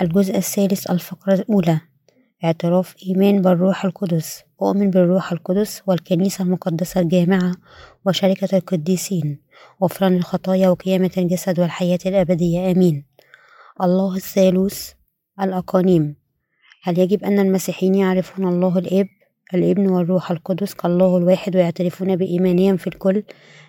الجزء الثالث الفقرة الأولى. اعتراف إيمان بالروح القدس. أؤمن بالروح القدس والكنيسة المقدسة الجامعة وشركة القديسين. غفران الخطايا وقيامة الجسد والحياة الأبدية. آمين. الله الثالوث الأقانيم. هل يجب أن المسيحيين يعرفون الله الآب؟ الابن والروح القدس كالله الواحد ويعترفون بإيمانهم في الكل.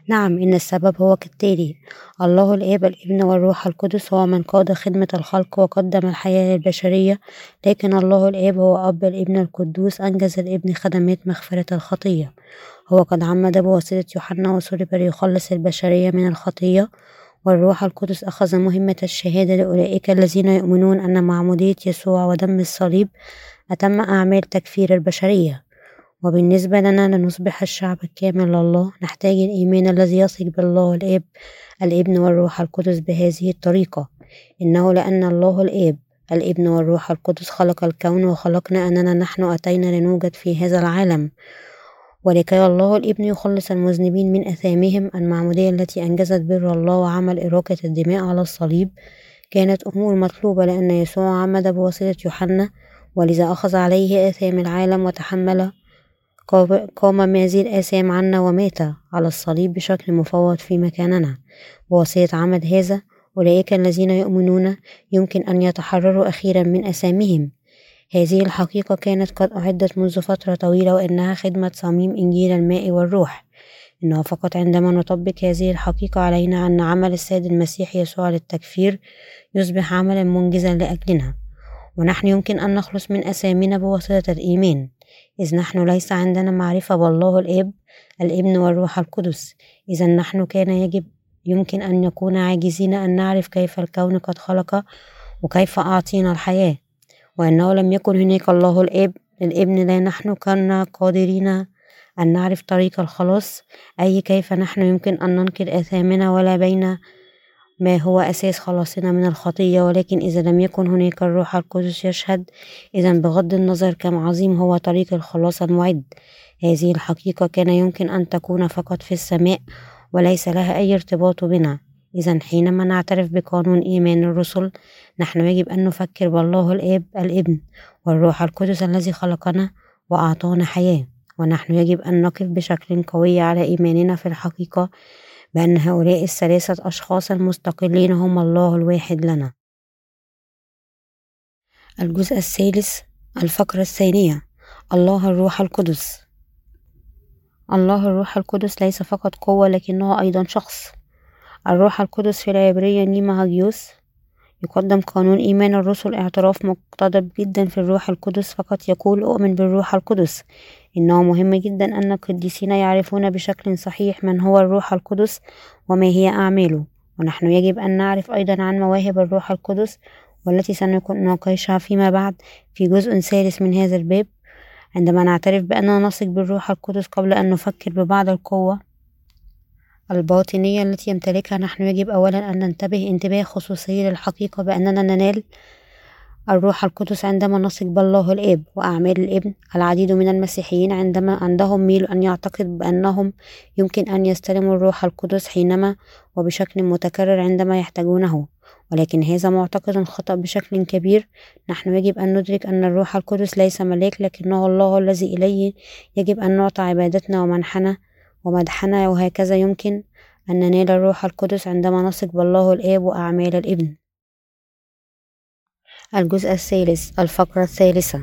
نعم إن السبب هو كالتالي الله الآب الابن والروح القدس هو من قاد خدمة الخلق وقدم الحياة للبشرية لكن الله الآب هو أب الابن القدوس أنجز الابن خدمات مغفرة الخطية. هو قد عمد بواسطة يوحنا وصلب ليخلص البشرية من الخطية. والروح القدس أخذ مهمة الشهادة لأولئك الذين يؤمنون أن معمودية يسوع ودم الصليب أتم أعمال تكفير البشرية. وبالنسبة لنا لنصبح الشعب الكامل لله نحتاج الإيمان الذي يثق بالله الآب الإبن والروح القدس بهذه الطريقة. إنه لأن الله الآب الإبن والروح القدس خلق الكون وخلقنا أننا نحن أتينا لنوجد في هذا العالم. ولكي الله الإبن يخلص المذنبين من أثامهم المعمودية التي أنجزت بر الله وعمل إراقة الدماء على الصليب كانت أمور مطلوبة لأن يسوع عمد بواسطة يوحنا ولذا أخذ عليه آثام العالم وتحمل قام هذه الآثام عنا ومات على الصليب بشكل مفوض في مكاننا. بواسطة عمل هذا أولئك الذين يؤمنون يمكن أن يتحرروا أخيرا من أثامهم هذه الحقيقة كانت قد أعدت منذ فترة طويلة وإنها خدمة صميم إنجيل الماء والروح. إنه فقط عندما نطبق هذه الحقيقة علينا أن عمل السيد المسيح يسوع للتكفير يصبح عملا منجزا لأجلنا. ونحن يمكن أن نخلص من أثامنا بواسطة الإيمان. إذ نحن ليس عندنا معرفة بالله الآب الإبن والروح القدس. إذا نحن كان يجب يمكن أن نكون عاجزين أن نعرف كيف الكون قد خلق وكيف أعطينا الحياة. وأنه لم يكن هناك الله الآب الإبن لا نحن كنا قادرين أن نعرف طريق الخلاص. أي كيف نحن يمكن أن ننقل آثامنا ولا بين ما هو أساس خلاصنا من الخطية ولكن إذا لم يكن هناك الروح القدس يشهد إذا بغض النظر كم عظيم هو طريق الخلاص المعد هذه الحقيقة كان يمكن أن تكون فقط في السماء وليس لها أي ارتباط بنا. إذا حينما نعترف بقانون إيمان الرسل نحن يجب أن نفكر بالله الآب الابن والروح القدس الذي خلقنا وأعطانا حياة. ونحن يجب أن نقف بشكل قوي على إيماننا في الحقيقة بأن هؤلاء الثلاثة أشخاص المستقلين هم الله الواحد لنا. الجزء الثالث الفقرة الثانية الله الروح القدس. الله الروح القدس ليس فقط قوة لكنه أيضا شخص. الروح القدس في العبرية نيما هاجيوس يقدم قانون إيمان الرسل اعتراف مقتضب جدا في الروح القدس فقط يقول أؤمن بالروح القدس. إنه مهم جدا أن القديسين يعرفون بشكل صحيح من هو الروح القدس وما هي أعماله. ونحن يجب أن نعرف أيضا عن مواهب الروح القدس والتي سنناقشها فيما بعد في جزء ثالث من هذا الباب. عندما نعترف بأننا نثق بالروح القدس قبل أن نفكر ببعض القوة الباطنية التي يمتلكها نحن يجب أولا أن ننتبه انتباه خصوصي للحقيقة بأننا ننال الروح القدس عندما نثق بالله الآب وأعمال الابن العديد من المسيحيين عندما عندهم ميل أن يعتقد بأنهم يمكن أن يستلموا الروح القدس حينما وبشكل متكرر عندما يحتاجونه. ولكن هذا معتقد خطأ بشكل كبير. نحن يجب أن ندرك أن الروح القدس ليس ملاك لكنه الله الذي إليه يجب أن نعطى عبادتنا ومنحنا ومدحنا وهكذا يمكن أن ننال الروح القدس عندما نثق بالله الآب وأعمال الإبن. الجزء الثالث الفقرة الثالثة.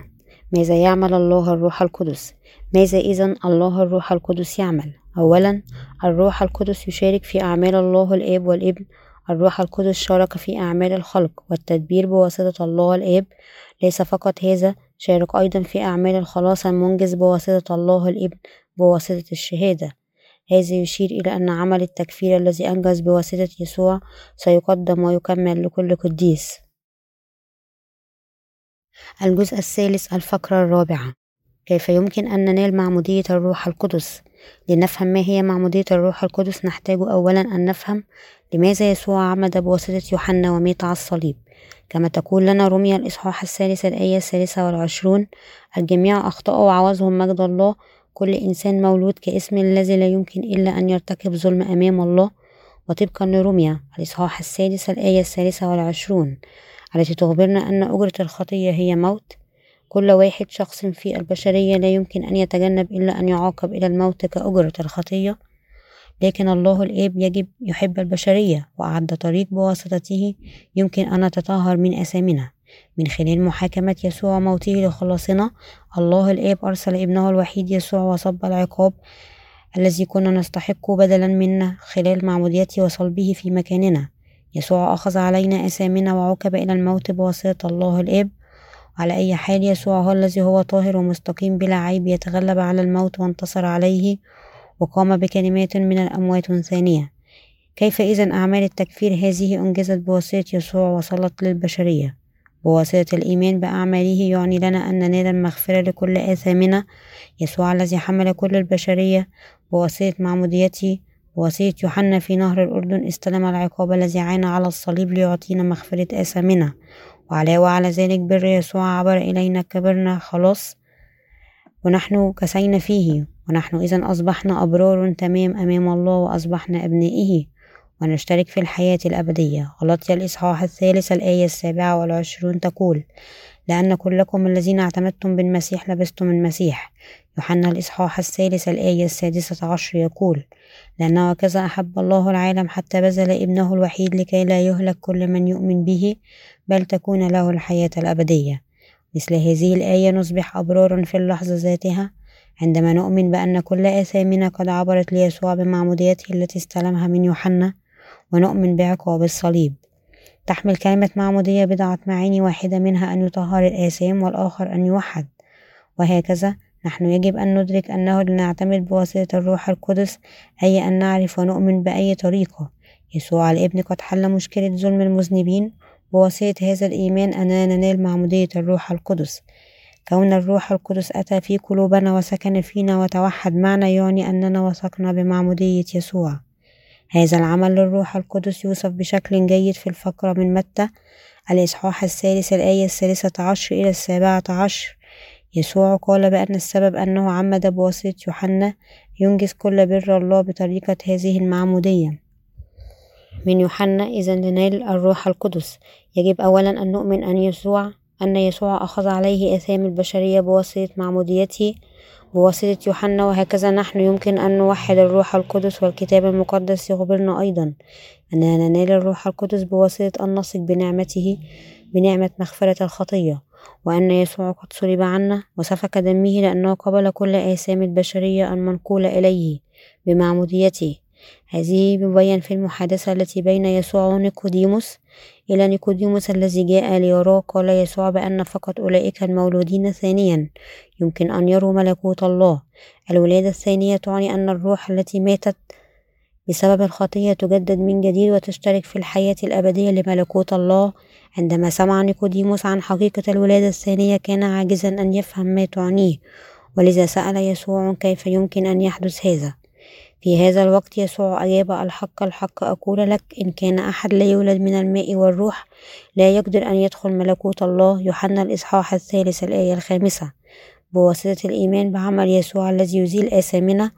ماذا يعمل الله الروح القدس؟ ماذا إذا الله الروح القدس يعمل؟ أولا الروح القدس يشارك في أعمال الله الآب والابن. الروح القدس شارك في أعمال الخلق والتدبير بواسطة الله الآب. ليس فقط هذا شارك أيضا في أعمال الخلاص المنجز بواسطة الله الابن بواسطة الشهادة. هذا يشير إلى أن عمل التكفير الذي أنجز بواسطة يسوع سيقدم ويكمل لكل قديس. الجزء الثالث الفقرة الرابعة. كيف يمكن أن ننال معمودية الروح القدس؟ لنفهم ما هي معمودية الروح القدس نحتاج أولا أن نفهم لماذا يسوع عمد بواسطة يوحنا ومات على الصليب. كما تقول لنا رمي الإصحاح الثالث الآية الثالثة والعشرون الجميع أخطأوا وعوزهم مجد الله. كل إنسان مولود كاسم الذي لا يمكن إلا أن يرتكب ظلم أمام الله. وطبقا لرمية الإصحاح السادس الآية الثالثة والعشرون. التي تخبرنا أن أجرة الخطية هي موت. كل واحد شخص في البشرية لا يمكن أن يتجنب إلا أن يعاقب إلى الموت كأجرة الخطية. لكن الله الآب يجب يحب البشرية وأعد طريق بواسطته يمكن أن نتطهر من أثامنا من خلال محاكمة يسوع موته لخلاصنا الله الآب أرسل ابنه الوحيد يسوع وصب العقاب الذي كنا نستحقه بدلا منا خلال معموديته وصلبه في مكاننا. يسوع أخذ علينا أثامنا وعوقب إلى الموت بواسطة الله الآب. على أي حال يسوع هو الذي هو طاهر ومستقيم بلا عيب يتغلب على الموت وانتصر عليه وقام بكلمات من الأموات ثانية. كيف إذا أعمال التكفير هذه أنجزت بواسطة يسوع وصلت للبشرية؟ بواسطة الإيمان بأعماله يعني لنا أن ننال المغفرة لكل آثامنا. يسوع الذي حمل كل البشرية بواسطة معموديته بواسطة يوحنا في نهر الأردن استلم العقاب الذي عانى على الصليب ليعطينا مغفرة آثامنا. وعلاوة على ذلك بر يسوع عبر إلينا كبرنا خلاص. ونحن كسينا فيه. ونحن إذا أصبحنا أبرار تمام أمام الله وأصبحنا أبنائه. ونشترك في الحياة الأبدية. غلطي الإصحاح الثالث الآية السابعة والعشرون تقول لأن كلكم الذين اعتمدتم بالمسيح لبستم المسيح. يوحنا الإصحاح الثالث الآية السادسة عشر يقول لأنه كذا أحب الله العالم حتى بذل ابنه الوحيد لكي لا يهلك كل من يؤمن به بل تكون له الحياة الأبدية. مثل هذه الآية نصبح أبرارا في اللحظة ذاتها. عندما نؤمن بأن كل آثامنا قد عبرت ليسوع بمعموديته التي استلمها من يوحنا ونؤمن بعقاب الصليب. تحمل كلمة معمودية بضعة معاني واحدة منها أن يطهر الآثام والآخر أن يوحد. وهكذا نحن يجب أن ندرك أنه لنعتمد بواسطة الروح القدس أي أن نعرف ونؤمن بأي طريقة. يسوع الابن قد حل مشكلة ظلم المذنبين. بواسطة هذا الإيمان أننا ننال معمودية الروح القدس. كون الروح القدس أتى في قلوبنا وسكن فينا وتوحد معنا يعني أننا وثقنا بمعمودية يسوع. هذا العمل للروح القدس يوصف بشكل جيد في الفقرة من متى الإصحاح الثالث الآية الثالثة عشر إلى السابعة عشر. يسوع قال بأن السبب أنه عمد بواسطة يوحنا ينجز كل بر الله بطريقة هذه المعمودية. من يوحنا إذا لنال الروح القدس. يجب أولا أن نؤمن أن يسوع أن يسوع أخذ عليه آثام البشرية بواسطة معموديته بواسطة يوحنا وهكذا نحن يمكن أن نوحد الروح القدس والكتاب المقدس يخبرنا أيضا أننا ننال الروح القدس بواسطة أن نثق بنعمته بنعمة مغفرة الخطية. وأن يسوع قد صلب عنا وسفك دمه لأنه قبل كل آثام البشرية المنقولة إليه بمعموديته. هذه مبين في المحادثة التي بين يسوع ونيقوديموس إلى نيقوديموس الذي جاء ليراه قال يسوع بأن فقط أولئك المولودين ثانيا. يمكن أن يروا ملكوت الله. الولادة الثانية تعني أن الروح التي ماتت بسبب الخطية تجدد من جديد وتشترك في الحياة الأبدية لملكوت الله. عندما سمع نيقوديموس عن حقيقة الولادة الثانية كان عاجزا أن يفهم ما تعنيه ولذا سأل يسوع كيف يمكن أن يحدث هذا. في هذا الوقت يسوع أجاب الحق الحق أقول لك إن كان أحد لا يولد من الماء والروح لا يقدر أن يدخل ملكوت الله. يوحنا الإصحاح الثالث الآية الخامسة. بواسطة الإيمان بعمل يسوع الذي يزيل آثامنا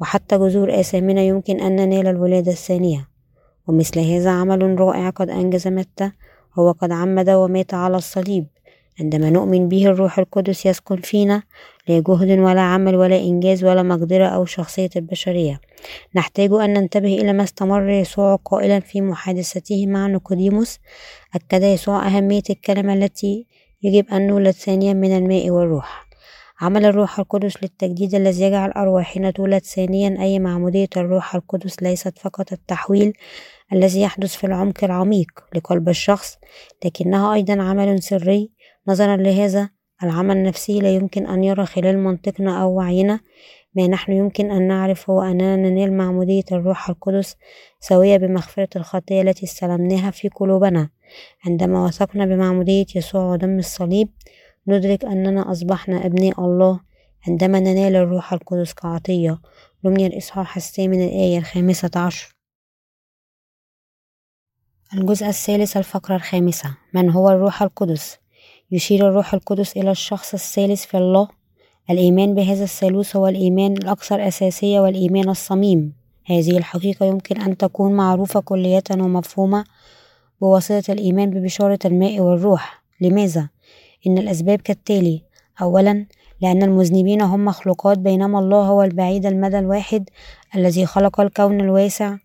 وحتى جذور آثامنا يمكن أن ننال الولادة الثانية. ومثل هذا عمل رائع قد أنجز متى هو قد عمد ومات على الصليب. عندما نؤمن به الروح القدس يسكن فينا لا جهد ولا عمل ولا إنجاز ولا مقدرة أو شخصية البشرية. نحتاج أن ننتبه إلى ما استمر يسوع قائلا في محادثته مع نيقوديموس. أكد يسوع أهمية الكلمة التي يجب أن نولد ثانيا من الماء والروح. عمل الروح القدس للتجديد الذي يجعل أرواحنا تولد ثانيا أي معمودية الروح القدس ليست فقط التحويل الذي يحدث في العمق العميق لقلب الشخص لكنها أيضا عمل سري. نظرا لهذا العمل النفسي لا يمكن أن يرى خلال منطقنا أو وعينا. ما نحن يمكن أن نعرف هو أننا ننال معمودية الروح القدس سوية بمغفرة الخطية التي استلمناها في قلوبنا. عندما وثقنا بمعمودية يسوع ودم الصليب ندرك أننا أصبحنا أبناء الله عندما ننال الروح القدس كعطية. رمي الإصحاح الثامن الآية الخامسة عشر. الجزء الثالث الفقرة الخامسة. من هو الروح القدس؟ يشير الروح القدس إلى الشخص الثالث في الله. الإيمان بهذا الثالوث هو الإيمان الأكثر أساسية والإيمان الصميم. هذه الحقيقة يمكن أن تكون معروفة كلية ومفهومة بواسطة الإيمان ببشارة الماء والروح. لماذا؟ إن الأسباب كالتالي أولا لأن المذنبين هم مخلوقات بينما الله هو البعيد المدى الواحد الذي خلق الكون الواسع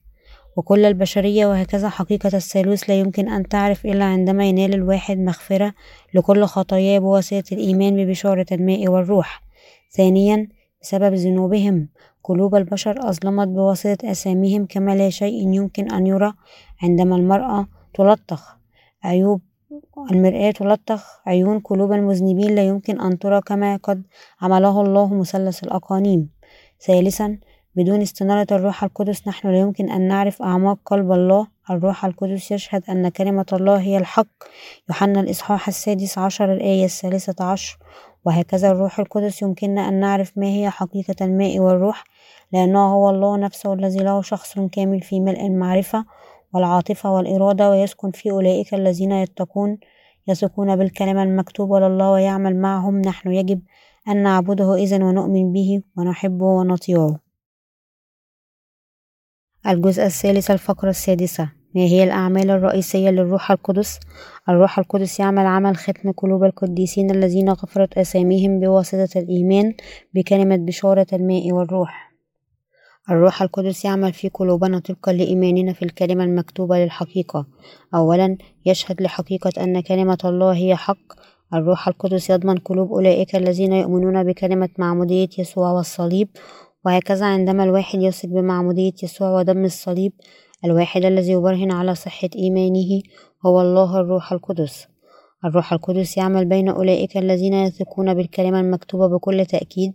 وكل البشرية وهكذا حقيقة الثالوث لا يمكن أن تعرف إلا عندما ينال الواحد مغفرة لكل خطاياه بواسطة الإيمان ببشارة الماء والروح. ثانيا بسبب ذنوبهم قلوب البشر أظلمت بواسطة أساميهم كما لا شيء يمكن أن يرى عندما المرأة تلطخ. عيوب المرآة تلطخ عيون قلوب المذنبين لا يمكن أن ترى كما قد عمله الله مثلث الأقانيم. ثالثا بدون استنارة الروح القدس نحن لا يمكن أن نعرف أعماق قلب الله. الروح القدس يشهد أن كلمة الله هي الحق. يوحنا الإصحاح السادس عشر الآية الثالثة عشر. وهكذا الروح القدس يمكننا أن نعرف ما هي حقيقة الماء والروح لأنه هو الله نفسه الذي له شخص كامل في ملء المعرفة. والعاطفة والإرادة ويسكن في أولئك الذين يتقون يثقون بالكلمة المكتوبة لله ويعمل معهم. نحن يجب أن نعبده إذا ونؤمن به ونحبه ونطيعه. الجزء الثالث الفقرة السادسة. ما هي الأعمال الرئيسية للروح القدس؟ الروح القدس يعمل عمل ختم قلوب القديسين الذين غفرت أساميهم بواسطة الإيمان بكلمة بشارة الماء والروح. الروح القدس يعمل في قلوبنا طبقا لإيماننا في الكلمة المكتوبة للحقيقة. أولا يشهد لحقيقة أن كلمة الله هي حق. الروح القدس يضمن قلوب أولئك الذين يؤمنون بكلمة معمودية يسوع والصليب. وهكذا عندما الواحد يثق بمعمودية يسوع ودم الصليب الواحد الذي يبرهن على صحة إيمانه هو الله الروح القدس. الروح القدس يعمل بين أولئك الذين يثقون بالكلمة المكتوبة بكل تأكيد.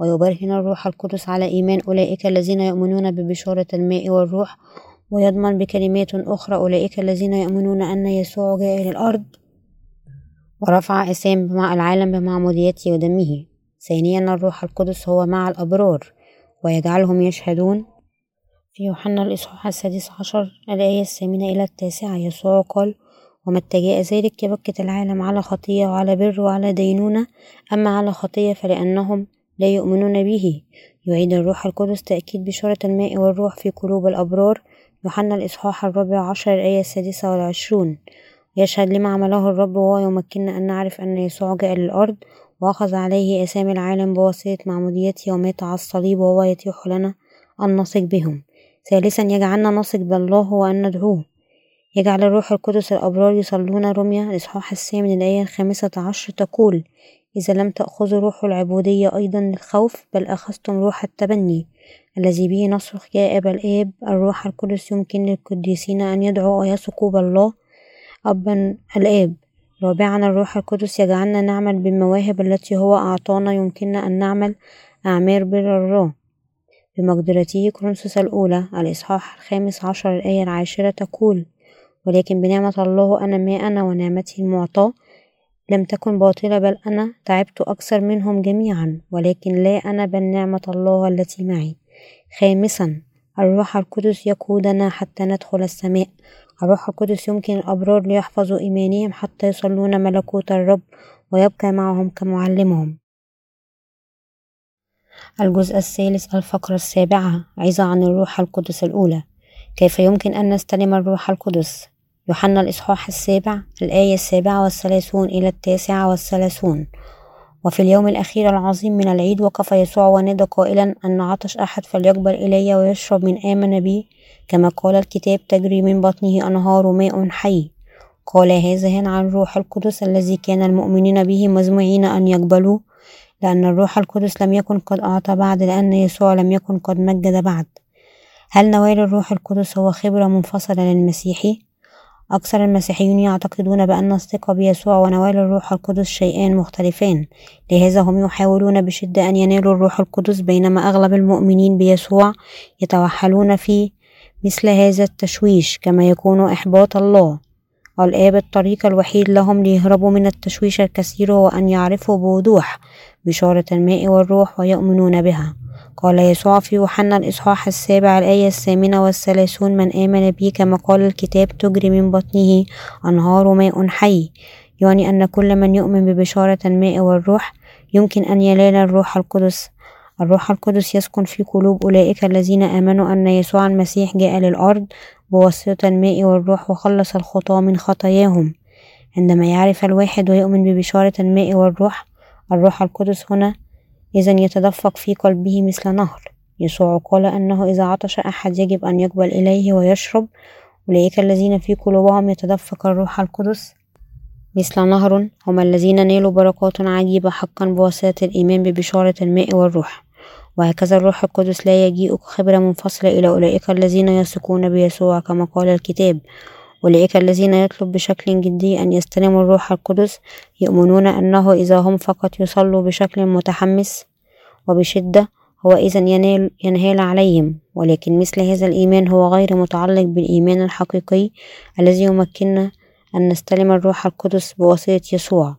ويبرهن الروح القدس على إيمان أولئك الذين يؤمنون ببشارة الماء والروح ويضمن بكلمات أخرى أولئك الذين يؤمنون أن يسوع جاء إلى الأرض. ورفع أسام مع العالم بمعموديته ودمه ثانيا الروح القدس هو مع الأبرار ويجعلهم يشهدون. في يوحنا الإصحاح السادس عشر الآية الثامنة إلى التاسعة يسوع قال ومتى جاء ذلك يبكت العالم على خطية وعلى بر وعلى دينونة أما على خطية فلأنهم لا يؤمنون به. يعيد الروح القدس تأكيد بشارة الماء والروح في قلوب الأبرار. يوحنا الإصحاح الرابع عشر الآية السادسة والعشرون. يشهد لما عمله الرب وهو يمكننا أن نعرف أن يسوع جاء للأرض وأخذ عليه أسامي العالم بواسطة معموديته ومات على الصليب وهو يتيح لنا أن نثق بهم. ثالثا يجعلنا نثق بالله وأن ندعوه. يجعل الروح القدس الأبرار يصلون. رمية الإصحاح الثامن الآية الخامسة عشر تقول إذا لم تأخذوا روح العبودية أيضا للخوف بل أخذتم روح التبني الذي به نصرخ يا أبا الآب الروح القدس يمكن للقديسين أن يدعوا ويثقوا بالله. أبا الآب رابعا الروح القدس يجعلنا نعمل بالمواهب التي هو أعطانا يمكننا أن نعمل أعمال بر الله بمقدرته كرونسوس الأولى الإصحاح الخامس عشر الآية العاشرة تقول ولكن بنعمة الله أنا ما أنا ونعمته المعطاة لم تكن باطلة بل أنا تعبت أكثر منهم جميعا ولكن لا أنا بل نعمة الله التي معي. خامسا الروح القدس يقودنا حتى ندخل السماء. الروح القدس يمكن الأبرار ليحفظوا إيمانهم حتى يصلون ملكوت الرب ويبقى معهم كمعلمهم. الجزء الثالث الفقرة السابعة عظة عن الروح القدس الأولى. كيف يمكن أن نستلم الروح القدس؟ يوحنا الإصحاح السابع الآية السابعة والثلاثون إلى التاسعة والثلاثون. وفي اليوم الأخير العظيم من العيد وقف يسوع ونادى قائلا أن عطش أحد فليقبل إلي ويشرب من آمن بي. كما قال الكتاب تجري من بطنه أنهار ماء حي. قال هذا عن الروح القدس الذي كان المؤمنين به مزمعين أن يقبلوه لأن الروح القدس لم يكن قد أعطى بعد لأن يسوع لم يكن قد مجد بعد. هل نوال الروح القدس هو خبرة منفصلة للمسيحي؟ أكثر المسيحيون يعتقدون بأن الثقة بيسوع ونوال الروح القدس شيئان مختلفان. لهذا هم يحاولون بشدة أن ينالوا الروح القدس بينما أغلب المؤمنين بيسوع يتوحلون في مثل هذا التشويش كما يكون إحباط الله. الآب الطريق الوحيد لهم ليهربوا من التشويش الكثير هو أن يعرفوا بوضوح بشارة الماء والروح ويؤمنون بها. قال يسوع في يوحنا الإصحاح السابع الآية الثامنة والثلاثون من آمن بي كما قال الكتاب تجري من بطنه أنهار ماء حي يعني أن كل من يؤمن ببشارة الماء والروح يمكن أن ينال الروح القدس. الروح القدس يسكن في قلوب أولئك الذين آمنوا أن يسوع المسيح جاء للأرض بواسطة الماء والروح وخلص الخطاة من خطاياهم. عندما يعرف الواحد ويؤمن ببشارة الماء والروح الروح القدس هنا إذا يتدفق في قلبه مثل نهر. يسوع قال أنه إذا عطش أحد يجب أن يقبل إليه ويشرب. أولئك الذين في قلوبهم يتدفق الروح القدس مثل نهر. هم الذين نالوا بركات عجيبة حقا بواسطة الإيمان ببشارة الماء والروح. وهكذا الروح القدس لا يجيء خبرة منفصلة إلى أولئك الذين يثقون بيسوع كما قال الكتاب. أولئك الذين يطلب بشكل جدي أن يستلموا الروح القدس يؤمنون أنه إذا هم فقط يصلوا بشكل متحمس وبشدة هو إذا ينال ينهال عليهم. ولكن مثل هذا الإيمان هو غير متعلق بالإيمان الحقيقي الذي يمكننا أن نستلم الروح القدس بواسطة يسوع.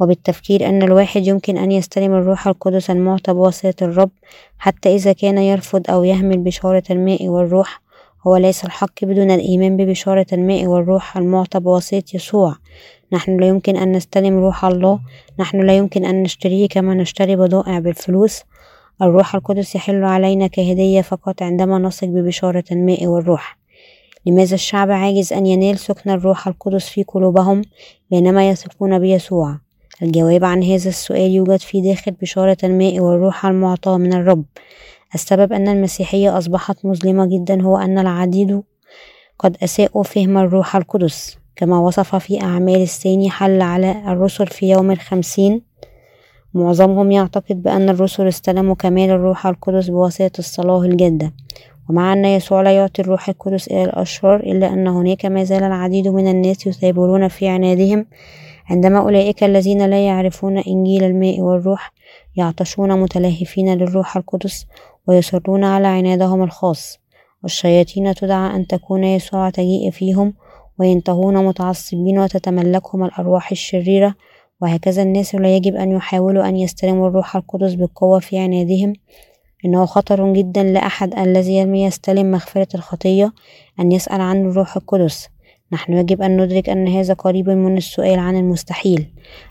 وبالتفكير أن الواحد يمكن أن يستلم الروح القدس المعطى بواسطة الرب حتى إذا كان يرفض أو يهمل بشارة الماء والروح هو ليس الحق بدون الإيمان ببشارة الماء والروح المعطى بواسطة يسوع. نحن لا يمكن أن نستلم روح الله. نحن لا يمكن أن نشتريه كما نشتري بضائع بالفلوس. الروح القدس يحل علينا كهدية فقط عندما نثق ببشارة الماء والروح. لماذا الشعب عاجز أن ينال سكن الروح القدس في قلوبهم بينما يثقون بيسوع؟ الجواب عن هذا السؤال يوجد في داخل بشارة الماء والروح المعطاة من الرب. السبب أن المسيحية أصبحت مظلمة جدا هو أن العديد قد أساءوا فهم الروح القدس كما وصف في أعمال الثاني حل على الرسل في يوم الخمسين. معظمهم يعتقد بأن الرسل استلموا كمال الروح القدس بواسطة الصلاة الجادة. ومع أن يسوع لا يعطي الروح القدس إلى الأشرار إلا أن هناك ما زال العديد من الناس يثابرون في عنادهم عندما أولئك الذين لا يعرفون إنجيل الماء والروح يعطشون متلهفين للروح القدس. ويصرون على عنادهم الخاص والشياطين تدعى أن تكون يسوع تجيء فيهم وينتهون متعصبين وتتملكهم الأرواح الشريرة وهكذا الناس لا يجب أن يحاولوا أن يستلموا الروح القدس بالقوة في عنادهم. إنه خطر جدا لأحد الذي يرمي يستلم مغفرة الخطية أن يسأل عن الروح القدس. نحن يجب أن ندرك أن هذا قريب من السؤال عن المستحيل.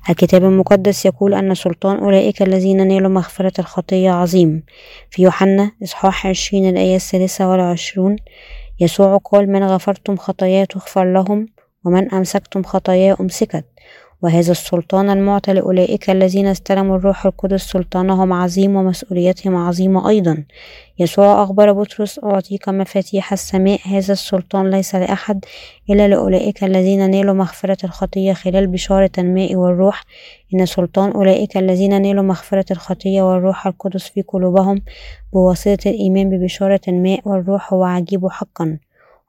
الكتاب المقدس يقول أن سلطان أولئك الذين نالوا مغفرة الخطية عظيم. في يوحنا إصحاح عشرين الآية الثالثة والعشرون يسوع قال من غفرتم خطاياه تغفر لهم ومن أمسكتم خطاياه أمسكت. وهذا السلطان المعطى لأولئك الذين استلموا الروح القدس سلطانهم عظيم ومسؤوليتهم عظيمة أيضا. يسوع أخبر بطرس أعطيك مفاتيح السماء. هذا السلطان ليس لأحد إلا لأولئك الذين نالوا مغفرة الخطية خلال بشارة الماء والروح. إن سلطان أولئك الذين نالوا مغفرة الخطية والروح القدس في قلوبهم بواسطة الإيمان ببشارة الماء والروح هو عجيب حقا.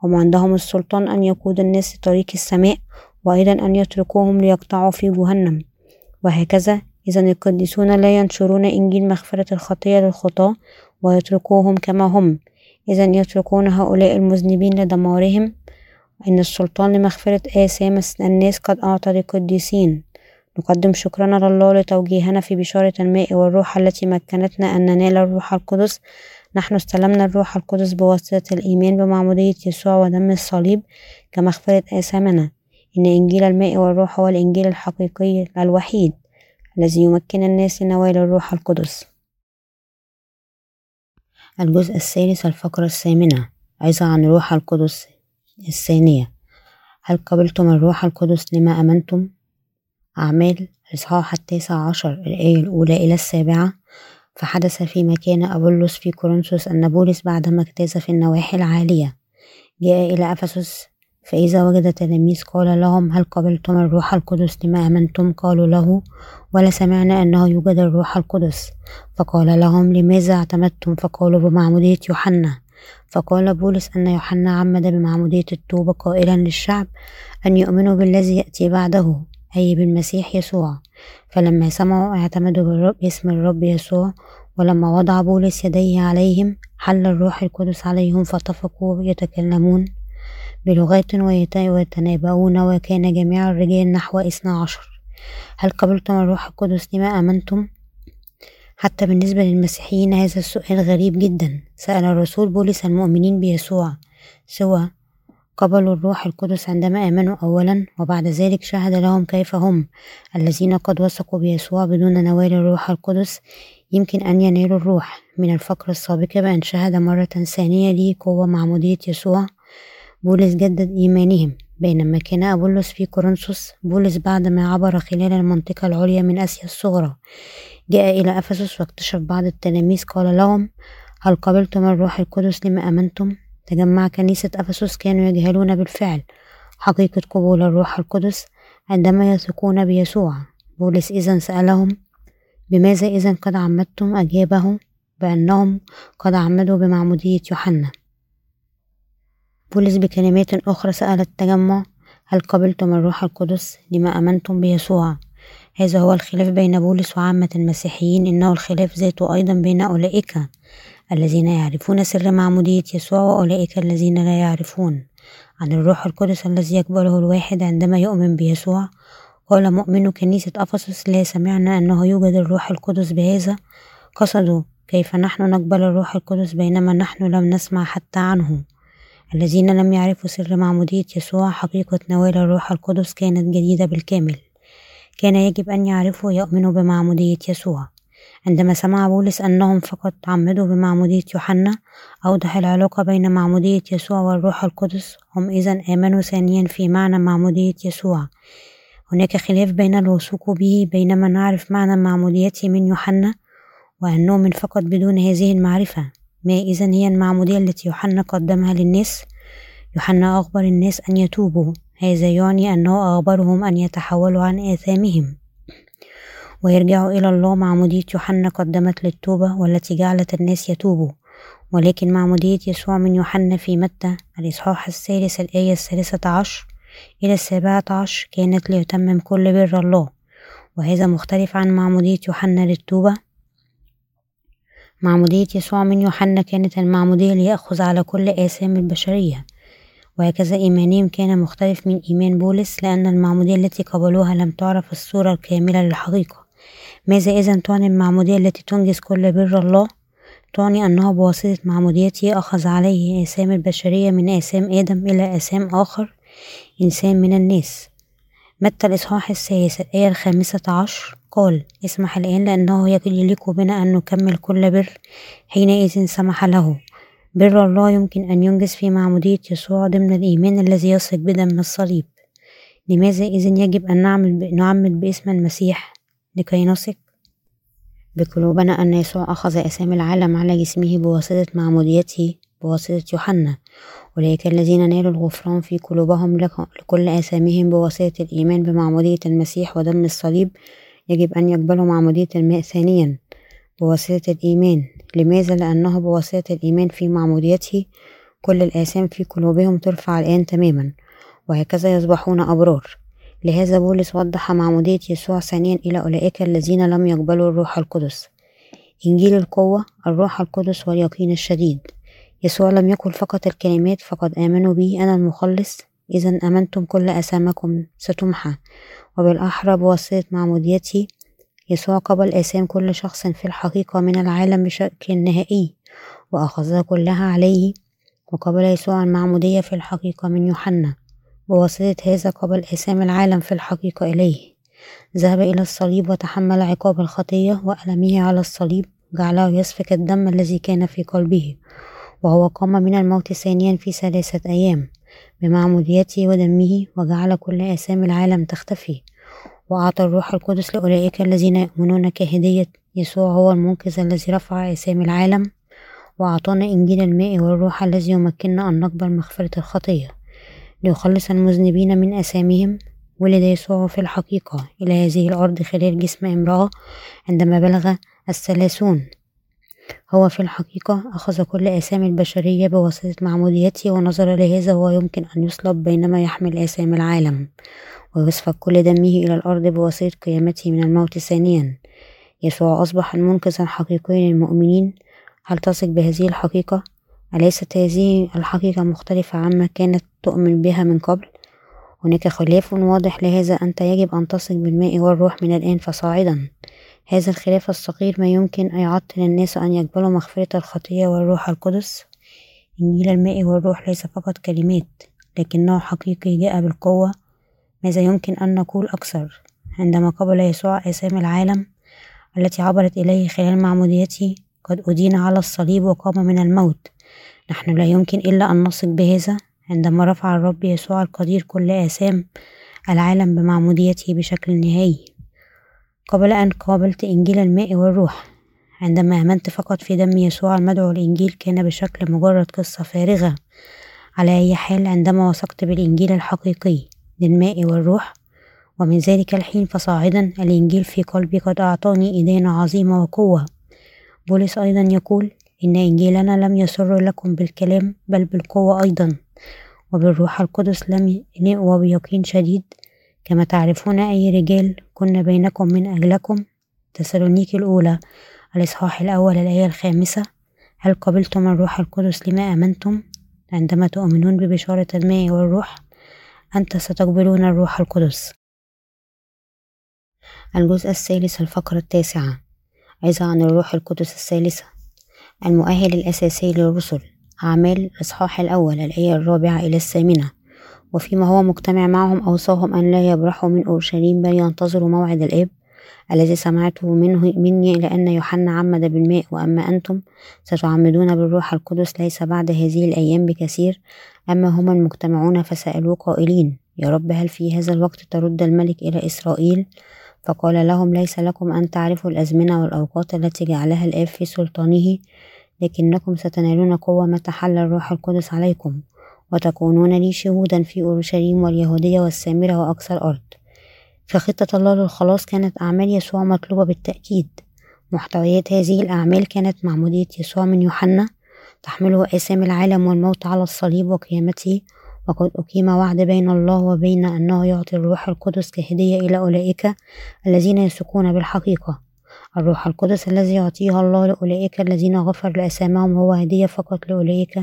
هم عندهم السلطان أن يقود الناس لطريق السماء. وأيضا أن يتركوهم ليقطعوا في جهنم. وهكذا إذا القديسون لا ينشرون إنجيل مغفرة الخطية للخطاة ويتركوهم كما هم. إذا يتركون هؤلاء المذنبين لدمارهم. إن السلطان لمغفرة آثام الناس قد أعطى للقديسين. نقدم شكرنا لله لتوجيهنا في بشارة الماء والروح التي مكنتنا أن ننال الروح القدس. نحن استلمنا الروح القدس بواسطة الإيمان بمعمودية يسوع ودم الصليب كمغفرة آثامنا. إن إنجيل الماء والروح هو الإنجيل الحقيقي الوحيد الذي يمكن الناس نوال الروح القدس. الجزء الثالث الفقرة الثامنة عظة عن روح القدس الثانية. هل قبلتم الروح القدس لما أمنتم؟ أعمال الإصحاح التاسع عشر الآية الأولى إلى السابعة. فحدث في مكان أبولس في كورنثوس أن بولس بعدما اجتاز في النواحي العالية جاء إلى أفسس فإذا وجد تلاميذ قال لهم هل قبلتم الروح القدس لما آمنتم؟ قالوا له ولا سمعنا أنه يوجد الروح القدس. فقال لهم لماذا اعتمدتم؟ فقالوا بمعمودية يوحنا. فقال بولس أن يوحنا عمد بمعمودية التوبة قائلا للشعب أن يؤمنوا بالذي يأتي بعده أي بالمسيح يسوع. فلما سمعوا اعتمدوا باسم الرب يسوع ولما وضع بولس يديه عليهم حل الروح القدس عليهم فاتفقوا يتكلمون. بلغات ويتنابؤون وكان جميع الرجال نحو اثنا عشر. هل قبلتم الروح القدس لما آمنتم؟ حتى بالنسبة للمسيحيين هذا السؤال غريب جدا. سأل الرسول بولس المؤمنين بيسوع سوى قبلوا الروح القدس عندما آمنوا أولا وبعد ذلك شهد لهم كيف هم؟ الذين قد وثقوا بيسوع بدون نوال الروح القدس يمكن أن ينالوا الروح. من الفقرة السابقة بأن شهد مرة ثانية لي قوة معمودية يسوع؟ بولس جدد إيمانهم بينما كان أبولس في كورنثوس بولس بعدما عبر خلال المنطقة العليا من آسيا الصغرى. جاء إلى أفسس واكتشف بعض التلاميذ قال لهم هل قبلتم الروح القدس لما أمنتم؟ تجمع كنيسة أفسس كانوا يجهلون بالفعل حقيقة قبول الروح القدس عندما يثقون بيسوع. بولس إذا سألهم بماذا إذا قد عمدتم أجابه بأنهم قد عمدوا بمعمودية يوحنا. بولس بكلمات أخرى سأل التجمع هل قبلتم الروح القدس لما أمنتم بيسوع؟ هذا هو الخلاف بين بولس وعامة المسيحيين إنه الخلاف ذاته أيضا بين أولئك الذين يعرفون سر معمودية يسوع وأولئك الذين لا يعرفون. عن الروح القدس الذي يقبله الواحد عندما يؤمن بيسوع. قال مؤمن كنيسة أفسس لا سمعنا أنه يوجد الروح القدس بهذا قصدوا كيف نحن نقبل الروح القدس بينما نحن لم نسمع حتى عنه؟ الذين لم يعرفوا سر معمودية يسوع حقيقة نوال الروح القدس كانت جديدة بالكامل. كان يجب أن يعرفوا ويؤمنوا بمعمودية يسوع. عندما سمع بولس أنهم فقط تعمدوا بمعمودية يوحنا أوضح العلاقة بين معمودية يسوع والروح القدس. هم إذا آمنوا ثانيا في معنى معمودية يسوع. هناك خلاف بين الوثوق به بينما نعرف معنى معموديته من يوحنا وأن فقط بدون هذه المعرفة. ما إذا هي المعمودية التي يوحنا قدمها للناس؟ يوحنا أخبر الناس أن يتوبوا. هذا يعني أنه أخبرهم أن يتحولوا عن آثامهم. ويرجعوا إلى الله معمودية يوحنا قدمت للتوبة والتي جعلت الناس يتوبوا. ولكن معمودية يسوع من يوحنا في متى؟ الإصحاح الثالث الآية الثالثة عشر إلى السابعة عشر كانت ليتمم كل بر الله. وهذا مختلف عن معمودية يوحنا للتوبة. معمودية يسوع من يوحنا كانت المعمودية ليأخذ على كل آثام البشرية. وهكذا إيمانهم كان مختلف من إيمان بولس لأن المعمودية التي قبلوها لم تعرف الصورة الكاملة للحقيقة. ماذا إذا تعني المعمودية التي تنجز كل بر الله؟ تعني أنه بواسطة معموديته أخذ عليه آثام البشرية من آثام آدم إلى آثام آخر إنسان من الناس. متى الإصحاح السادس الآية الخامسة عشر. قال اسمح الآن لأنه يليق بنا أن نكمل كل بر حينئذ سمح له. بر الله يمكن أن ينجز في معمودية يسوع ضمن الإيمان الذي يثق بدم الصليب. لماذا إذن يجب أن نعمل نعمد باسم المسيح؟ لكي نثق؟ بقلوبنا أن يسوع أخذ أسامي العالم على جسمه بواسطة معموديته. بواسطة يوحنا. أولئك الذين نالوا الغفران في قلوبهم لكل آثامهم بواسطة الإيمان بمعمودية المسيح ودم الصليب. يجب أن يقبلوا معمودية الماء ثانيا بواسطة الإيمان. لماذا؟ لأنه بواسطة الإيمان في معموديته. كل الآثام في قلوبهم ترفع الآن تماما وهكذا يصبحون أبرار. لهذا بولس وضح معمودية يسوع ثانيا إلى أولئك الذين لم يقبلوا الروح القدس. إنجيل القوة الروح القدس واليقين الشديد. يسوع لم يقل فقط الكلمات فقد آمنوا بي أنا المخلص. إذا أمنتم كل أسامكم ستمحى. وبالأحرى بواسطة معموديتي يسوع قبل آثام كل شخص في الحقيقة من العالم بشكل نهائي وأخذها كلها عليه. وقبل يسوع المعمودية في الحقيقة من يوحنا. بواسطة هذا قبل آثام العالم في الحقيقة إليه. ذهب إلى الصليب وتحمل عقاب الخطية وألمه على الصليب. جعله يسفك الدم الذي كان في قلبه. وهو قام من الموت ثانيا في ثلاثة أيام بمعموديته ودمه وجعل كل آثام العالم تختفي. وأعطى الروح القدس لأولئك الذين يؤمنون كهدية يسوع هو المنقذ الذي رفع آثام العالم. وأعطانا إنجيل الماء والروح الذي يمكننا أن نقبل مغفرة الخطية ليخلص المذنبين من آثامهم. ولد يسوع في الحقيقة إلى هذه الأرض خلال جسم امرأة عندما بلغ الثلاثون. هو في الحقيقة أخذ كل آثام البشرية بواسطة معموديته ونظر لهذا هو يمكن أن يصلب بينما يحمل آثام العالم ويسفك كل دمه إلى الأرض بواسطة قيامته من الموت ثانيا يسوع أصبح المنقذ الحقيقي للمؤمنين هل تثق بهذه الحقيقة؟ أليست هذه الحقيقة مختلفة عما كانت تؤمن بها من قبل؟ هناك خلاف واضح لهذا أنت يجب أن تثق بالماء والروح من الآن فصاعدا هذا الخلاف الصغير ما يمكن أن يعطل الناس أن يقبلوا مغفرة الخطية والروح القدس. إنجيل الماء والروح ليس فقط كلمات لكنه حقيقي جاء بالقوة. ماذا يمكن أن نقول أكثر؟ عندما قبل يسوع آثام العالم التي عبرت إليه خلال معموديته قد أدين على الصليب وقام من الموت. نحن لا يمكن إلا أن نثق بهذا. عندما رفع الرب يسوع القدير كل آثام العالم بمعموديته بشكل نهائي قبل أن قابلت إنجيل الماء والروح. عندما آمنت فقط في دم يسوع المدعو الإنجيل كان بشكل مجرد قصة فارغة. على أي حال عندما وثقت بالإنجيل الحقيقي للماء والروح ومن ذلك الحين فصاعدا الإنجيل في قلبي قد أعطاني إدانة عظيمة وقوة. بولس أيضا يقول إن إنجيلنا لم يسر لكم بالكلام بل بالقوة أيضا. وبالروح القدس لم وبيقين شديد كما تعرفون أي رجال كنا بينكم من أجلكم؟ تسالونيكي الأولى الإصحاح الأول الآية الخامسة هل قبلتم الروح القدس لما آمنتم؟ عندما تؤمنون ببشارة الماء والروح أنت ستقبلون الروح القدس. الجزء الثالث الفقرة التاسعة عظة عن الروح القدس الثالثة المؤهل الأساسي للرسل أعمال الإصحاح الأول الآية الرابعة إلى الثامنة. وفيما هو مجتمع معهم أوصاهم أن لا يبرحوا من أورشليم بل ينتظروا موعد الآب الذي سمعته منه مني لأن يوحنا عمد بالماء. وأما أنتم ستعمدون بالروح القدس ليس بعد هذه الأيام بكثير. أما هم المجتمعون فسألوه قائلين يا رب هل في هذا الوقت ترد الملك إلى إسرائيل؟ فقال لهم ليس لكم أن تعرفوا الأزمنة والأوقات التي جعلها الآب في سلطانه لكنكم ستنالون قوة متى حل الروح القدس عليكم. وتكونون لي شهودا في أورشليم واليهودية والسامرة وأقصى الأرض. فخطة الله للخلاص كانت أعمال يسوع مطلوبة بالتأكيد. محتويات هذه الأعمال كانت معمودية يسوع من يوحنا تحمله آثام العالم والموت على الصليب وقيامته. وقد أقيم وعد بين الله وبين أنه يعطي الروح القدس كهدية إلى أولئك الذين يثقون بالحقيقة. الروح القدس الذي يعطيه الله لأولئك الذين غفر لأسامهم هو هدية فقط لأولئك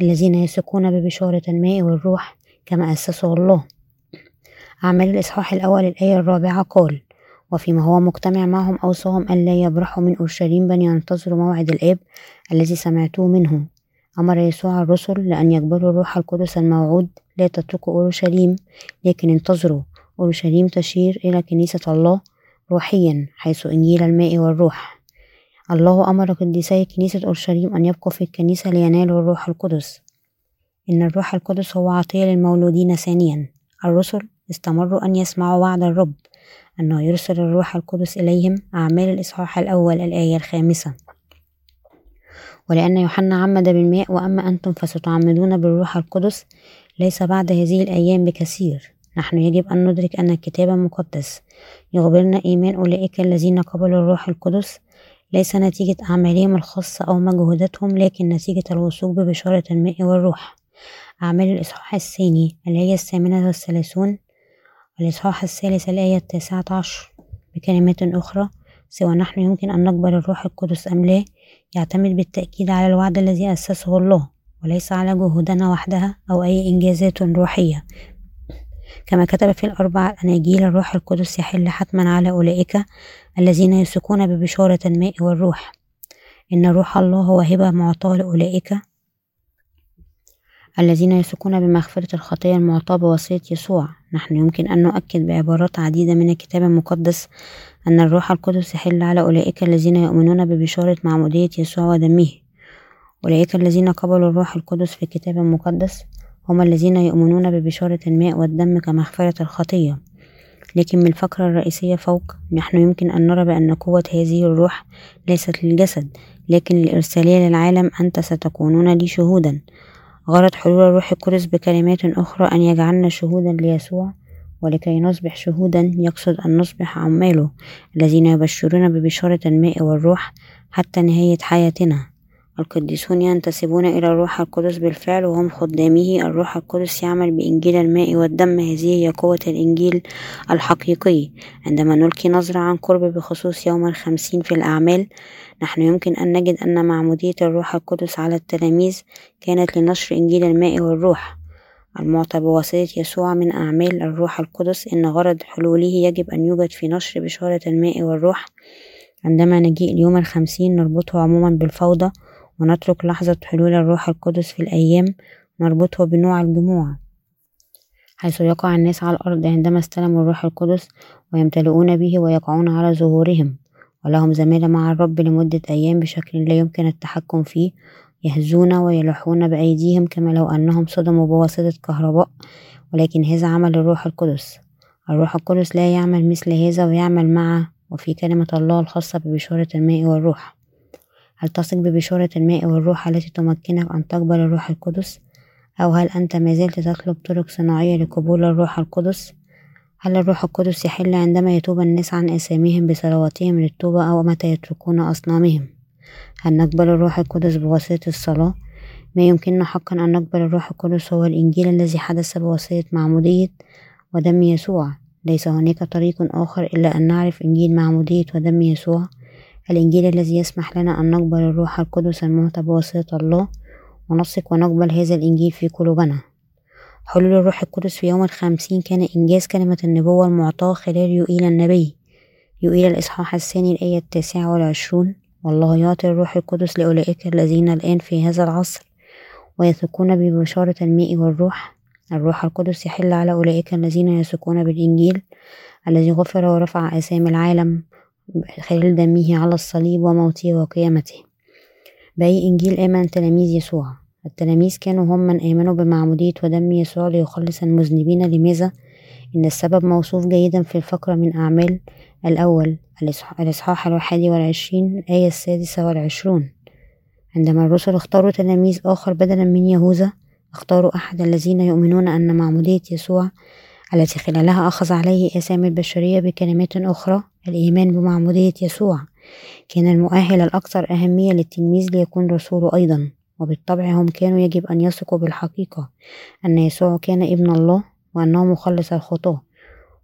الذين يثقون ببشارة الماء والروح كما أسسه الله. أعمال الإصحاح الأول الآية الرابعة قال وفيما هو مجتمع معهم أوصاهم ألا يبرحوا من أورشليم بل ينتظروا موعد الآب الذي سمعتوه منه أمر يسوع الرسل لأن يقبلوا الروح القدس الموعود لا تتركوا أورشليم لكن انتظروا. أورشليم تشير إلى كنيسة الله روحيا حيث إنجيل الماء والروح. الله أمر قديسي كنيسة أورشليم أن يبقوا في الكنيسة لينالوا الروح القدس. إن الروح القدس هو عطية للمولودين ثانيا. الرسل استمروا أن يسمعوا وعد الرب أنه يرسل الروح القدس إليهم أعمال الإصحاح الأول الآية الخامسة. ولأن يوحنا عمد بالماء وأما أنتم فستعمدون بالروح القدس ليس بعد هذه الأيام بكثير. نحن يجب أن ندرك أن الكتاب المقدس يخبرنا إيمان أولئك الذين قبلوا الروح القدس. ليس نتيجة أعمالهم الخاصة أو مجهوداتهم لكن نتيجة الوثوق ببشارة الماء والروح. أعمال الإصحاح الثاني الآية الثامنة والثلاثون. الإصحاح الثالث الآية التاسعة عشر. بكلمات أخرى سوى نحن يمكن أن نقبل الروح القدس أم لا يعتمد بالتأكيد على الوعد الذي أسسه الله وليس على جهودنا وحدها أو أي إنجازات روحية. كما كتب في الأربع أناجيل الروح القدس يحل حتما على أولئك الذين يثقون ببشارة الماء والروح. إن روح الله هو هبة معطاة لأولئك الذين يثقون بمغفرة الخطية المعطاة بواسطة يسوع. نحن يمكن أن نؤكد بعبارات عديدة من الكتاب المقدس أن الروح القدس يحل على أولئك الذين يؤمنون ببشارة معمودية يسوع ودمه. أولئك الذين قبلوا الروح القدس في الكتاب المقدس هم الذين يؤمنون ببشارة الماء والدم كمغفرة الخطية. لكن من الفقرة الرئيسية فوق نحن يمكن أن نرى بأن قوة هذه الروح ليست للجسد لكن الإرسالية للعالم أنت ستكونون لي شهودا. غرض حلول الروح القدس بكلمات أخرى أن يجعلنا شهودا ليسوع ولكي نصبح شهودا يقصد أن نصبح عماله الذين يبشرون ببشارة الماء والروح حتى نهاية حياتنا. القديسون ينتسبون إلى الروح القدس بالفعل وهم خدامه. الروح القدس يعمل بإنجيل الماء والدم هذه هي قوة الإنجيل الحقيقي. عندما نلقي نظرة عن قرب بخصوص يوم الخمسين في الأعمال نحن يمكن أن نجد أن معمودية الروح القدس على التلاميذ كانت لنشر إنجيل الماء والروح. المعطى بواسطة يسوع من أعمال الروح القدس إن غرض حلوله يجب أن يوجد في نشر بشارة الماء والروح. عندما نجيء اليوم الخمسين نربطه عموما بالفوضى ونترك لحظة حلول الروح القدس في الأيام نربطه بنوع الجموع حيث يقع الناس على الأرض عندما استلموا الروح القدس ويمتلئون به ويقعون على ظهورهم. ولهم زمالة مع الرب لمدة أيام بشكل لا يمكن التحكم فيه يهزون ويلوحون بأيديهم كما لو أنهم صدموا بواسطة كهرباء ولكن هذا عمل الروح القدس. الروح القدس لا يعمل مثل هذا ويعمل مع وفي كلمة الله الخاصة ببشارة الماء والروح. هل تثق ببشارة الماء والروح التي تمكنك أن تقبل الروح القدس؟ أو هل أنت ما زلت تطلب طرق صناعية لقبول الروح القدس؟ هل الروح القدس يحل عندما يتوب الناس عن آثامهم بصلواتهم للتوبة أو متى يتركون أصنامهم؟ هل نقبل الروح القدس بواسطة الصلاة؟ ما يمكننا حقا أن نقبل الروح القدس هو الإنجيل الذي حدث بواسطة معمودية ودم يسوع. ليس هناك طريق آخر إلا أن نعرف إنجيل معمودية ودم يسوع. الإنجيل الذي يسمح لنا أن نقبل الروح القدس المعطى بواسطة الله ونثق ونقبل هذا الإنجيل في قلوبنا. حلول الروح القدس في يوم الخمسين كان إنجاز كلمة النبوة المعطاة خلال يوئيل النبي. يوئيل الإصحاح الثاني الآية التاسعة والعشرون والله يعطي الروح القدس لأولئك الذين الآن في هذا العصر ويثقون ببشارة الماء والروح. الروح القدس يحل على أولئك الذين يثقون بالإنجيل الذي غفر ورفع آثام العالم. خلال دمه على الصليب وموته وقيامته. بأي إنجيل آمن تلاميذ يسوع. التلاميذ كانوا هم من آمنوا بمعمودية ودم يسوع ليخلص المذنبين. لماذا؟ إن السبب موصوف جيدا في الفقرة من أعمال الأول الإصحاح الواحد والعشرين الآية السادسة والعشرون. عندما الرسل اختاروا تلاميذ آخر بدلا من يهوذا اختاروا أحد الذين يؤمنون أن معمودية يسوع التي خلالها أخذ عليه أسامي البشرية بكلمات أخرى الإيمان بمعمودية يسوع. كان المؤهل الأكثر أهمية للتلميذ ليكون رسوله أيضا وبالطبع هم كانوا يجب أن يثقوا بالحقيقة أن يسوع كان ابن الله وأنه مخلص الخطاة.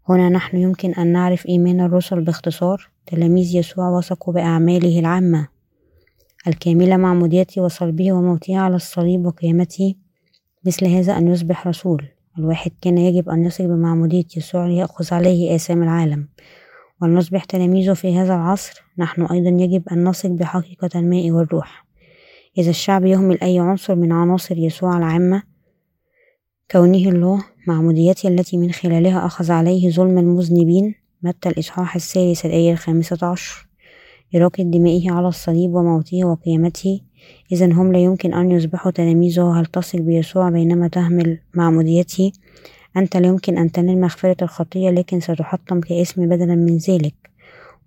هنا نحن يمكن أن نعرف إيمان الرسل باختصار. تلاميذ يسوع وثقوا بأعماله العامة الكاملة معموديته وصلبه وموته على الصليب وقيامته مثل هذا أن يصبح رسول. الواحد كان يجب أن يصل بمعمودية يسوع ليأخذ عليه آثام العالم. ولنصبح تلاميذه في هذا العصر نحن أيضا يجب أن نثق بحقيقة الماء والروح. إذا الشعب يهمل أي عنصر من عناصر يسوع العامة كونه الله معموديته التي من خلالها أخذ عليه ظلم المذنبين متى الإصحاح الثالث الآية الخامسة عشر. إراقة دمائه على الصليب وموته وقيامته إذا هم لا يمكن أن يصبحوا تلاميذه. هل تثق بيسوع بينما تهمل معموديته أنت لا يمكن أن تنال مغفرة الخطية لكن ستحطم كاسم بدلا من ذلك.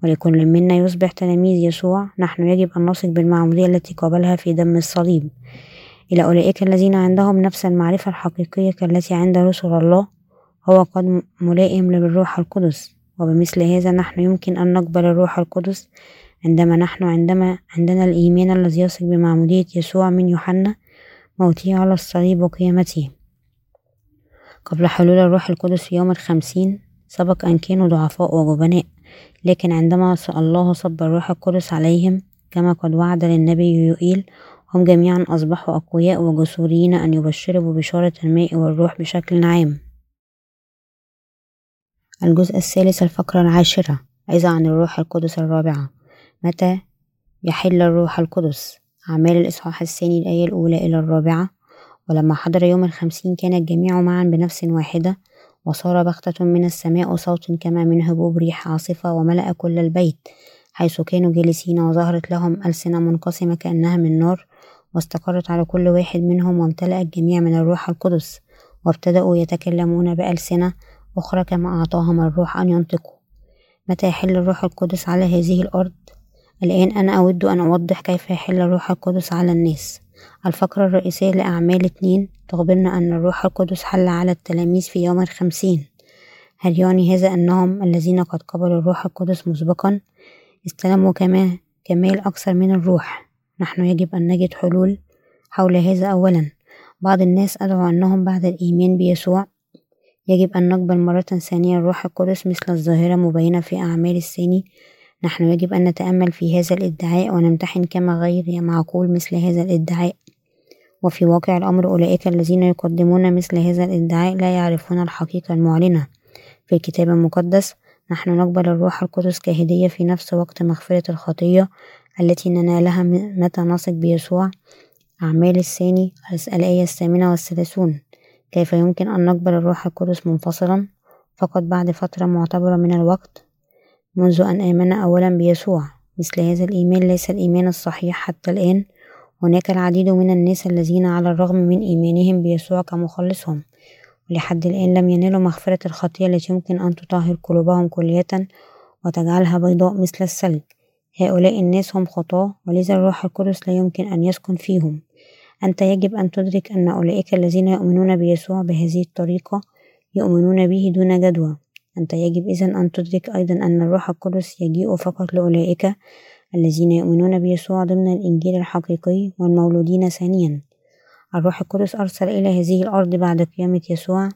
ولكل منا يصبح تلاميذ يسوع. نحن يجب أن نثق بالمعمودية التي قابلها في دم الصليب. إلى أولئك الذين عندهم نفس المعرفة الحقيقية كالتي عند رسل الله هو قد ملائم للروح القدس. وبمثل هذا نحن يمكن أن نقبل الروح القدس عندما نحن عندما عندنا الإيمان الذي يثق بمعمودية يسوع من يوحنا موته على الصليب وقيامته. قبل حلول الروح القدس في يوم الخمسين سبق أن كانوا ضعفاء وجبناء لكن عندما الله صب الروح القدس عليهم كما قد وعد للنبي يوئيل هم جميعا أصبحوا أقوياء وجسورين أن يبشروا ببشارة الماء والروح بشكل عام. الجزء الثالث الفقرة العاشرة عظة عن الروح القدس الرابعة. متى يحل الروح القدس؟ أعمال الإصحاح الثاني الآية الأولى إلى الرابعة. ولما حضر يوم الخمسين كان الجميع معا بنفس واحدة وصار بغتة من السماء صوت كما من هبوب ريح عاصفة وملأ كل البيت حيث كانوا جالسين وظهرت لهم ألسنة منقسمة كأنها من نار واستقرت على كل واحد منهم وامتلأ الجميع من الروح القدس وابتدأوا يتكلمون بألسنة أخرى كما أعطاهم الروح أن ينطقوا. متى يحل الروح القدس على هذه الأرض؟ الآن أنا أود أن أوضح كيف يحل الروح القدس على الناس. الفقرة الرئيسية لأعمال اتنين تخبرنا أن الروح القدس حل على التلاميذ في يوم الخمسين. هل يعني هذا أنهم الذين قد قبلوا الروح القدس مسبقا؟ استلموا كما كمال أكثر من الروح. نحن يجب أن نجد حلول حول هذا أولا. بعض الناس أدعوا أنهم بعد الإيمان بيسوع. يجب أن نقبل مرة ثانية الروح القدس مثل الظاهرة مبينة في أعمال الثاني نحن يجب أن نتأمل في هذا الادعاء ونمتحن كما غير معقول مثل هذا الادعاء. وفي واقع الأمر أولئك الذين يقدمون مثل هذا الادعاء لا يعرفون الحقيقة المعلنة. في الكتاب المقدس نحن نقبل الروح القدس كهدية في نفس وقت مغفرة الخطية التي ننالها متى نثق بيسوع أعمال الثاني الآية الثامنة والثلاثون. كيف يمكن أن نقبل الروح القدس منفصلا؟ فقط بعد فترة معتبرة من الوقت. منذ أن آمن أولا بيسوع. مثل هذا الإيمان ليس الإيمان الصحيح حتى الآن. هناك العديد من الناس الذين على الرغم من إيمانهم بيسوع كمخلصهم. ولحد الآن لم ينالوا مغفرة الخطية التي يمكن أن تطهر قلوبهم كلية وتجعلها بيضاء مثل الثلج. هؤلاء الناس هم خطاة ولذا الروح القدس لا يمكن أن يسكن فيهم. أنت يجب أن تدرك أن أولئك الذين يؤمنون بيسوع بهذه الطريقة يؤمنون به دون جدوى. أنت يجب إذا أن تدرك أيضا أن الروح القدس يجيء فقط لأولئك الذين يؤمنون بيسوع ضمن الإنجيل الحقيقي والمولودين ثانيا. الروح القدس أرسل إلى هذه الأرض بعد قيامة يسوع.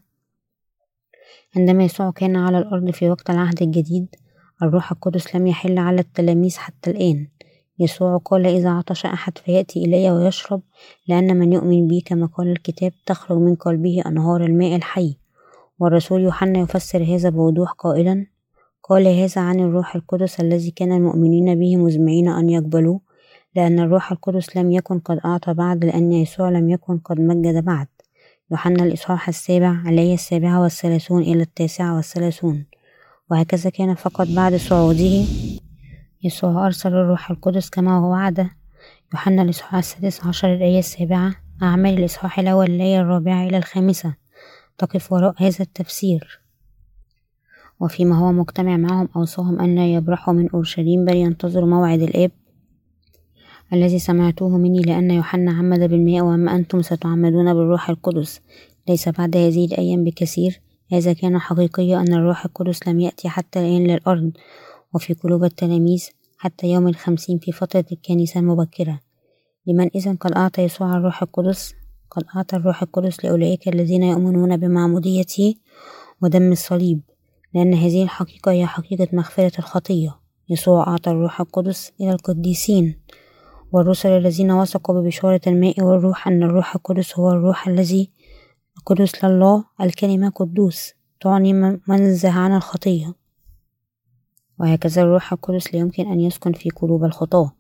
عندما يسوع كان على الأرض في وقت العهد الجديد الروح القدس لم يحل على التلاميذ حتى الآن. يسوع قال إذا عطش أحد فيأتي إلي ويشرب لأن من يؤمن بي كما قال الكتاب تخرج من قلبه أنهار الماء الحي. والرسول يوحنا يفسر هذا بوضوح قائلا قال هذا عن الروح القدس الذي كان المؤمنين به مزمعين أن يقبلوه لأن الروح القدس لم يكن قد أعطى بعد لأن يسوع لم يكن قد مجد بعد. يوحنا الإصحاح السابع عليه السابعة والثلاثون إلى التاسعة والثلاثون. وهكذا كان فقط بعد صعوده. يسوع أرسل الروح القدس كما هو وعد يوحنا الإصحاح السادس عشر الآية السابعة أعمال الإصحاح الأول الآية الرابعة إلى الخامسة. تقف وراء هذا التفسير. وفيما هو مجتمع معهم أوصاهم أن لا يبرحوا من أورشليم بل ينتظروا موعد الآب الذي سمعتوه مني لأن يوحنا عمد بالماء وأما أنتم ستعمدون بالروح القدس. ليس بعد هذه الأيام بكثير. هذا كان حقيقي أن الروح القدس لم يأتي حتى الآن للأرض وفي قلوب التلاميذ حتى يوم الخمسين في فترة الكنيسة المبكرة. لمن إذا قد أعطى يسوع الروح القدس قد أعطى الروح القدس لأولئك الذين يؤمنون بمعموديته ودم الصليب لأن هذه الحقيقة هي حقيقة مغفرة الخطية. يسوع أعطى الروح القدس إلى القديسين والرسل الذين وثقوا ببشارة الماء والروح أن الروح القدس هو الروح الذي القدس لله الكلمة قدوس تعني منزه عن الخطية. وهكذا الروح القدس لا يمكن أن يسكن في قلوب الخطاة.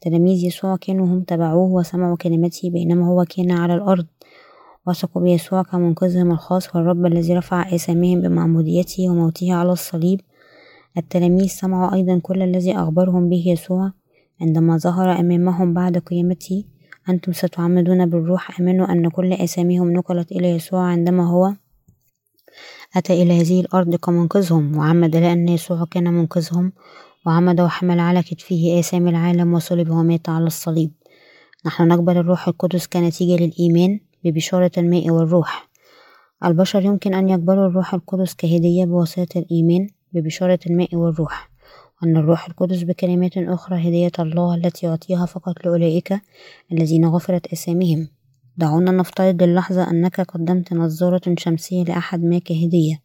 تلاميذ يسوع كانوا هم تبعوه وسمعوا كلمته بينما هو كان على الأرض. وثقوا بيسوع كمنقذهم الخاص والرب الذي رفع آثامهم بمعموديته وموته على الصليب. التلاميذ سمعوا أيضا كل الذي أخبرهم به يسوع. عندما ظهر أمامهم بعد قيامته أنتم ستعمدون بالروح آمنوا أن كل آثامهم نقلت إلى يسوع عندما هو أتى إلى هذه الأرض كمنقذهم. وعمد لأن يسوع كان منقذهم. وعمد وحمل على كتفه آثام العالم وصلب ومات على الصليب. نحن نقبل الروح القدس كنتيجة للإيمان ببشارة الماء والروح. البشر يمكن أن يقبلوا الروح القدس كهدية بواسطة الإيمان ببشارة الماء والروح. وأن الروح القدس بكلمات أخرى هدية الله التي يعطيها فقط لأولئك الذين غفرت أسامهم دعونا نفترض للحظة أنك قدمت نظارة شمسية لأحد ما كهدية.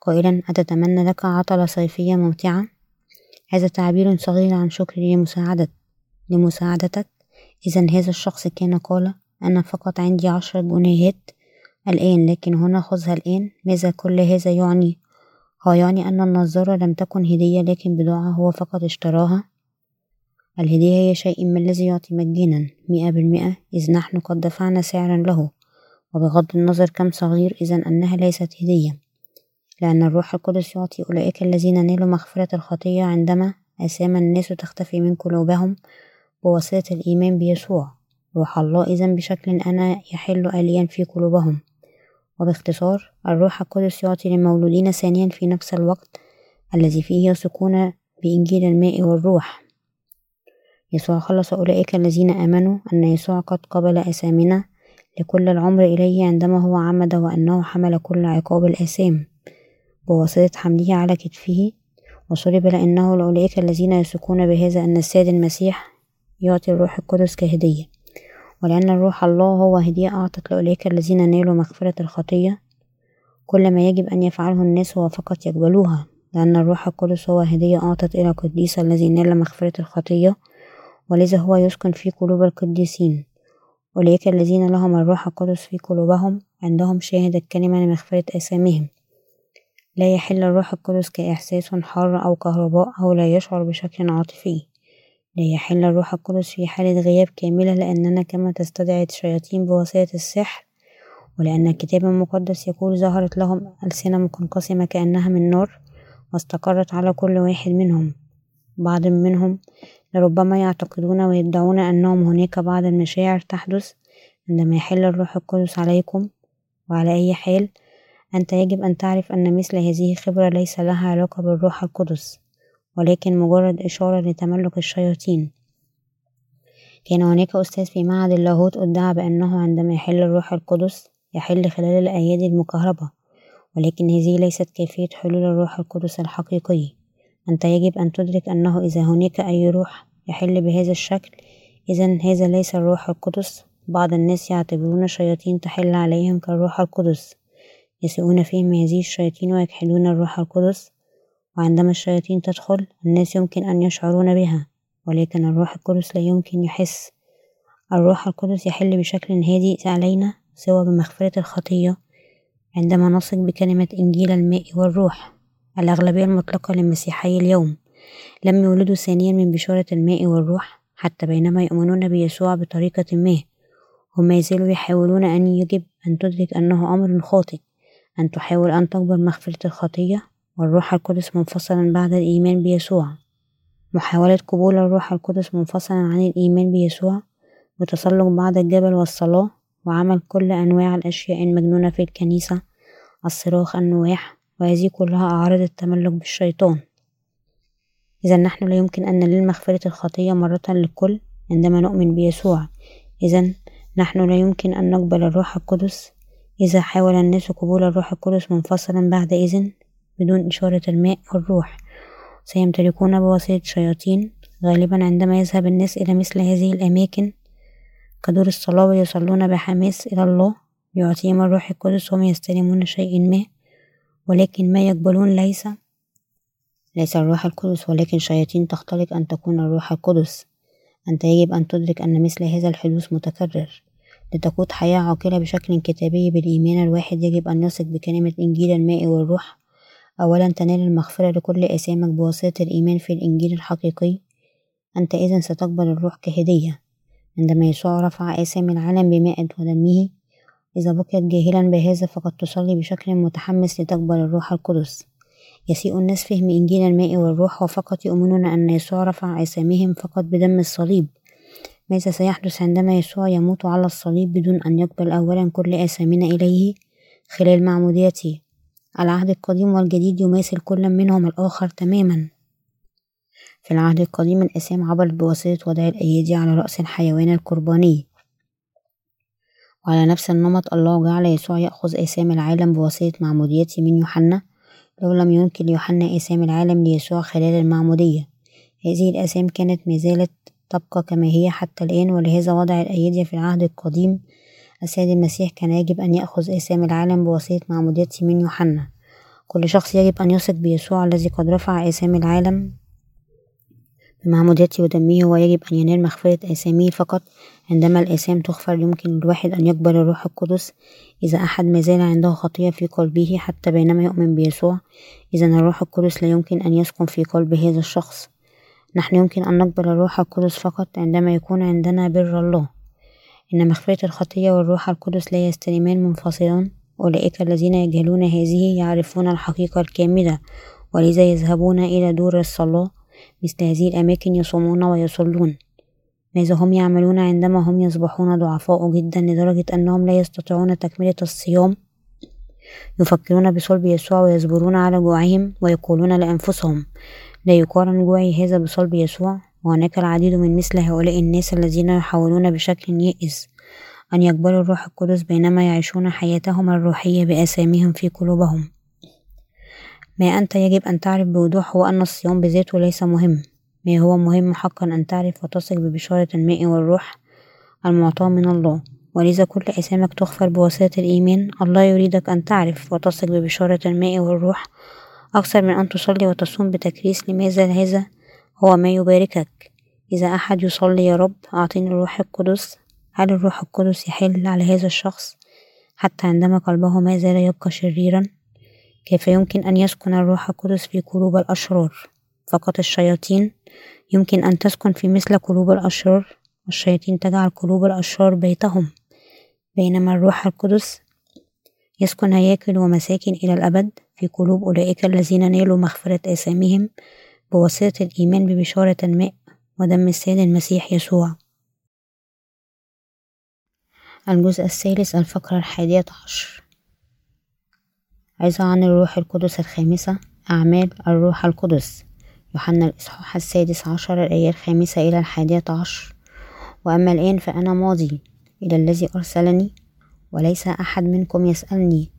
قائلا أتتمنى لك عطلة صيفية ممتعة؟ هذا تعبير صغير عن شكري لمساعدة لمساعدتك. إذا هذا الشخص كان قال أنا فقط عندي عشر جنيهات الآن لكن هنا خذها الآن. ماذا كل هذا يعني؟ هو يعني أن النظارة لم تكن هدية لكن بضاعة هو فقط اشتراها. الهدية هي شيء ما الذي يعطي مجانا مئة بالمئة. إذ نحن قد دفعنا سعرا له وبغض النظر كم صغير إذا أنها ليست هدية. لأن الروح القدس يعطي أولئك الذين نالوا مغفرة الخطية عندما أسام الناس تختفي من قلوبهم بواسطة الإيمان بيسوع. روح الله إذا بشكل أنا يحل آليا في قلوبهم. وباختصار الروح القدس يعطي للمولودين ثانيا في نفس الوقت الذي فيه يثقون بإنجيل الماء والروح. يسوع خلص أولئك الذين آمنوا أن يسوع قد قبل أثامنا لكل العمر إليه عندما هو عمد وأنه حمل كل عقاب الآثام. بواسطة حمله على كتفه. وصلب لأنه لأولئك الذين يثقون بهذا أن السيد المسيح يعطي الروح القدس كهدية. ولأن الروح الله هو هدية أعطت لأولئك الذين نالوا مغفرة الخطية. كل ما يجب أن يفعله الناس هو فقط يقبلوها لأن الروح القدس هو هدية أعطت إلى القديس الذي نال مغفرة الخطية. ولذا هو يسكن في قلوب القديسين. أولئك الذين لهم الروح القدس في قلوبهم عندهم شاهد الكلمة لمغفرة آثامهم لا يحل الروح القدس كإحساس حار أو كهرباء أو لا يشعر بشكل عاطفي. لا يحل الروح القدس في حالة غياب كاملة لأننا كما تستدعي الشياطين بواسطة السحر ولأن الكتاب المقدس يقول ظهرت لهم ألسنة منقسمة كأنها من نار واستقرت على كل واحد منهم بعض منهم لربما يعتقدون ويدعون أنهم هناك بعض المشاعر تحدث عندما يحل الروح القدس عليكم وعلى أي حال أنت يجب أن تعرف أن مثل هذه خبرة ليس لها علاقة بالروح القدس ولكن مجرد إشارة لتملك الشياطين. كان هناك أستاذ في معهد اللاهوت ادعى بأنه عندما يحل الروح القدس يحل خلال الأيادي المكهربة ولكن هذه ليست كيفية حلول الروح القدس الحقيقي. أنت يجب أن تدرك أنه إذا هناك أي روح يحل بهذا الشكل إذا هذا ليس الروح القدس. بعض الناس يعتبرون الشياطين تحل عليهم كالروح القدس. يسيئون فهم هذه الشياطين ويجحدون الروح القدس. وعندما الشياطين تدخل الناس يمكن أن يشعرون بها ولكن الروح القدس لا يمكن يحس. الروح القدس يحل بشكل هادئ علينا سوى بمغفرة الخطية. عندما نثق بكلمة إنجيل الماء والروح الأغلبية المطلقة للمسيحي اليوم لم يولدوا ثانيا من بشارة الماء والروح حتى بينما يؤمنون بيسوع بطريقة ما. هم يزالوا يحاولون أن يجب أن تدرك أنه أمر خاطئ. أن تحاول أن تقبل مغفرة الخطية والروح القدس منفصلا بعد الإيمان بيسوع. محاولة قبول الروح القدس منفصلا عن الإيمان بيسوع وتسلق بعد الجبل والصلاة وعمل كل أنواع الأشياء المجنونة في الكنيسة الصراخ النواح وهذه كلها أعراض التملك بالشيطان. إذا نحن لا يمكن أن ننال مغفرة الخطية مرة للكل عندما نؤمن بيسوع. إذا نحن لا يمكن أن نقبل الروح القدس إذا حاول الناس قبول الروح القدس منفصلا بعد إذن بدون إشارة الماء والروح. سيمتلكون بواسطة شياطين غالبا عندما يذهب الناس إلى مثل هذه الأماكن. كدور الصلاة ويصلون بحماس إلى الله يعطيهم الروح القدس وهم يستلمون شيء ما ولكن ما يقبلون ليس ليس الروح القدس ولكن شياطين تختلق أن تكون الروح القدس. أنت يجب أن تدرك أن مثل هذا الحدوث متكرر. لتقود حياة عاقلة بشكل كتابي بالإيمان الواحد يجب أن يثق بكلمة إنجيل الماء والروح. أولا تنال المغفرة لكل آثامك بواسطة الإيمان في الإنجيل الحقيقي. أنت إذا ستقبل الروح كهدية. عندما يسوع رفع آثام العالم بماء ودمه إذا بقيت جاهلا بهذا فقد تصلي بشكل متحمس لتقبل الروح القدس. يسيء الناس فهم إنجيل الماء والروح وفقط يؤمنون أن يسوع رفع آثامهم فقط بدم الصليب. ماذا سيحدث عندما يسوع يموت على الصليب بدون أن يقبل أولا كل آثامنا إليه خلال معموديته. العهد القديم والجديد يماثل كل منهم الآخر تماما. في العهد القديم الآثام عبرت بواسطة وضع الأيدي على رأس الحيوان القرباني. وعلى نفس النمط الله جعل يسوع يأخذ آثام العالم بواسطة معموديته من يوحنا لو لم ينكر يوحنا آثام العالم ليسوع خلال المعمودية. هذه الآثام كانت مازالت تبقى كما هي حتى الآن ولهذا وضع الأيدي في العهد القديم. السيد المسيح كان يجب أن يأخذ آثام العالم بواسطة معموديته من يوحنا. كل شخص يجب أن يثق بيسوع الذي قد رفع آثام العالم بمعموديته ودمه ويجب أن ينال مغفرة آثامه. فقط عندما الآثام تغفر يمكن للواحد أن يقبل الروح القدس. إذا أحد ما زال عنده خطية في قلبه حتى بينما يؤمن بيسوع إذا الروح القدس لا يمكن أن يسكن في قلب هذا الشخص. نحن يمكن أن نقبل الروح القدس فقط عندما يكون عندنا بر الله. إن مغفرة الخطية والروح القدس لا يستلمان منفصلان أولئك الذين يجهلون هذه يعرفون الحقيقة الكاملة ولذا يذهبون إلى دور الصلاة مثل هذه الأماكن يصومون ويصلون. ماذا هم يعملون عندما هم يصبحون ضعفاء جدا لدرجة أنهم لا يستطيعون تكملة الصيام؟ يفكرون بصلب يسوع ويصبرون على جوعهم ويقولون لأنفسهم لا يقارن جوعي هذا بصلب يسوع وهناك العديد من مثل هؤلاء الناس الذين يحاولون بشكل يائس أن يقبلوا الروح القدس بينما يعيشون حياتهم الروحية بآثامهم في قلوبهم. ما أنت يجب أن تعرف بوضوح هو أن الصيام بذاته ليس مهم. ما هو مهم حقا أن تعرف وتثق ببشارة الماء والروح المعطاة من الله. ولذا كل آثامك تغفر بواسطة الإيمان. الله يريدك أن تعرف وتثق ببشارة الماء والروح أكثر من أن تصلي وتصوم بتكريس لماذا هذا؟ هو ما يباركك. إذا أحد يصلي يا رب أعطيني الروح القدس. هل الروح القدس يحل على هذا الشخص؟ حتى عندما قلبه ما زال يبقى شريرا. كيف يمكن أن يسكن الروح القدس في قلوب الأشرار؟ فقط الشياطين. يمكن أن تسكن في مثل قلوب الأشرار. والشياطين تجعل قلوب الأشرار بيتهم. بينما الروح القدس يسكن هياكل ومساكن إلى الأبد في قلوب أولئك الذين نالوا مغفرة آثامهم بواسطة الإيمان ببشارة الماء ودم السيد المسيح يسوع. الجزء الثالث الفقرة الحادية عشر. عظة عن الروح القدس الخامسة أعمال الروح القدس. يوحنا الإصحاح السادس عشر الآية الخامسة إلى الحادية عشر. وأما الآن فأنا ماضي إلى الذي أرسلني وليس أحد منكم يسألني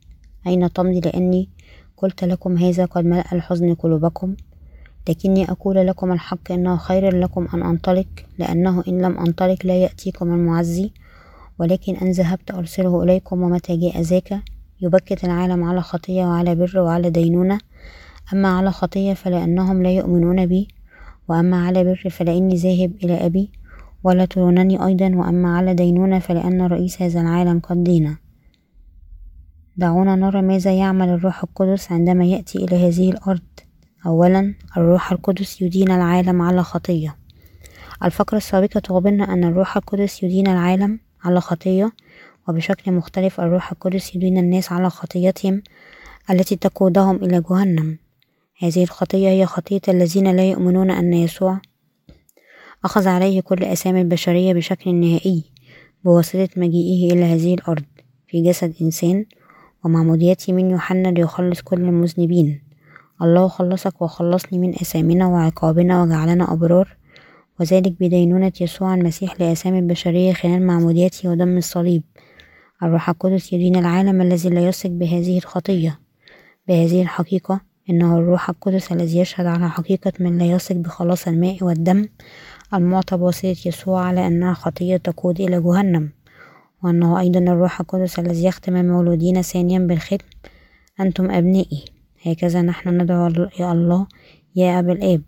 أين تمضي؟ لأني قلت لكم هذا قد ملأ الحزن قلوبكم لكني أقول لكم الحق إنه خير لكم أن أنطلق لأنه إن لم أنطلق لا يأتيكم المعزي ولكن إن ذهبت أرسله إليكم ومتى جاء ذاك يبكت العالم على خطية وعلى بر وعلى دينونة أما على خطية فلأنهم لا يؤمنون بي وأما على بر فلإني ذاهب إلى أبي ولا ترونني أيضا وأما على دينونة فلأن رئيس هذا العالم قد دين دعونا نرى ماذا يعمل الروح القدس عندما يأتي إلى هذه الأرض. أولا الروح القدس يدين العالم على خطية. الفقرة السابقة تخبرنا أن الروح القدس يدين العالم على خطية وبشكل مختلف الروح القدس يدين الناس على خطيتهم التي تقودهم إلى جهنم. هذه الخطية هي خطية الذين لا يؤمنون أن يسوع أخذ عليه كل أسامي البشرية بشكل نهائي بواسطة مجيئه إلى هذه الأرض في جسد إنسان ومعموديته من يوحنا ليخلص كل المذنبين. الله خلصك وخلصني من أثامنا وعقابنا وجعلنا أبرار وذلك بدينونة يسوع المسيح لأسامي البشرية خلال معموديته ودم الصليب. الروح القدس يدين العالم الذي لا يثق بهذه الخطية. بهذه الحقيقة إنه الروح القدس الذي يشهد على حقيقة من لا يثق بخلاص الماء والدم المعطى بواسطة يسوع على أنها خطية تقود إلى جهنم وأنه أيضا الروح القدس الذي يختم المولودين ثانيا بالختم أنتم أبنائي. هكذا نحن ندعو يا الله يا أبا الآب.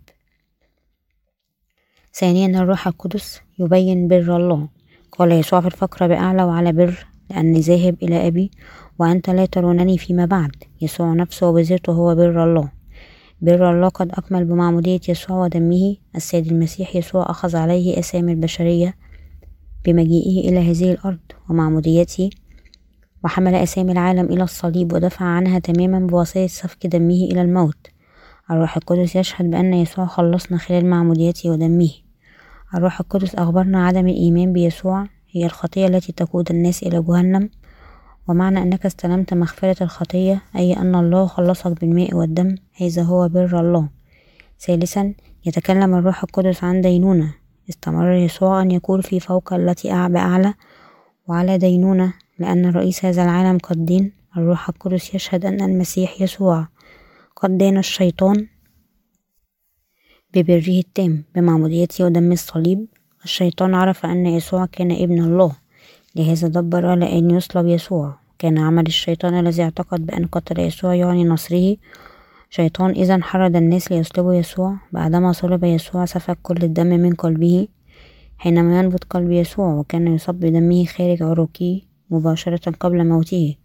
ثانيا الروح القدس يبين بر الله. قال يسوع في الفقرة بأعلى وعلى بر لأني ذاهب إلى أبي وأنت لا ترونني فيما بعد. يسوع نفسه وبذرته هو بر الله. بر الله قد أكمل بمعمودية يسوع ودمه. السيد المسيح يسوع أخذ عليه أسامي البشرية بمجيئه إلى هذه الأرض ومعموديته وحمل أسامي العالم إلى الصليب ودفع عنها تماما بواسطة سفك دمه إلى الموت. الروح القدس يشهد بأن يسوع خلصنا خلال معموديته ودمه. الروح القدس أخبرنا عدم الإيمان بيسوع هي الخطية التي تقود الناس إلى جهنم. ومعنى أنك استلمت مغفرة الخطية أي أن الله خلصك بالماء والدم هذا هو بر الله. ثالثا يتكلم الروح القدس عن دينونة. استمر يسوع أن يقول في فوق التي أعلى أعلى وعلى دينونة لأن رئيس هذا العالم قد دين. الروح القدس يشهد أن المسيح يسوع قد دان الشيطان ببره التام. بمعموديته ودم الصليب الشيطان عرف أن يسوع كان ابن الله. لهذا دبر على أن يصلب يسوع. كان عمل الشيطان الذي اعتقد بأن قتل يسوع يعني نصره. شيطان إذا حرض الناس ليصلبوا يسوع. بعدما صلب يسوع سفك كل الدم من قلبه حينما ينبض قلب يسوع وكان يصب بدمه خارج عروقه مباشرة قبل موته.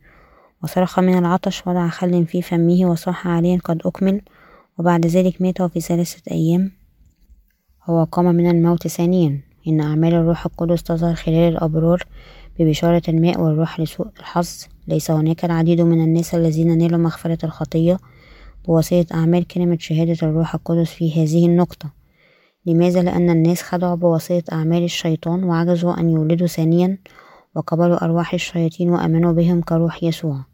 وصرخ من العطش وضع خل في فمه وصاح عليه قد أكمل. وبعد ذلك مات في ثلاثة أيام. هو قام من الموت ثانيا. إن أعمال الروح القدس تظهر خلال الأبرار. ببشارة الماء والروح لسوء الحظ. ليس هناك العديد من الناس الذين نالوا مغفرة الخطية بواسطة أعمال كلمة شهادة الروح القدس في هذه النقطة. لماذا؟ لأن الناس خدعوا بواسطة أعمال الشيطان وعجزوا أن يولدوا ثانيا وقبلوا أرواح الشياطين وأمنوا بهم كروح يسوع.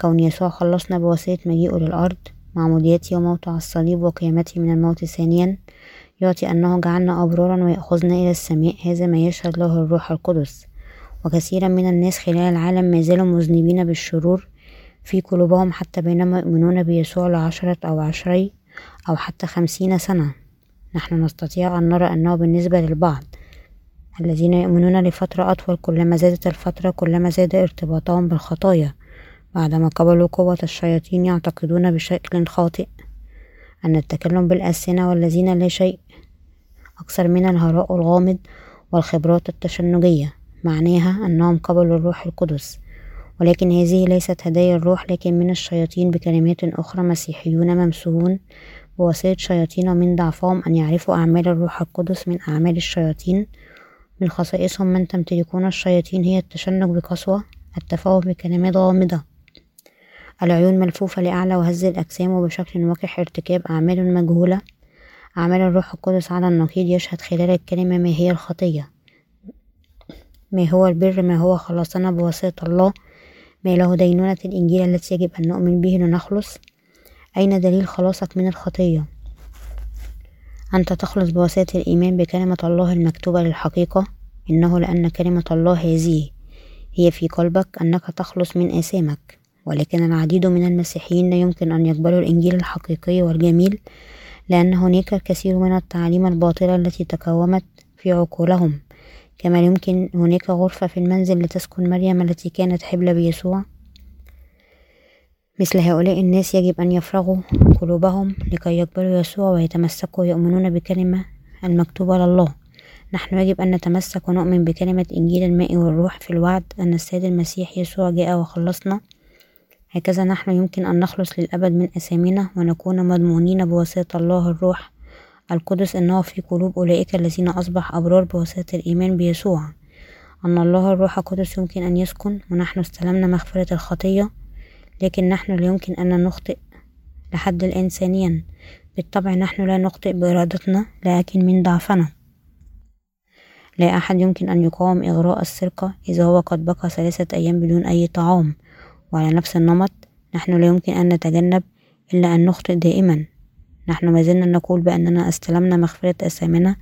كون يسوع خلصنا بواسطة مجيئه للأرض معموديته وموته على الصليب وقيامته من الموت ثانيا يعطي أنه جعلنا أبرارا ويأخذنا إلى السماء. هذا ما يشهد له الروح القدس. وكثيرا من الناس خلال العالم ما زالوا مذنبين بالشرور في قلوبهم حتى بينما يؤمنون بيسوع لعشرة أو عشري أو حتى خمسين سنة. نحن نستطيع أن نرى أنه بالنسبة للبعض الذين يؤمنون لفترة أطول كلما زادت الفترة كلما زاد ارتباطهم بالخطايا بعدما قبلوا قوة الشياطين يعتقدون بشكل خاطئ أن التكلم بالألسنة والذين لا شيء أكثر من الهراء الغامض والخبرات التشنجية. معناها أنهم قبلوا الروح القدس ولكن هذه ليست هدايا الروح لكن من الشياطين بكلمات أخرى مسيحيون ممسوحون بواسطة شياطين من ضعفهم أن يعرفوا أعمال الروح القدس من أعمال الشياطين. من خصائصهم من تمتلكون الشياطين هي التشنج بقسوة التفاهم بكلمات غامضة. العيون ملفوفة لأعلى وهز الأجسام وبشكل وقح ارتكاب أعمال مجهولة. أعمال الروح القدس على النقيض يشهد خلال الكلمة ما هي الخطية. ما هو البر ما هو خلاصنا بواسطة الله. ما له دينونة الإنجيل التي يجب أن نؤمن به لنخلص. أين دليل خلاصك من الخطية؟ أنت تخلص بواسطة الإيمان بكلمة الله المكتوبة للحقيقة. إنه لأن كلمة الله هذه هي في قلبك أنك تخلص من آثامك. ولكن العديد من المسيحيين لا يمكن أن يقبلوا الإنجيل الحقيقي والجميل لأن هناك الكثير من التعاليم الباطلة التي تكومت في عقولهم. كما يمكن هناك غرفة في المنزل لتسكن مريم التي كانت حبلى بيسوع مثل هؤلاء الناس يجب أن يفرغوا قلوبهم لكي يقبلوا يسوع ويتمسكوا ويؤمنون بكلمة المكتوبة لله نحن يجب أن نتمسك ونؤمن بكلمة إنجيل الماء والروح في الوعد أن السيد المسيح يسوع جاء وخلصنا. هكذا نحن يمكن أن نخلص للأبد من أثامنا ونكون مضمونين بواسطة الله الروح القدس إنه في قلوب أولئك الذين أصبح أبرار بواسطة الإيمان بيسوع. أن الله الروح القدس يمكن أن يسكن ونحن استلمنا مغفرة الخطية لكن نحن لا يمكن أن نخطئ لحد الآن ثانيا. بالطبع نحن لا نخطئ بإرادتنا لكن من ضعفنا. لا أحد يمكن أن يقاوم إغراء السرقة إذا هو قد بقى ثلاثة أيام بدون أي طعام. وعلى نفس النمط نحن لا يمكن أن نتجنب إلا أن نخطئ دائما. نحن ما زلنا نقول بأننا استلمنا مغفرة أثامنا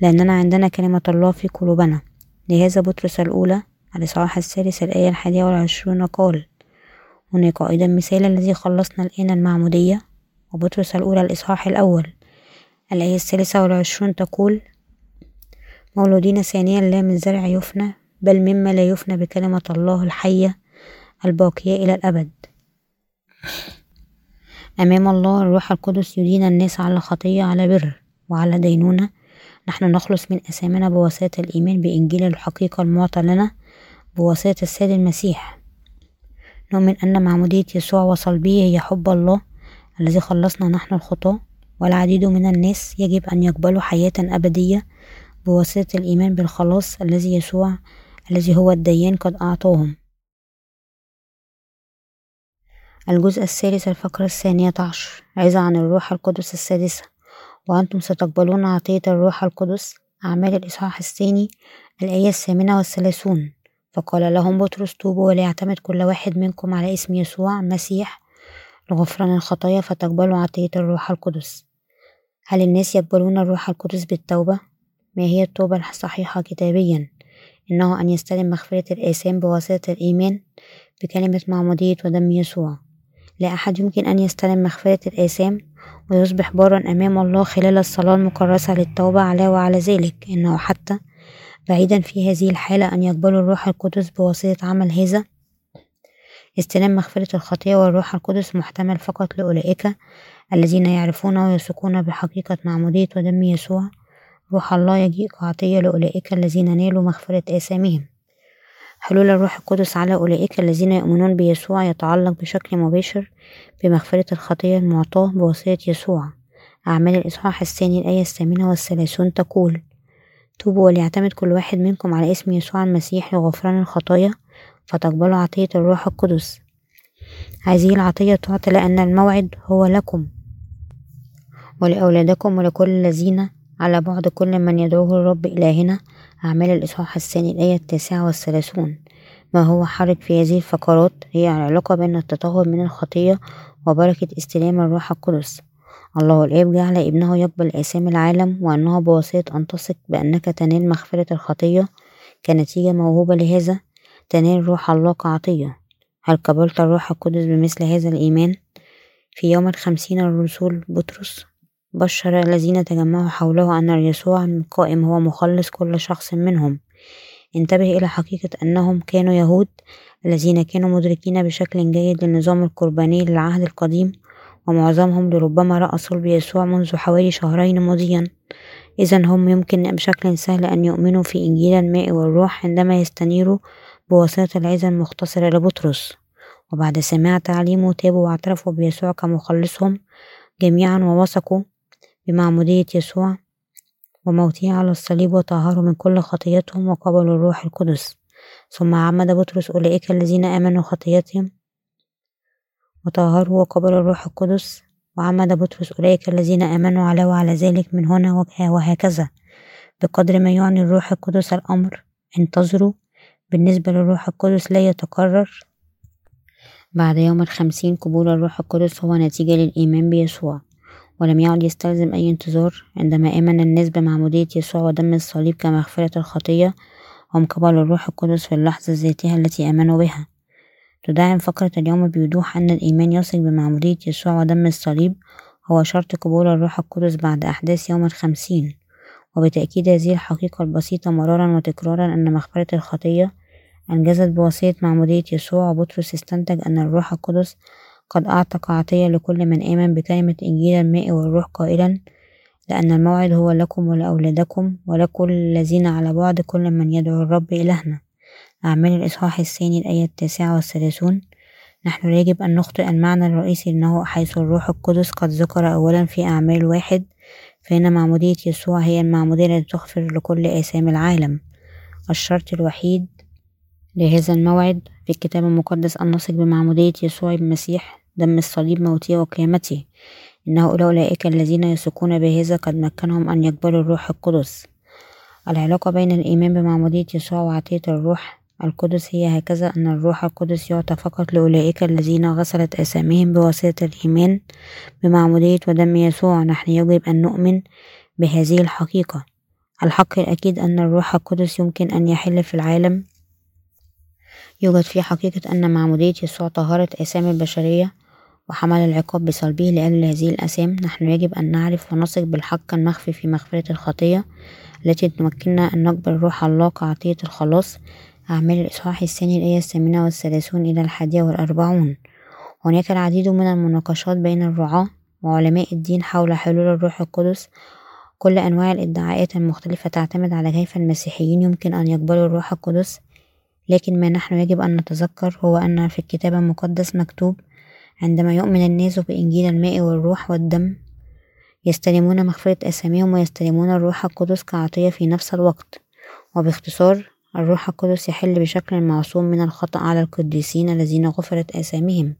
لأننا عندنا كلمة الله في قلوبنا. لهذا بطرس الأولى الإصحاح الثالث الآية الحادية والعشرون قال هناك أيضا مثال الذي خلصنا الآن المعمودية. وبطرس الأولى الإصحاح الأول الآية الثالثة والعشرون تقول مولودين ثانيا لا من زرع يفنى بل مما لا يفنى بكلمة الله الحية الباقية إلى الأبد. أمام الله الروح القدس يدين الناس على خطية على بر وعلى دينونة. نحن نخلص من أثامنا بواسطة الإيمان بإنجيل الحقيقة المعطى لنا بواسطة السيد المسيح. نؤمن أن معمودية يسوع وصلبه هي حب الله الذي خلصنا نحن الخطاة والعديد من الناس يجب أن يقبلوا حياة أبدية بواسطة الإيمان بالخلاص الذي يسوع الذي هو الديان قد أعطاهم. الجزء الثالث الفقرة الثانية عشر. عظة عن الروح القدس السادسة. وأنتم ستقبلون عطية الروح القدس أعمال الإصحاح الثاني الآية الثامنة والثلاثون. فقال لهم بطرس توبوا وليعتمد كل واحد منكم على اسم يسوع المسيح لغفران الخطايا فتقبلوا عطية الروح القدس. هل الناس يقبلون الروح القدس بالتوبة؟ ما هي التوبة الصحيحة كتابيا؟ إنه أن يستلم مغفرة الآثام بواسطة الإيمان بكلمة معمودية ودم يسوع. لا أحد يمكن أن يستلم مغفرة الآثام ويصبح بارا أمام الله خلال الصلاة المكرسة للتوبة على وعلى ذلك. إنه حتى بعيدا في هذه الحالة أن يقبلوا الروح القدس بواسطة عمل هذا. استلام مغفرة الخطية والروح القدس محتمل فقط لأولئك الذين يعرفون ويثقون بحقيقة معمودية ودم يسوع. روح الله يجيء كعطية لأولئك الذين نالوا مغفرة آثامهم. حلول الروح القدس على أولئك الذين يؤمنون بيسوع يتعلق بشكل مباشر بمغفرة الخطية المعطاة بواسطة يسوع. أعمال الإصحاح الثاني الآية الثامنة والثلاثون تقول توبوا وليعتمد كل واحد منكم على اسم يسوع المسيح لغفران الخطايا فتقبلوا عطية الروح القدس. هذه العطية تعطى لأن الموعد هو لكم ولأولادكم ولكل الذين على بعد كل من يدعوه الرب إلهنا أعمال الإصحاح الثاني الآية التاسعة والثلاثون. ما هو حرج في هذه الفقرات؟ هي العلاقة بين التطهر من الخطية وبركة استلام الروح القدس. الله الآب جعل ابنه يقبل آثام العالم وأنه بواسطة أن تثق بأنك تنال مغفرة الخطية كنتيجة موهوبة لهذا تنال روح الله كعطية. هل قبلت الروح القدس بمثل هذا الإيمان؟ في يوم الخمسين الرسول بطرس بشر الذين تجمعوا حوله أن يسوع القائم هو مخلص كل شخص منهم. انتبه إلى حقيقة أنهم كانوا يهود الذين كانوا مدركين بشكل جيد للنظام القرباني للعهد القديم ومعظمهم لربما رأى صلب يسوع منذ حوالي شهرين ماضيا. إذا هم يمكن بشكل سهل أن يؤمنوا في إنجيل الماء والروح عندما يستنيروا بواسطة العظة المختصرة لبطرس. وبعد سماع تعليمه تابوا واعترفوا بيسوع كمخلصهم جميعا ووثقوا بمعمودية يسوع وموته على الصليب وطهروا من كل خطيتهم وقبلوا الروح القدس. ثم عمد بطرس أولئك الذين آمنوا خطيتهم وطهروا وقبلوا الروح القدس. وعمد بطرس أولئك الذين آمنوا على وعلى ذلك من هنا وهكذا. بقدر ما يعني الروح القدس الأمر انتظروا. بالنسبة للروح القدس لا يتكرر. بعد يوم الخمسين قبول الروح القدس هو نتيجة للإيمان بيسوع. ولم يعد يستلزم أي انتظار عندما آمن الناس بمعمودية يسوع ودم الصليب كمغفرة الخطية هم قبلوا الروح القدس في اللحظة ذاتها التي آمنوا بها. تدعم فقرة اليوم بوضوح أن الإيمان يثق بمعمودية يسوع ودم الصليب هو شرط قبول الروح القدس بعد أحداث يوم الخمسين. وبتأكيد هذه الحقيقة البسيطة مرارا وتكرارا أن مغفرة الخطية أنجزت بواسطة معمودية يسوع وبطرس استنتج أن الروح القدس قد أعطى عطية لكل من آمن بكلمة إنجيل الماء والروح قائلا لأن الموعد هو لكم ولأولادكم ولكل الذين على بعد كل من يدعو الرب إلهنا. أعمال الإصحاح الثاني الآية التاسعة والثلاثون. نحن يجب أن نخطئ المعنى الرئيسي أنه حيث الروح القدس قد ذكر أولا في أعمال واحد فإن معمودية يسوع هي المعمودية التي تغفر لكل آثام العالم. الشرط الوحيد لهذا الموعد في الكتاب المقدس أن نثق بمعمودية يسوع المسيح دم الصليب موته وقيامته إنه أولئك الذين يثقون بهذا قد مكنهم أن يقبلوا الروح القدس. العلاقة بين الإيمان بمعمودية يسوع وعطية الروح القدس هي هكذا أن الروح القدس يعطى فقط لأولئك الذين غسلت أساميهم بواسطة الإيمان بمعمودية ودم يسوع. نحن يجب أن نؤمن بهذه الحقيقة. الحق الأكيد أن الروح القدس يمكن أن يحل في العالم. يوجد في حقيقة أن معمودية يسوع طهرت آثام البشرية وحمل العقاب بصلبه لأجل هذه الآثام نحن يجب أن نعرف ونثق بالحق المخفي في مغفرة الخطية التي تمكننا أن نقبل روح الله كعطية الخلاص. أعمال الإصحاح الثاني الآية الثامنة والثلاثون إلى الحادية والأربعون. هناك العديد من المناقشات بين الرعاة وعلماء الدين حول حلول الروح القدس. كل أنواع الادعاءات المختلفة تعتمد على كيف المسيحيين يمكن أن يقبلوا الروح القدس. لكن ما نحن يجب أن نتذكر هو أن في الكتاب المقدس مكتوب عندما يؤمن الناس بإنجيل الماء والروح والدم يستلمون مغفرة أساميهم ويستلمون الروح القدس كعطية في نفس الوقت. وباختصار الروح القدس يحل بشكل معصوم من الخطأ على القديسين الذين غفرت آثامهم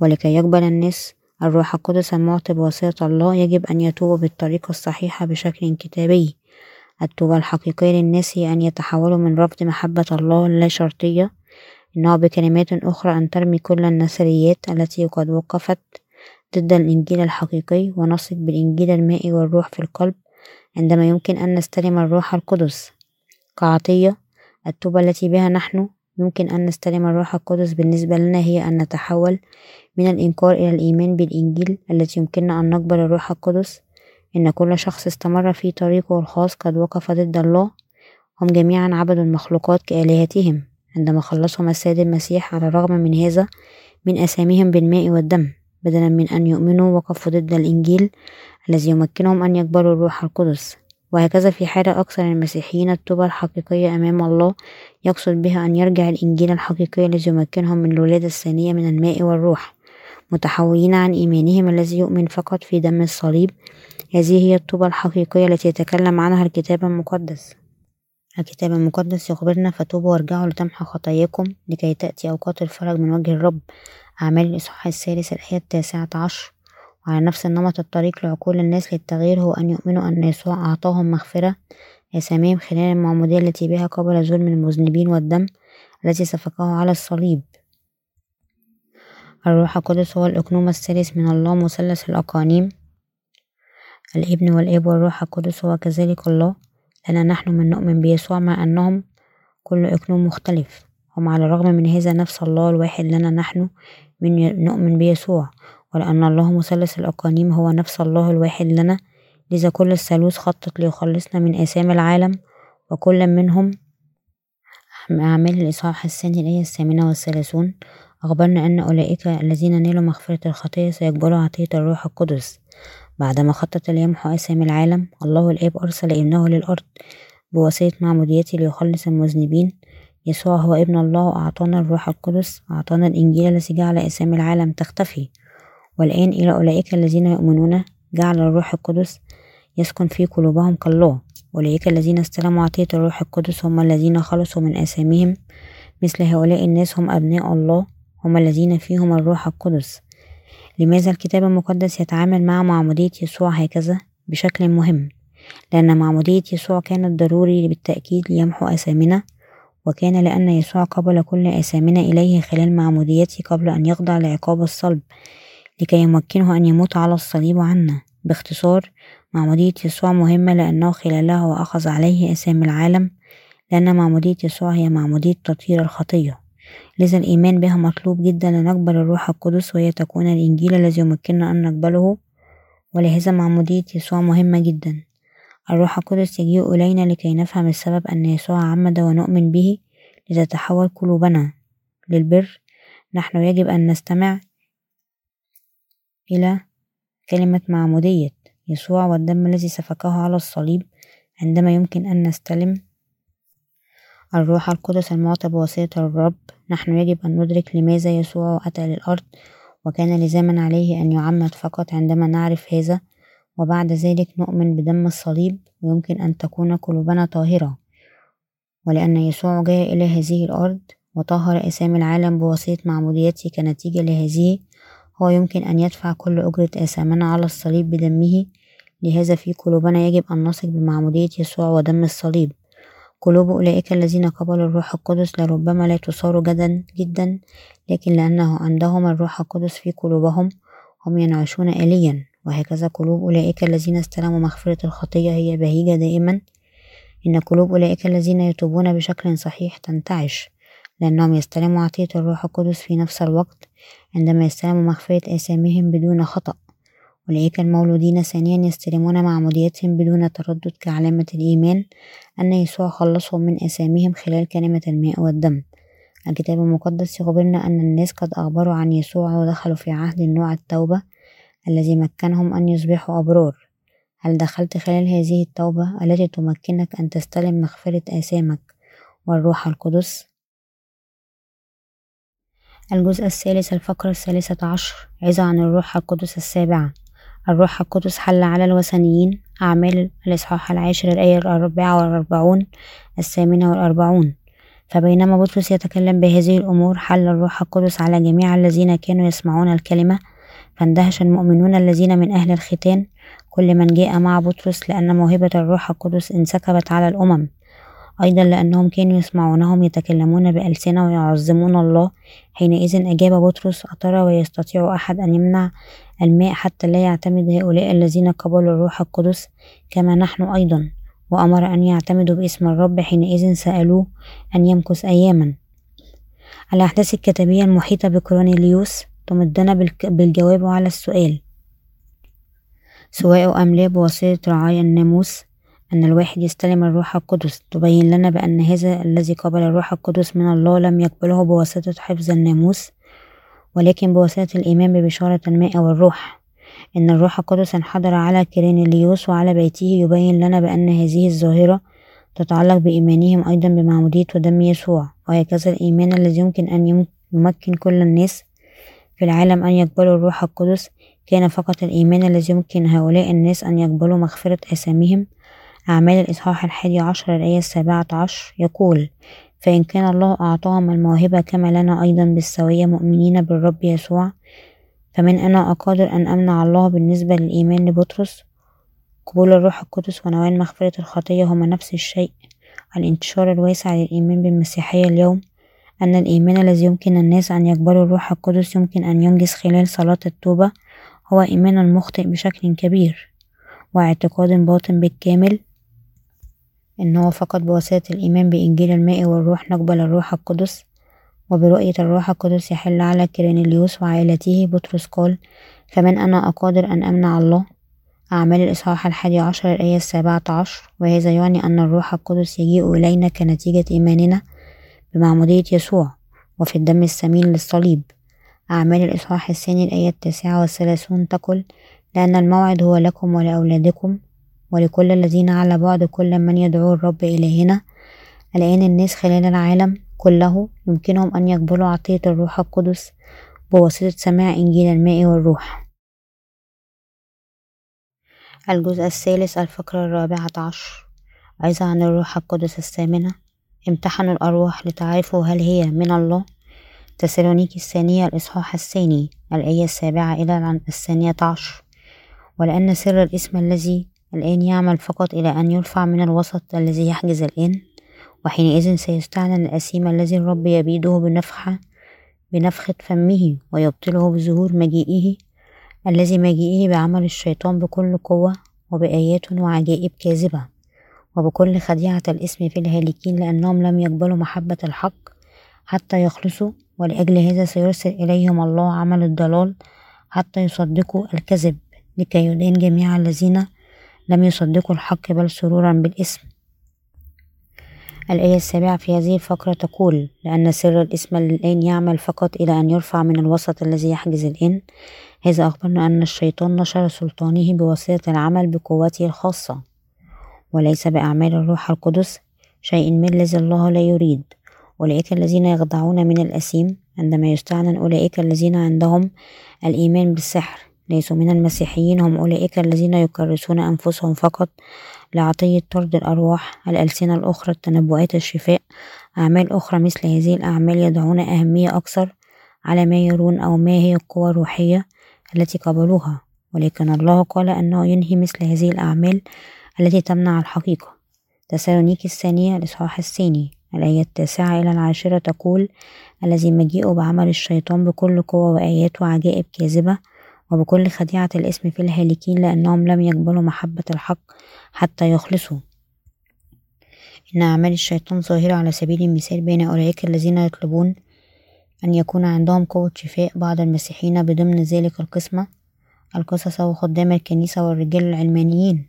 ولكي يقبل الناس الروح القدس المعطي بواسطة الله يجب أن يتوبوا بالطريقة الصحيحة بشكل كتابي. التوبة الحقيقية للناس هي أن يتحولوا من رفض محبة الله اللا شرطية إنه بكلمات أخرى أن ترمي كل النثريات التي قد وقفت ضد الإنجيل الحقيقي ونثق بالإنجيل الماء والروح في القلب عندما يمكن أن نستلم الروح القدس. كعطية التوبة التي بها نحن يمكن أن نستلم الروح القدس بالنسبة لنا هي أن نتحول من الإنكار إلى الإيمان بالإنجيل التي يمكننا أن نقبل الروح القدس. إن كل شخص استمر في طريقه الخاص قد وقف ضد الله. هم جميعا عبدوا المخلوقات كآلهتهم. عندما خلصهم السيد المسيح على الرغم من هذا من أساميهم بالماء والدم بدلا من أن يؤمنوا وقفوا ضد الإنجيل الذي يمكنهم أن يقبلوا الروح القدس. وهكذا في حالة أكثر المسيحيين التوبة الحقيقية أمام الله يقصد بها أن يرجع الإنجيل الحقيقي الذي يمكنهم من الولادة الثانية من الماء والروح. متحولين عن إيمانهم الذي يؤمن فقط في دم الصليب هذه هي الطوبة الحقيقية التي يتكلم عنها الكتاب المقدس. الكتاب المقدس يخبرنا فتوبوا وارجعوا لتمحى خطاياكم لكي تأتي أوقات الفرج من وجه الرب. أعمال الإصحاح الثالث الآية التاسعة عشر. وعلى نفس النمط الطريق لعقول الناس للتغيير هو أن يؤمنوا أن يسوع أعطاهم مغفرة آثامهم خلال المعمودية التي بها قبل ظلم المذنبين والدم الذي سفكه على الصليب. الروح القدس هو الأقنوم الثالث من الله مثلث الأقانيم. الإبن والإب والروح القدس هو كذلك الله. لأن نحن من نؤمن بيسوع مع أنهم كل إقنوم مختلف. على الرغم من هذا نفس الله الواحد لنا نحن من نؤمن بيسوع. ولأن الله مثلث الأقانيم هو نفس الله الواحد لنا. لذا كل الثالوث خطط ليخلصنا من آثام العالم. وكل منهم أعمال الإصحاح الثاني الآية الثامنة والثلاثون. أخبرنا أن أولئك الذين نالوا مغفرة الخطية سيقبلوا عطية الروح القدس. بعدما خطط ليمحو آثام العالم الله الآب أرسل ابنه للأرض بواسطة معموديته ليخلص المذنبين. يسوع هو ابن الله وأعطانا الروح القدس أعطانا الإنجيل الذي جعل آثام العالم تختفي. والآن إلى أولئك الذين يؤمنون جعل الروح القدس يسكن في قلوبهم كالله أولئك الذين استلموا عطية الروح القدس هم الذين خلصوا من آثامهم مثل هؤلاء الناس هم أبناء الله هم الذين فيهم الروح القدس. لماذا الكتاب المقدس يتعامل مع معمودية يسوع هكذا؟ بشكل مهم لأن معمودية يسوع كانت ضروري بالتأكيد ليمحو آثامنا وكان لأن يسوع قبل كل آثامنا إليه خلال معموديته قبل أن يخضع لعقاب الصلب لكي يمكنه أن يموت على الصليب عنا. باختصار معمودية يسوع مهمة لأنه خلالها هو أخذ عليه آثام العالم لأن معمودية يسوع هي معمودية تطهير الخطية. لذا الإيمان بها مطلوب جدا لنقبل الروح القدس وهي تكون الإنجيل الذي يمكننا أن نقبله ولهذا معمودية يسوع مهمة جدا. الروح القدس يجيء إلينا لكي نفهم السبب أن يسوع عمد ونؤمن به لتتحول قلوبنا للبر. نحن يجب أن نستمع إلى كلمة معمودية يسوع والدم الذي سفكه على الصليب عندما يمكن أن نستلم الروح القدس المعطى بواسطة الرب. نحن يجب أن ندرك لماذا يسوع أتى للأرض وكان لزاما عليه أن يعمد فقط عندما نعرف هذا. وبعد ذلك نؤمن بدم الصليب ويمكن أن تكون قلوبنا طاهرة. ولأن يسوع جاء إلى هذه الأرض وطهر آثام العالم بواسطة معموديته كنتيجة لهذه هو يمكن أن يدفع كل أجرة آثامنا على الصليب بدمه. لهذا في قلوبنا يجب أن نثق بمعمودية يسوع ودم الصليب. قلوب أولئك الذين قبلوا الروح القدس لربما لا تصار جدا جدا لكن لأنه عندهم الروح القدس في قلوبهم هم ينعشون آليا. وهكذا قلوب أولئك الذين استلموا مغفرة الخطية هي بهيجة دائما. إن قلوب أولئك الذين يتوبون بشكل صحيح تنتعش لأنهم يستلموا عطية الروح القدس في نفس الوقت عندما يستلموا مغفرة آثامهم بدون خطأ. أولئك المولودين ثانيا يستلمون معموديتهم بدون تردد كعلامة الإيمان أن يسوع خلصهم من آثامهم خلال كلمة الماء والدم. الكتاب المقدس يخبرنا أن الناس قد أخبروا عن يسوع ودخلوا في عهد النوع التوبة الذي مكنهم أن يصبحوا أبرار. هل دخلت خلال هذه التوبة التي تمكنك أن تستلم مغفرة آثامك والروح القدس؟ الجزء الثالث الفقرة الثالثة عشر عظة عن الروح القدس السابعة. الروح القدس حل على الوثنيين أعمال الإصحاح العاشر الآية الرابعة والأربعون الثامنة والأربعون. فبينما بطرس يتكلم بهذه الأمور حل الروح القدس على جميع الذين كانوا يسمعون الكلمة. فاندهش المؤمنون الذين من أهل الختان كل من جاء مع بطرس لأن موهبة الروح القدس انسكبت على الأمم. أيضا لأنهم كانوا يسمعونهم يتكلمون بألسنة ويعظمون الله. حينئذ أجاب بطرس أترى ويستطيع أحد أن يمنع الماء حتى لا يعتمد هؤلاء الذين قبلوا الروح القدس كما نحن أيضا. وأمر أن يعتمدوا باسم الرب حينئذ سألوه أن يمكث أياما. الأحداث الكتابية المحيطة بكرونيليوس تمدنا بالجواب على السؤال سواء أم لا بواسطة رعايا الناموس؟ أن الواحد يستلم الروح القدس. تبين لنا بأن هذا الذي قبل الروح القدس من الله لم يقبله بواسطة حفظ الناموس ولكن بواسطة الإيمان ببشارة الماء والروح. إن الروح القدس انحدر على كيرينيليوس وعلى بيته يبين لنا بأن هذه الظاهرة تتعلق بإيمانهم أيضا بمعمودية ودم يسوع. وهكذا الإيمان الذي يمكن أن يمكن كل الناس في العالم أن يقبلوا الروح القدس كان فقط الإيمان الذي يمكن هؤلاء الناس أن يقبلوا مغفرة آثامهم أعمال الإصحاح الحادي عشر الآية السابعة عشر يقول فإن كان الله أعطاهم الموهبة كما لنا أيضا بالسوية مؤمنين بالرب يسوع فمن أنا أقادر أن أمنع الله بالنسبة للإيمان لبطرس؟ قبول الروح القدس ونوال مغفرة الخطية هما نفس الشيء. الانتشار الواسع للإيمان بالمسيحية اليوم أن الإيمان الذي يمكن الناس أن يقبلوا الروح القدس يمكن أن ينجز خلال صلاة التوبة هو إيمان مخطئ بشكل كبير واعتقاد باطن بالكامل إنه فقط بواسطة الإيمان بإنجيل الماء والروح نقبل الروح القدس وبرؤية الروح القدس يحل على كيرينيليوس وعائلته بطرس قال فمن أنا أقادر أن أمنع الله؟ أعمال الإصحاح الحادي عشر الآية السابعة عشر وهذا يعني أن الروح القدس يجيء إلينا كنتيجة إيماننا بمعمودية يسوع وفي الدم الثمين للصليب. أعمال الإصحاح الثاني الآية التاسعة والثلاثون تقول لأن الموعد هو لكم ولأولادكم ولكل الذين على بعد كل من يدعو الرب إلهنا الآن الناس خلال العالم كله يمكنهم أن يقبلوا عطية الروح القدس بواسطة سماع إنجيل الماء والروح. الجزء الثالث الفقرة الرابعة عشر. عظة عن الروح القدس الثامنة. امتحنوا الأرواح لتعرفوا هل هي من الله. تسالونيكي الثانية الإصحاح الثاني الآية السابعة إلى الثانية عشر. ولأن سر الاسم الذي الآن يعمل فقط إلى أن يرفع من الوسط الذي يحجز الآن وحينئذ سيستعلن الأسيم الذي الرب يبيده بنفخة بنفخة فمه ويبطله بظهور مجيئه الذي مجيئه بعمل الشيطان بكل قوة وبآيات وعجائب كاذبة وبكل خديعة الإسم في الهالكين لأنهم لم يقبلوا محبة الحق حتى يخلصوا ولأجل هذا سيرسل إليهم الله عمل الضلال حتى يصدقوا الكذب لكي يدين جميع الذين لم يصدقوا الحق بل سرورا بالإسم. الآية السابعة في هذه الفقرة تقول لأن سر الإسم الآن يعمل فقط إلى أن يرفع من الوسط الذي يحجز الآن. هذا أخبرنا أن الشيطان نشر سلطانه بواسطة العمل بقوته الخاصة وليس بأعمال الروح القدس شيء من الذي الله لا يريد. أولئك الذين يخضعون من الأسيم عندما يستعلن أولئك الذين عندهم الإيمان بالسحر. ليسوا من المسيحيين هم أولئك الذين يكرسون أنفسهم فقط لعطية طرد الأرواح الألسنة الأخرى التنبؤات الشفاء. أعمال أخرى مثل هذه الأعمال يضعون أهمية أكثر على ما يرون أو ما هي القوى الروحية التي قبلوها ولكن الله قال أنه ينهي مثل هذه الأعمال التي تمنع الحقيقة. تسالونيكي الثانية الإصحاح الثاني الآية التاسعة إلى العاشرة تقول الذي مجيء بعمل الشيطان بكل قوة وآيات وعجائب كاذبة وبكل خديعة الاسم في الهالكين لأنهم لم يقبلوا محبة الحق حتى يخلصوا. إن أعمال الشيطان ظاهرة على سبيل المثال بين أولئك الذين يطلبون أن يكون عندهم قوة شفاء بعض المسيحيين بضمن ذلك القسمة. القصص وخدام الكنيسة والرجال العلمانيين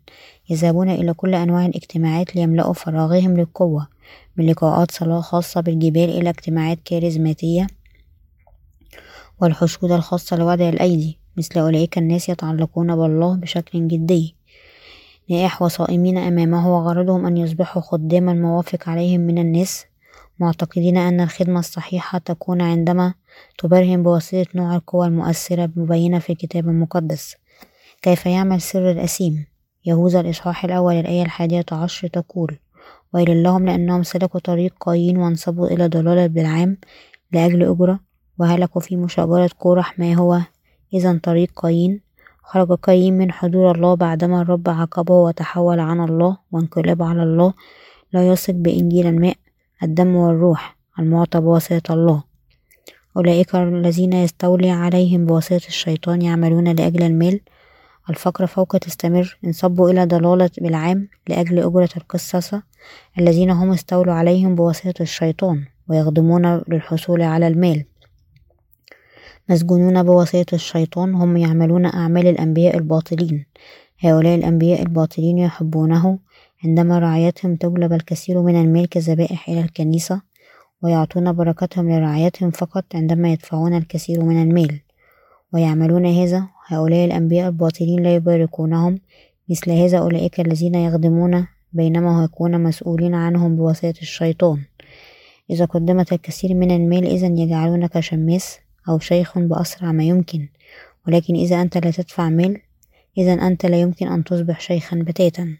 يذهبون إلى كل أنواع الاجتماعات ليملأوا فراغهم للقوة من لقاءات صلاة خاصة بالجبال إلى اجتماعات كاريزماتية والحشود الخاصة لوضع الأيدي. مثل أولئك الناس يتعلقون بالله بشكل جدي. نائح وصائمين أمامه وغرضهم أن يصبحوا خداما موافق عليهم من الناس. معتقدين أن الخدمة الصحيحة تكون عندما تبرهن بواسطة نوع القوى المؤثرة المبينة في الكتاب المقدس. كيف يعمل سر الأسيم؟ يهوذا الإصحاح الأول الآية الحادية عشر تقول ويل لهم لأنهم سلكوا طريق قايين وانصبوا إلى ضلالة بالعام لأجل أجرة وهلكوا في مشاجرة كورح ما هو إذا طريق قايين. خرج قايين من حضور الله بعدما الرب عاقبه وتحول عن الله وانقلاب على الله. لا يثق بإنجيل الماء الدم والروح المعطى بواسطة الله. أولئك الذين يستولي عليهم بواسطة الشيطان يعملون لأجل المال. الفقرة فوق تستمر. انصبوا إلى ضلالة بالعام لأجل أجرة القصصة. الذين هم استولوا عليهم بواسطة الشيطان ويخدمون للحصول على المال. مسجونون بواسطة الشيطان هم يعملون أعمال الأنبياء الباطلين. هؤلاء الأنبياء الباطلين يحبونه عندما رعايتهم تجلب الكثير من المال كذبائح إلى الكنيسة ويعطون بركتهم لرعايتهم فقط عندما يدفعون الكثير من المال. ويعملون هذا هؤلاء الأنبياء الباطلين لا يباركونهم مثل هذا أولئك الذين يخدمون بينما يكون مسؤولين عنهم بواسطة الشيطان. إذا قدمت الكثير من المال إذا يجعلونك شماس أو شيخ بأسرع ما يمكن. ولكن إذا أنت لا تدفع مال إذا أنت لا يمكن أن تصبح شيخا بتاتا.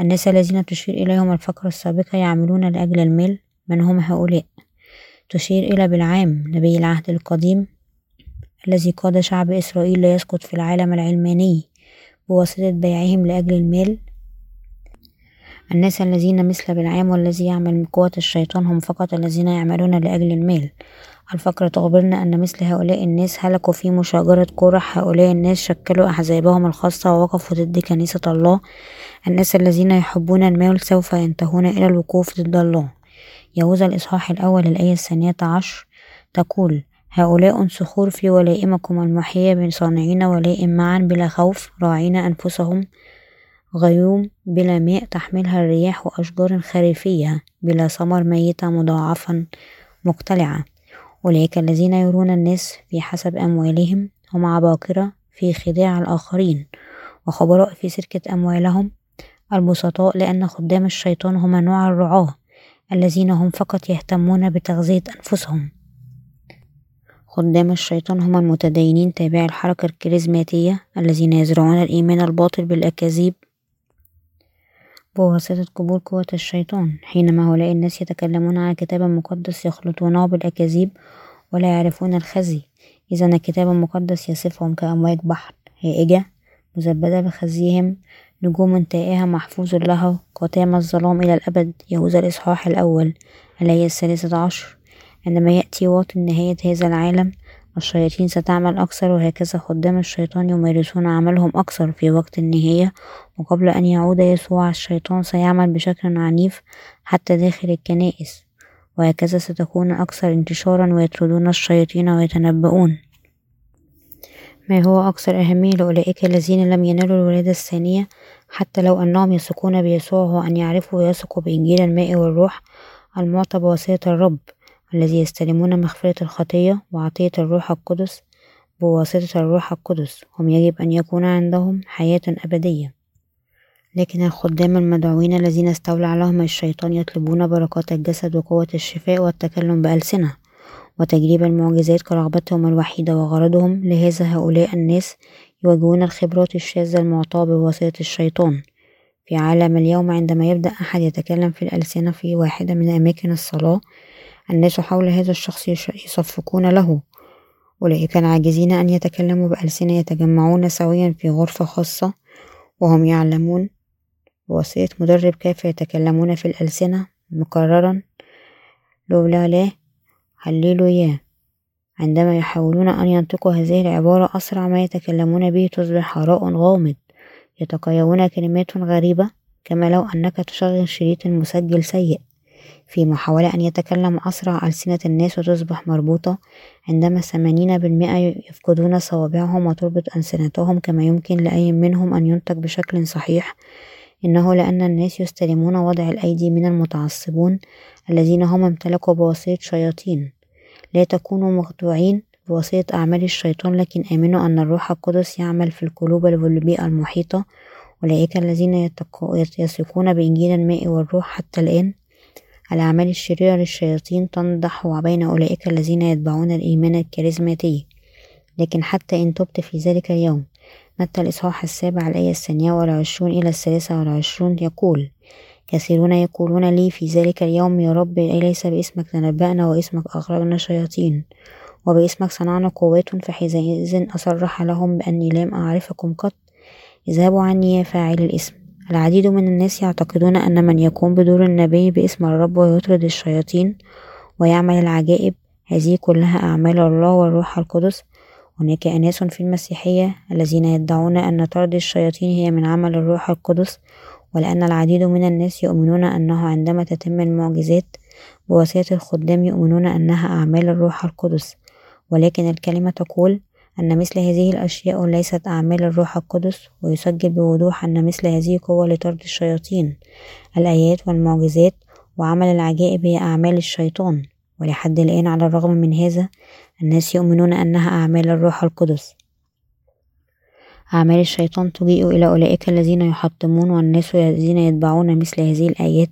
الناس الذين تشير إليهم الفقرة السابقة يعملون لأجل المال من هم هؤلاء؟ تشير إلى بالعام نبي العهد القديم الذي قاد شعب إسرائيل ليسقط في العالم العلماني بواسطة بيعهم لأجل المال. الناس الذين مثل بالعام والذي يعمل من قوة الشيطان هم فقط الذين يعملون لأجل المال. الفقرة تخبرنا أن مثل هؤلاء الناس هلكوا في مشاجرة قرح هؤلاء الناس شكلوا أحزابهم الخاصة ووقفوا ضد كنيسة الله. الناس الذين يحبون المال سوف ينتهون إلى الوقوف ضد الله. يهوذا الإصحاح الأول الآية الثانية عشر تقول هؤلاء صخور في ولائمكم المحية صانعين ولائم معا بلا خوف راعين أنفسهم غيوم بلا ماء تحملها الرياح وأشجار خريفية بلا ثمر ميتة مضاعفا مقتلعة. أولئك الذين يرون الناس في حسب أموالهم هم عباقرة في خداع الآخرين وخبراء في سرقة أموالهم البسطاء لأن خدام الشيطان هم نوع الرعاة الذين هم فقط يهتمون بتغذية أنفسهم. خدام الشيطان هم المتدينين تابعي الحركة الكاريزماتية الذين يزرعون الإيمان الباطل بالأكاذيب بواسطة قبول قوة الشيطان حينما هؤلاء الناس يتكلمون عن الكتاب المقدس يخلطونه بالأكاذيب ولا يعرفون الخزي. إذا الكتاب المقدس يصفهم كأمواج بحر هائجة مزبدة بخزيهم نجوم تائهة محفوظ له قاتم الظلام إلى الأبد يهوذا الإصحاح الأول الآية الثالثة عشر. عندما يأتي واطن نهاية هذا العالم الشياطين ستعمل أكثر وهكذا خدام الشيطان يمارسون عملهم أكثر في وقت النهاية. وقبل أن يعود يسوع الشيطان سيعمل بشكل عنيف حتى داخل الكنائس. وهكذا ستكون أكثر انتشارا ويطردون الشياطين ويتنبؤون. ما هو أكثر أهمية لأولئك الذين لم ينالوا الولادة الثانية؟ حتى لو أنهم يثقون بيسوع هو أن يعرفوا ويثقوا بإنجيل الماء والروح المعطى بواسطة الرب. الذي يستلمون مغفرة الخطية وعطية الروح القدس بواسطة الروح القدس هم يجب أن يكون عندهم حياة أبدية. لكن الخدام المدعوين الذين استولى عليهم الشيطان يطلبون بركات الجسد وقوة الشفاء والتكلم بألسنة وتجريب المعجزات كرغبتهم الوحيدة وغرضهم لهذا هؤلاء الناس يواجهون الخبرات الشاذة المعطاة بواسطة الشيطان. في عالم اليوم عندما يبدأ أحد يتكلم في الألسنة في واحدة من أماكن الصلاة الناس حول هذا الشخص يصفقون له. أولئك العاجزين أن يتكلموا بألسنة يتجمعون سويا في غرفة خاصة وهم يعلمون بواسطة مدرب كيف يتكلمون في الألسنة. مكررا لولا لا هللويا. عندما يحاولون أن ينطقوا هذه العبارة أسرع ما يتكلمون به تصبح هراء غامض. يتقيؤون كلمات غريبة كما لو أنك تشغل شريط مسجل سيء. في محاولة أن يتكلم أسرع ألسنة الناس وتصبح مربوطة. عندما ثمانين بالمئة يفقدون صوابعهم وتربط ألسنتهم كما يمكن لأي منهم أن ينطق بشكل صحيح. إنه لأن الناس يستلمون وضع الأيدي من المتعصبون الذين هم امتلكوا بواسطة شياطين. لا تكونوا مخدوعين بواسطة أعمال الشيطان لكن آمنوا أن الروح القدس يعمل في القلوب والبيئة المحيطة. أولئك الذين يثقون بإنجيل الماء والروح حتى الآن. الأعمال الشريرة للشياطين تنضح بين أولئك الذين يتبعون الإيمان الكاريزماتي. لكن حتى إن تبت في ذلك اليوم متى الإصحاح السابع الآية الثانية والعشرون إلى الثالثة والعشرون يقول كثيرون يقولون لي في ذلك اليوم يا رب أليس باسمك تنبأنا واسمك أخرجنا شياطين وباسمك صنعنا قوات فحينئذ أصرح لهم بأني لم أعرفكم قط. اذهبوا عني يا فاعل الاسم العديد من الناس يعتقدون أن من يقوم بدور النبي باسم الرب ويطرد الشياطين ويعمل العجائب هذه كلها أعمال الله والروح القدس. هناك أناس في المسيحية الذين يدعون أن طرد الشياطين هي من عمل الروح القدس ولأن العديد من الناس يؤمنون أنه عندما تتم المعجزات بواسطة الخدام يؤمنون أنها أعمال الروح القدس. ولكن الكلمة تقول أن مثل هذه الأشياء ليست أعمال الروح القدس ويسجل بوضوح أن مثل هذه قوة لطرد الشياطين الآيات والمعجزات وعمل العجائب هي أعمال الشيطان. ولحد الآن على الرغم من هذا الناس يؤمنون أنها أعمال الروح القدس. أعمال الشيطان تجيء إلى أولئك الذين يحطمون والناس الذين يتبعون مثل هذه الآيات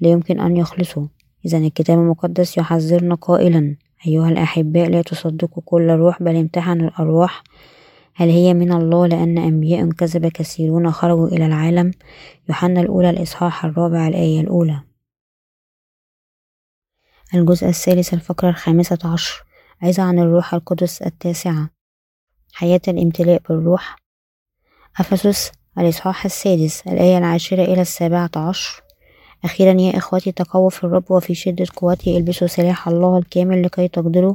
لا يمكن أن يخلصوا. إذا الكتاب المقدس يحذرنا قائلا أيها الأحباء لا تصدقوا كل روح بل امتحنوا الأرواح. هل هي من الله؟ لأن أنبياء كذب كثيرون خرجوا إلى العالم. يوحنا الأولى الإصحاح الرابع الآية الأولى. الجزء الثالث الفقرة الخامسة عشر. عظة عن الروح القدس التاسعة. حياة الامتلاء بالروح. أفسس الإصحاح السادس الآية العاشرة إلى السابعة عشر. أخيرا يا إخوتي تقووا في الرب وفي شدة قوته. البسوا سلاح الله الكامل لكي تقدروا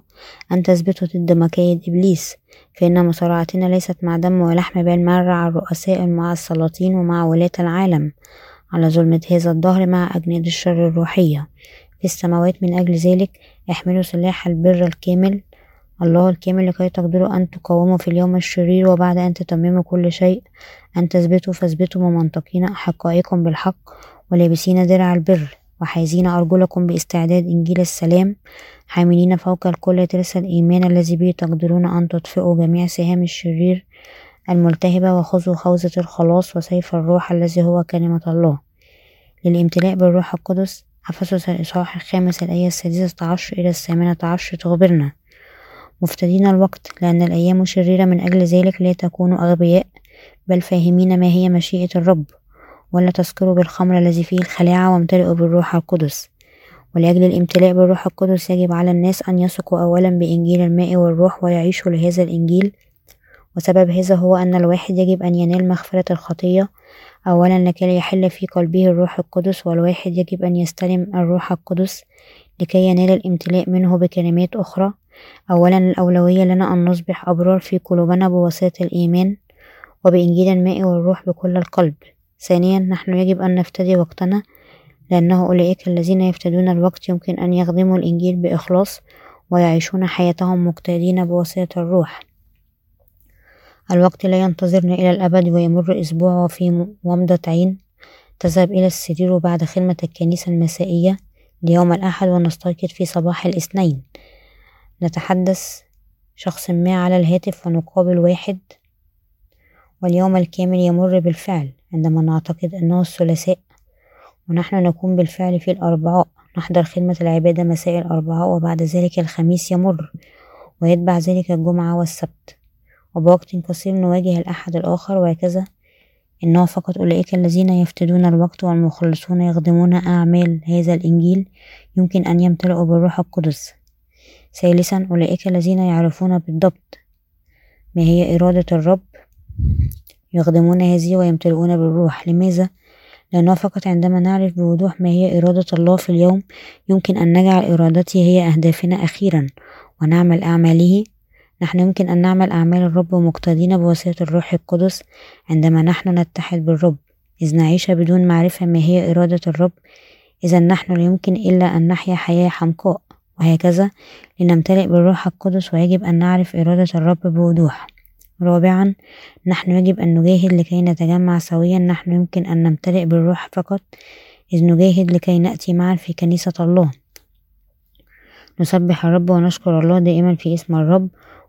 أن تثبتوا ضد مكايد إبليس فإن مصارعتنا ليست مع دم ولحم بل مع الرؤساء مع السلاطين ومع ولاة العالم. على ظلمة هذا الدهر مع أجناد الشر الروحية. في السماوات من أجل ذلك احملوا سلاح البر الكامل الله الكامل لكي تقدروا أن تقاوموا في اليوم الشرير وبعد أن تتمموا كل شيء. أن تثبتوا فاثبتوا ممنطقين حقائكم بالحق ولابسين درع البر وحازين أرجلكم باستعداد إنجيل السلام حاملين فوق الكل ترس الإيمان الذي به تقدرون أن تطفئوا جميع سهام الشرير الملتهبة وخذوا خوذة الخلاص وسيف الروح الذي هو كلمة الله. للامتلاء بالروح القدس أفسس الإصحاح الخامس الآية السادسة عشر إلى الثامنة عشر تخبرنا. مفتدين الوقت لأن الأيام شريرة من أجل ذلك لا تكونوا أغبياء بل فاهمين ما هي مشيئة الرب. ولا تسكروا بالخمر الذي فيه الخلاعة وامتلئوا بالروح القدس. ولأجل الامتلاء بالروح القدس يجب على الناس أن يثقوا أولا بإنجيل الماء والروح ويعيشوا لهذا الإنجيل. وسبب هذا هو أن الواحد يجب أن ينال مغفرة الخطية. أولا لكي يحل في قلبه الروح القدس والواحد يجب أن يستلم الروح القدس لكي ينال الامتلاء منه بكلمات أخرى. أولا الأولوية لنا أن نصبح أبرار في قلوبنا بواسطة الإيمان وبإنجيل الماء والروح بكل القلب. ثانيا نحن يجب أن نفتدي وقتنا لأنه أولئك الذين يفتدون الوقت يمكن أن يخدموا الإنجيل بإخلاص ويعيشون حياتهم مقتدين بواسطة الروح. الوقت لا ينتظرنا إلى الأبد ويمر أسبوع وفي ومضة عين. تذهب إلى السرير بعد خدمة الكنيسة المسائية ليوم الأحد ونستيقظ في صباح الاثنين. نتحدث شخص ما على الهاتف ونقابل واحد واليوم الكامل يمر بالفعل. عندما نعتقد أنه الثلاثاء ونحن نكون بالفعل في الأربعاء. نحضر خدمة العبادة مساء الأربعاء وبعد ذلك الخميس يمر ويتبع ذلك الجمعة والسبت. وبوقت قصير نواجه الأحد الآخر وهكذا. إنه فقط أولئك الذين يفتدون الوقت والمخلصون يخدمون أعمال هذا الإنجيل يمكن أن يمتلئوا بالروح القدس. ثالثا أولئك الذين يعرفون بالضبط ما هي إرادة الرب. يخدمون هذه ويمتلئون بالروح. لماذا؟ لأنه فقط عندما نعرف بوضوح ما هي إرادة الله في اليوم يمكن أن نجعل إرادته هي أهدافنا أخيرا. ونعمل أعماله. نحن يمكن أن نعمل أعمال الرب مقتدين بواسطة الروح القدس عندما نحن نتحد بالرب. إذ نعيش بدون معرفة ما هي إرادة الرب. إذا نحن لا يمكن إلا أن نحيا حياة حمقاء. وهكذا لنمتلئ بالروح القدس ويجب أن نعرف إرادة الرب بوضوح. رابعا نحن يجب أن نجاهد لكي نتجمع سويا نحن يمكن أن نمتلئ بالروح فقط إذ نجاهد لكي نأتي معا في كنيسة الله. نسبح الرب ونشكر الله دائما في اسم الرب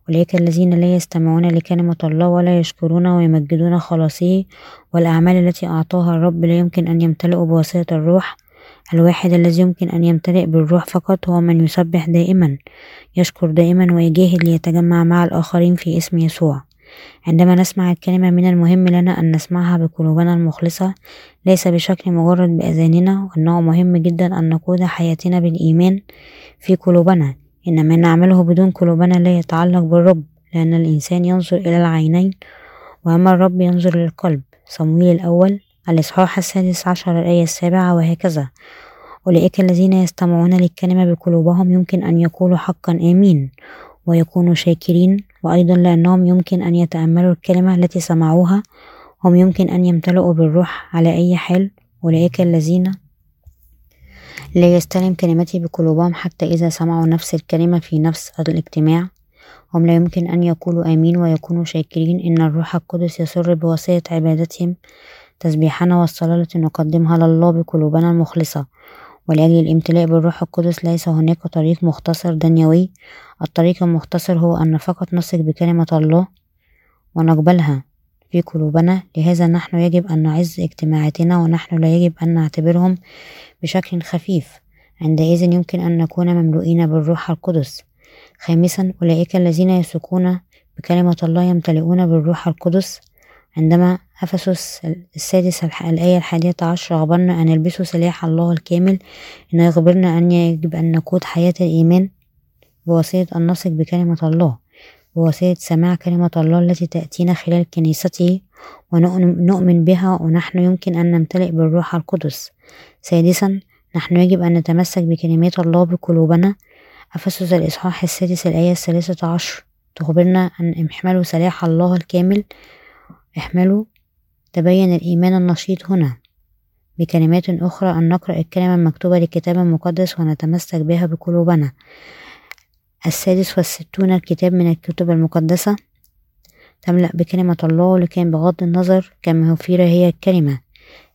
أولئك الذين لا يستمعون لكلمة الله ولا يشكرون ويمجدون خلاصه والأعمال التي أعطاها الرب لا يمكن أن يمتلئوا بواسطة الروح. الواحد الذي يمكن أن يمتلئ بالروح فقط هو من يسبح دائما يشكر دائما ويجاهد ليتجمع مع الآخرين في اسم يسوع. عندما نسمع الكلمة من المهم لنا أن نسمعها بقلوبنا المخلصة ليس بشكل مجرد بأذاننا وأنه مهم جدا أن نقود حياتنا بالإيمان في قلوبنا. إن ما نعمله بدون قلوبنا لا يتعلق بالرب لأن الإنسان ينظر إلى العينين وأما الرب ينظر للقلب صمويل الأول الإصحاح السادس عشر الآية السابعة وهكذا. أولئك الذين يستمعون للكلمة بقلوبهم يمكن أن يقولوا حقا آمين. ويكونوا شاكرين. وأيضا لأنهم يمكن أن يتأملوا الكلمة التي سمعوها. هم يمكن أن يمتلئوا بالروح على أي حال. أولئك الذين لا يستلم كلمتي بقلوبهم حتى إذا سمعوا نفس الكلمة في نفس الاجتماع. هم لا يمكن أن يقولوا آمين ويكونوا شاكرين. إن الروح القدس يسر بواسطة عبادتهم تسبيحنا والصلاة التي نقدمها لله بقلوبنا المخلصة. ولأجل الامتلاء بالروح القدس ليس هناك طريق مختصر دنيوي. الطريق المختصر هو أن فقط نثق بكلمة الله ونقبلها في قلوبنا. لهذا نحن يجب أن نعز اجتماعاتنا ونحن لا يجب أن نعتبرهم بشكل خفيف. عندئذ يمكن أن نكون مملوئين بالروح القدس. خامسا أولئك الذين يثقون بكلمة الله يمتلئون بالروح القدس. عندما أفسس السادس الآية الحادية عشر أخبرنا أن يلبسوا سلاح الله الكامل إنه يخبرنا أن يجب أن نقود حياة الإيمان بواسطة أن نثق بكلمة الله بواسطة سماع كلمة الله التي تأتينا خلال كنيسته ونؤمن بها ونحن يمكن أن نمتلئ بالروح القدس. سادسا نحن يجب أن نتمسك بكلمات الله بقلوبنا. أفسس الإصحاح السادس الآية الثالثة عشر تخبرنا أن احملوا سلاح الله الكامل احملوا تبين الإيمان النشيط هنا بكلمات أخرى أن نقرأ الكلمة المكتوبة للكتاب المقدس ونتمسك بها بقلوبنا. السادس والستون الكتاب من الكتب المقدسة. تملأ بكلمة الله لكن بغض النظر كم وفيرة هي الكلمة.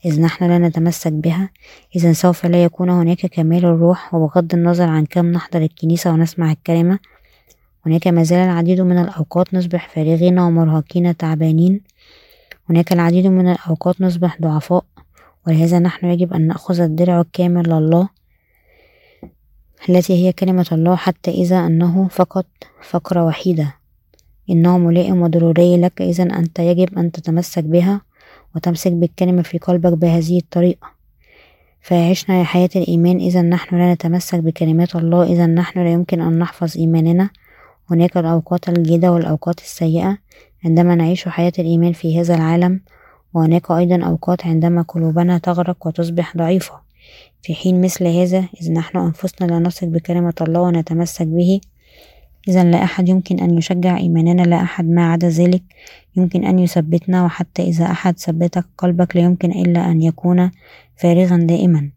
إذ نحن لا نتمسك بها إذا سوف لا يكون هناك كمال الروح وبغض النظر عن كم نحضر الكنيسة ونسمع الكلمة. هناك ما زال العديد من الأوقات نصبح فارغين ومرهقين تعبانين. هناك العديد من الأوقات نصبح ضعفاء ولهذا نحن يجب أن نأخذ الدرع الكامل لله التي هي كلمة الله حتى إذا أنه فقط فقرة وحيدة. إنه ملائم وضروري لك إذا أنت يجب أن تتمسك بها وتمسك بالكلمة في قلبك بهذه الطريقة. فعشنا حياة الإيمان إذا نحن لا نتمسك بكلمات الله إذا نحن لا يمكن أن نحفظ إيماننا. هناك الأوقات الجيدة والأوقات السيئة. عندما نعيش حياة الإيمان في هذا العالم وهناك أيضا أوقات عندما قلوبنا تغرق وتصبح ضعيفة. في حين مثل هذا إذ نحن أنفسنا لا نثق بكلمة الله ونتمسك به إذا لا أحد يمكن أن يشجع إيماننا لا أحد ما عدا ذلك يمكن أن يثبتنا وحتى إذا أحد ثبتك قلبك لا يمكن إلا أن يكون فارغا دائما.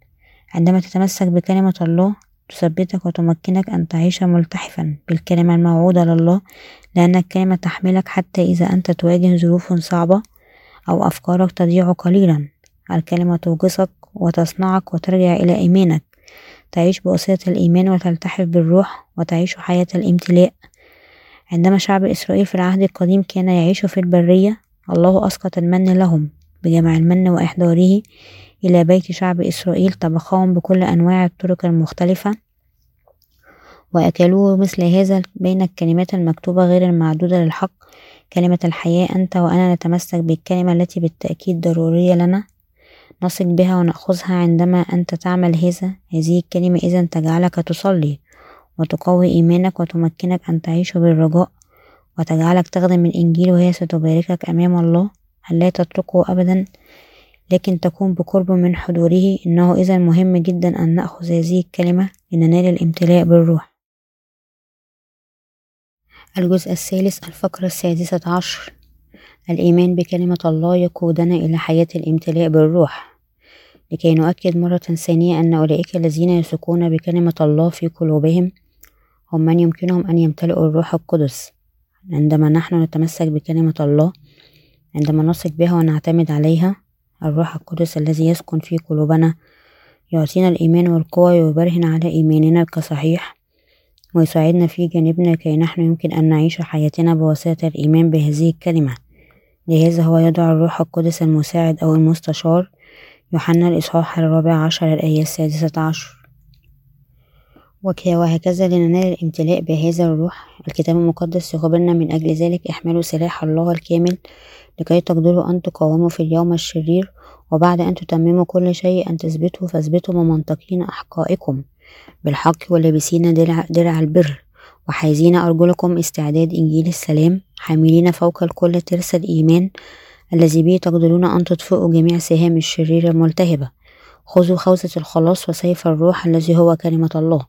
عندما تتمسك بكلمة الله تثبتك وتمكنك أن تعيش ملتحفا بالكلمة الموعودة لله لأن الكلمة تحملك حتى إذا أنت تواجه ظروف صعبة أو أفكارك تضيع قليلا. الكلمة توقظك وتصنعك وترجع إلى إيمانك. تعيش بوصية الإيمان وتلتحف بالروح وتعيش حياة الامتلاء. عندما شعب إسرائيل في العهد القديم كان يعيش في البرية الله أسقط المن لهم بجمع المن وإحضاره إلى بيت شعب إسرائيل طبخهم بكل أنواع الطرق المختلفة وأكلوه مثل هذا بين الكلمات المكتوبة غير المعدودة للحق. كلمة الحياة أنت وأنا نتمسك بالكلمة التي بالتأكيد ضرورية لنا. نثق بها ونأخذها عندما أنت تعمل هذا. هذه الكلمة إذا تجعلك تصلي وتقوي إيمانك وتمكنك أن تعيش بالرجاء وتجعلك تخدم الإنجيل وهي ستباركك أمام الله. أن لا تتركه أبدا لكن تكون بقرب من حضوره. إنه إذا مهم جدا أن نأخذ هذه الكلمة لننال الامتلاء بالروح. الجزء الثالث الفقرة السادسة عشر. الإيمان بكلمة الله يقودنا إلى حياة الإمتلاء بالروح. لكي نؤكد مرة ثانية أن أولئك الذين يثقون بكلمة الله في قلوبهم هم من يمكنهم أن يمتلئوا الروح القدس. عندما نحن نتمسك بكلمة الله عندما نثق بها ونعتمد عليها الروح القدس الذي يسكن في قلوبنا يعطينا الإيمان والقوة ويبرهن على إيماننا كصحيح. ويساعدنا في جانبنا كي نحن يمكن أن نعيش حياتنا بواسطة الإيمان بهذه الكلمة. لهذا هو يدعو الروح القدس المساعد أو المستشار يوحنا الإصحاح الرابع عشر الآية السادسة عشر. وهكذا لننال الامتلاء بهذا الروح. الكتاب المقدس يخبرنا من أجل ذلك احملوا سلاح الله الكامل لكي تقدروا أن تقاوموا في اليوم الشرير وبعد أن تتمموا كل شيء أن تثبتوا فاثبتوا ممنطقين أحقائكم. بالحق ولابسين درع, درع البر وحايزين أرجلكم استعداد إنجيل السلام حاملين فوق الكل ترس الإيمان الذي به تقدرون أن تطفئوا جميع سهام الشرير الملتهبة. خذوا خوذة الخلاص وسيف الروح الذي هو كلمة الله.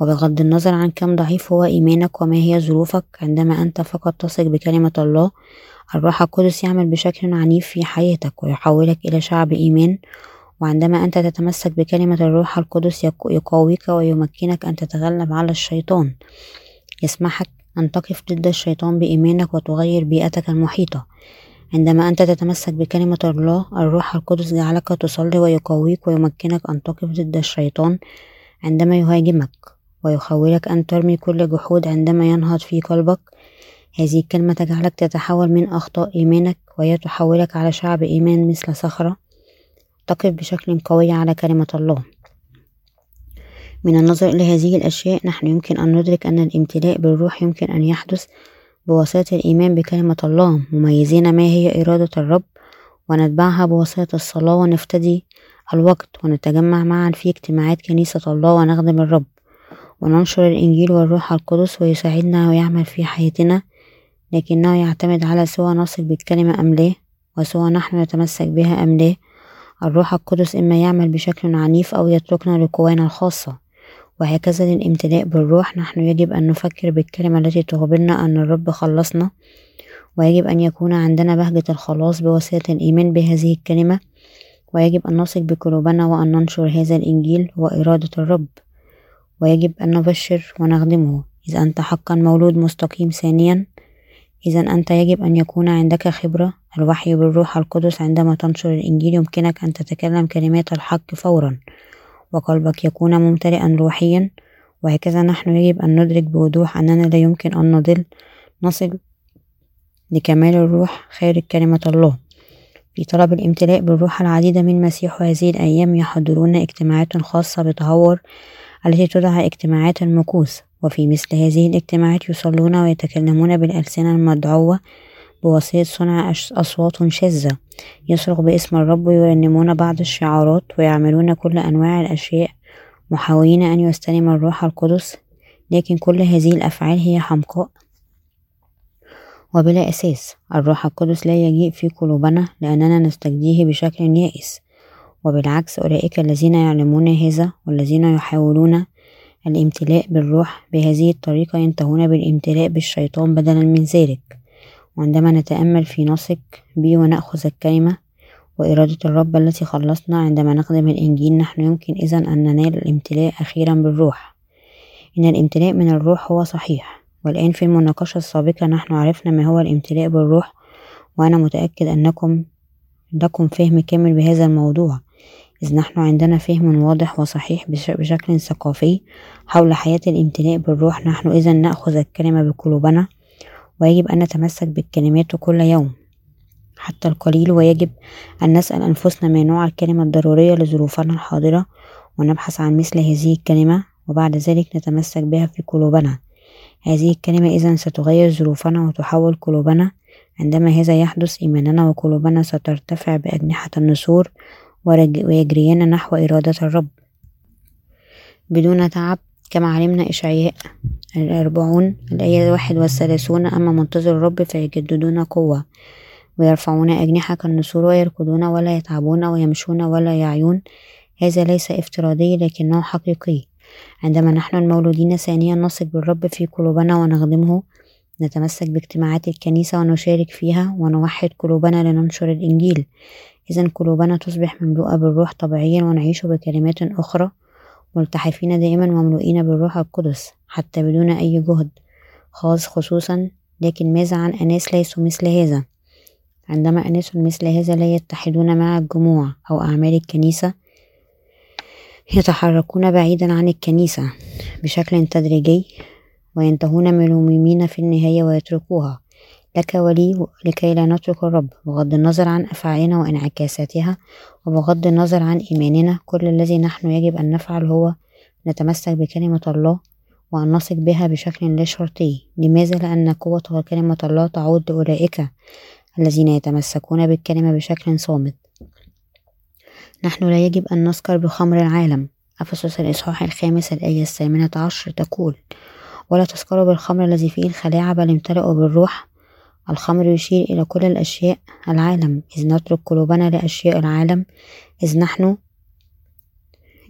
وبغض النظر عن كم ضعيف هو إيمانك وما هي ظروفك عندما أنت فقط تثق بكلمة الله الروح القدس يعمل بشكل عنيف في حياتك ويحولك إلى شعب إيمان وعندما أنت تتمسك بكلمة الروح القدس يقويك ويمكنك أن تتغلب على الشيطان يسمحك أن تقف ضد الشيطان بإيمانك وتغير بيئتك المحيطة. عندما أنت تتمسك بكلمة الله الروح القدس جعلك تصلي ويقويك ويمكنك أن تقف ضد الشيطان عندما يهاجمك ويخولك أن ترمي كل جحود عندما ينهض في قلبك. هذه الكلمة تجعلك تتحول من أخطاء إيمانك وهي تحولك على شعب إيمان مثل صخرة. تقف بشكل قوي على كلمة الله. من النظر إلى هذه الأشياء نحن يمكن أن ندرك أن الامتلاء بالروح يمكن أن يحدث بواسطة الإيمان بكلمة الله مميزين ما هي إرادة الرب ونتبعها بواسطة الصلاة ونفتدي الوقت ونتجمع معا في اجتماعات كنيسة الله ونخدم الرب وننشر الإنجيل والروح القدس ويساعدنا ويعمل في حياتنا لكنه يعتمد على سوى نثق بالكلمة أم لا وسوى نحن نتمسك بها أم لا الروح القدس إما يعمل بشكل عنيف أو يتركنا لقوانا الخاصة. وهكذا للامتلاء بالروح نحن يجب أن نفكر بالكلمة التي تخبرنا أن الرب خلصنا ويجب أن يكون عندنا بهجة الخلاص بواسطة الإيمان بهذه الكلمة ويجب أن نثق بقلوبنا وأن ننشر هذا الإنجيل وإرادة الرب. ويجب أن نبشر ونخدمه. إذا أنت حقا مولود مستقيم ثانيا. إذا أنت يجب أن يكون عندك خبرة. الوحي بالروح القدس عندما تنشر الإنجيل يمكنك أن تتكلم كلمات الحق فورا وقلبك يكون ممتلئا روحيا. وهكذا نحن يجب أن ندرك بوضوح أننا لا يمكن أن نضل نصل لكمال الروح خارج كلمة الله. في طلب الامتلاء بالروح العديد من مسيح هذه الأيام يحضرون اجتماعات خاصة بتهور التي تدعى اجتماعات المكوث. وفي مثل هذه الاجتماعات يصلون ويتكلمون بالألسنة المدعوة بواسطة صنع أصوات شاذة. يصرخ باسم الرب ويرنمون بعض الشعارات ويعملون كل أنواع الأشياء محاولين أن يستلم الروح القدس لكن كل هذه الأفعال هي حمقاء. وبلا أساس الروح القدس لا يجيء في قلوبنا لأننا نستجديه بشكل يائس. وبالعكس أولئك الذين يعلمون هذا والذين يحاولون الامتلاء بالروح بهذه الطريقة ينتهون بالامتلاء بالشيطان بدلا من ذلك. وعندما نتأمل في نثق به ونأخذ الكلمة وإرادة الرب التي خلصنا عندما نخدم الإنجيل نحن يمكن إذا أن ننال الامتلاء أخيرا بالروح. إن الامتلاء من الروح هو صحيح. والآن في المناقشة السابقة نحن عرفنا ما هو الامتلاء بالروح وأنا متأكد أنكم لكم فهم كامل بهذا الموضوع. إذ نحن عندنا فهم واضح وصحيح بشكل ثقافي حول حياة الامتلاء بالروح. نحن إذا نأخذ الكلمة بقلوبنا ويجب أن نتمسك بالكلمات كل يوم. حتى القليل ويجب أن نسأل أنفسنا ما نوع الكلمة الضرورية لظروفنا الحاضرة ونبحث عن مثل هذه الكلمة وبعد ذلك نتمسك بها في قلوبنا. هذه الكلمة إذا ستغير ظروفنا وتحول قلوبنا. عندما هذا يحدث إيماننا وقلوبنا سترتفع بأجنحة النسور ويجرين نحو إرادة الرب. بدون تعب كما علمنا إشعياء الأربعون الآية واحد والثلاثون أما منتظر الرب فيجددون قوة ويرفعون أجنحة كالنسور ويركضون ولا يتعبون ويمشون ولا يعيون. هذا ليس افتراضي لكنه حقيقي. عندما نحن المولودين ثانيا نثق بالرب في قلوبنا ونخدمه. نتمسك باجتماعات الكنيسة ونشارك فيها ونوحد قلوبنا لننشر الإنجيل. إذا قلوبنا تصبح مملوءة بالروح طبيعيا ونعيش بكلمات أخرى ملتحفين دائما ومملوئين بالروح القدس حتى بدون أي جهد خاص خصوصا لكن ماذا عن أناس ليسوا مثل هذا؟ عندما أناس مثل هذا لا يتحدون مع الجموع أو أعمال الكنيسة يتحركون بعيدا عن الكنيسة بشكل تدريجي وينتهون ملومين في النهاية ويتركوها. لك ولي لكي لا نترك الرب. بغض النظر عن أفعالنا وانعكاساتها وبغض النظر عن إيماننا كل الذي نحن يجب أن نفعل هو نتمسك بكلمة الله وأن نثق بها بشكل لا شرطي. لماذا؟ لأن قوة كلمة الله تعود لأولئك الذين يتمسكون بالكلمة بشكل صامت. نحن لا يجب أن نسكر بخمر العالم. أفسس الإصحاح الخامس الآية الثامنة عشر تقول ولا تسكروا بالخمر الذي فيه الخلاعة بل امتلئوا بالروح الخمر يشير إلى كل الأشياء العالم. إذ نترك قلوبنا لأشياء العالم إذ نحن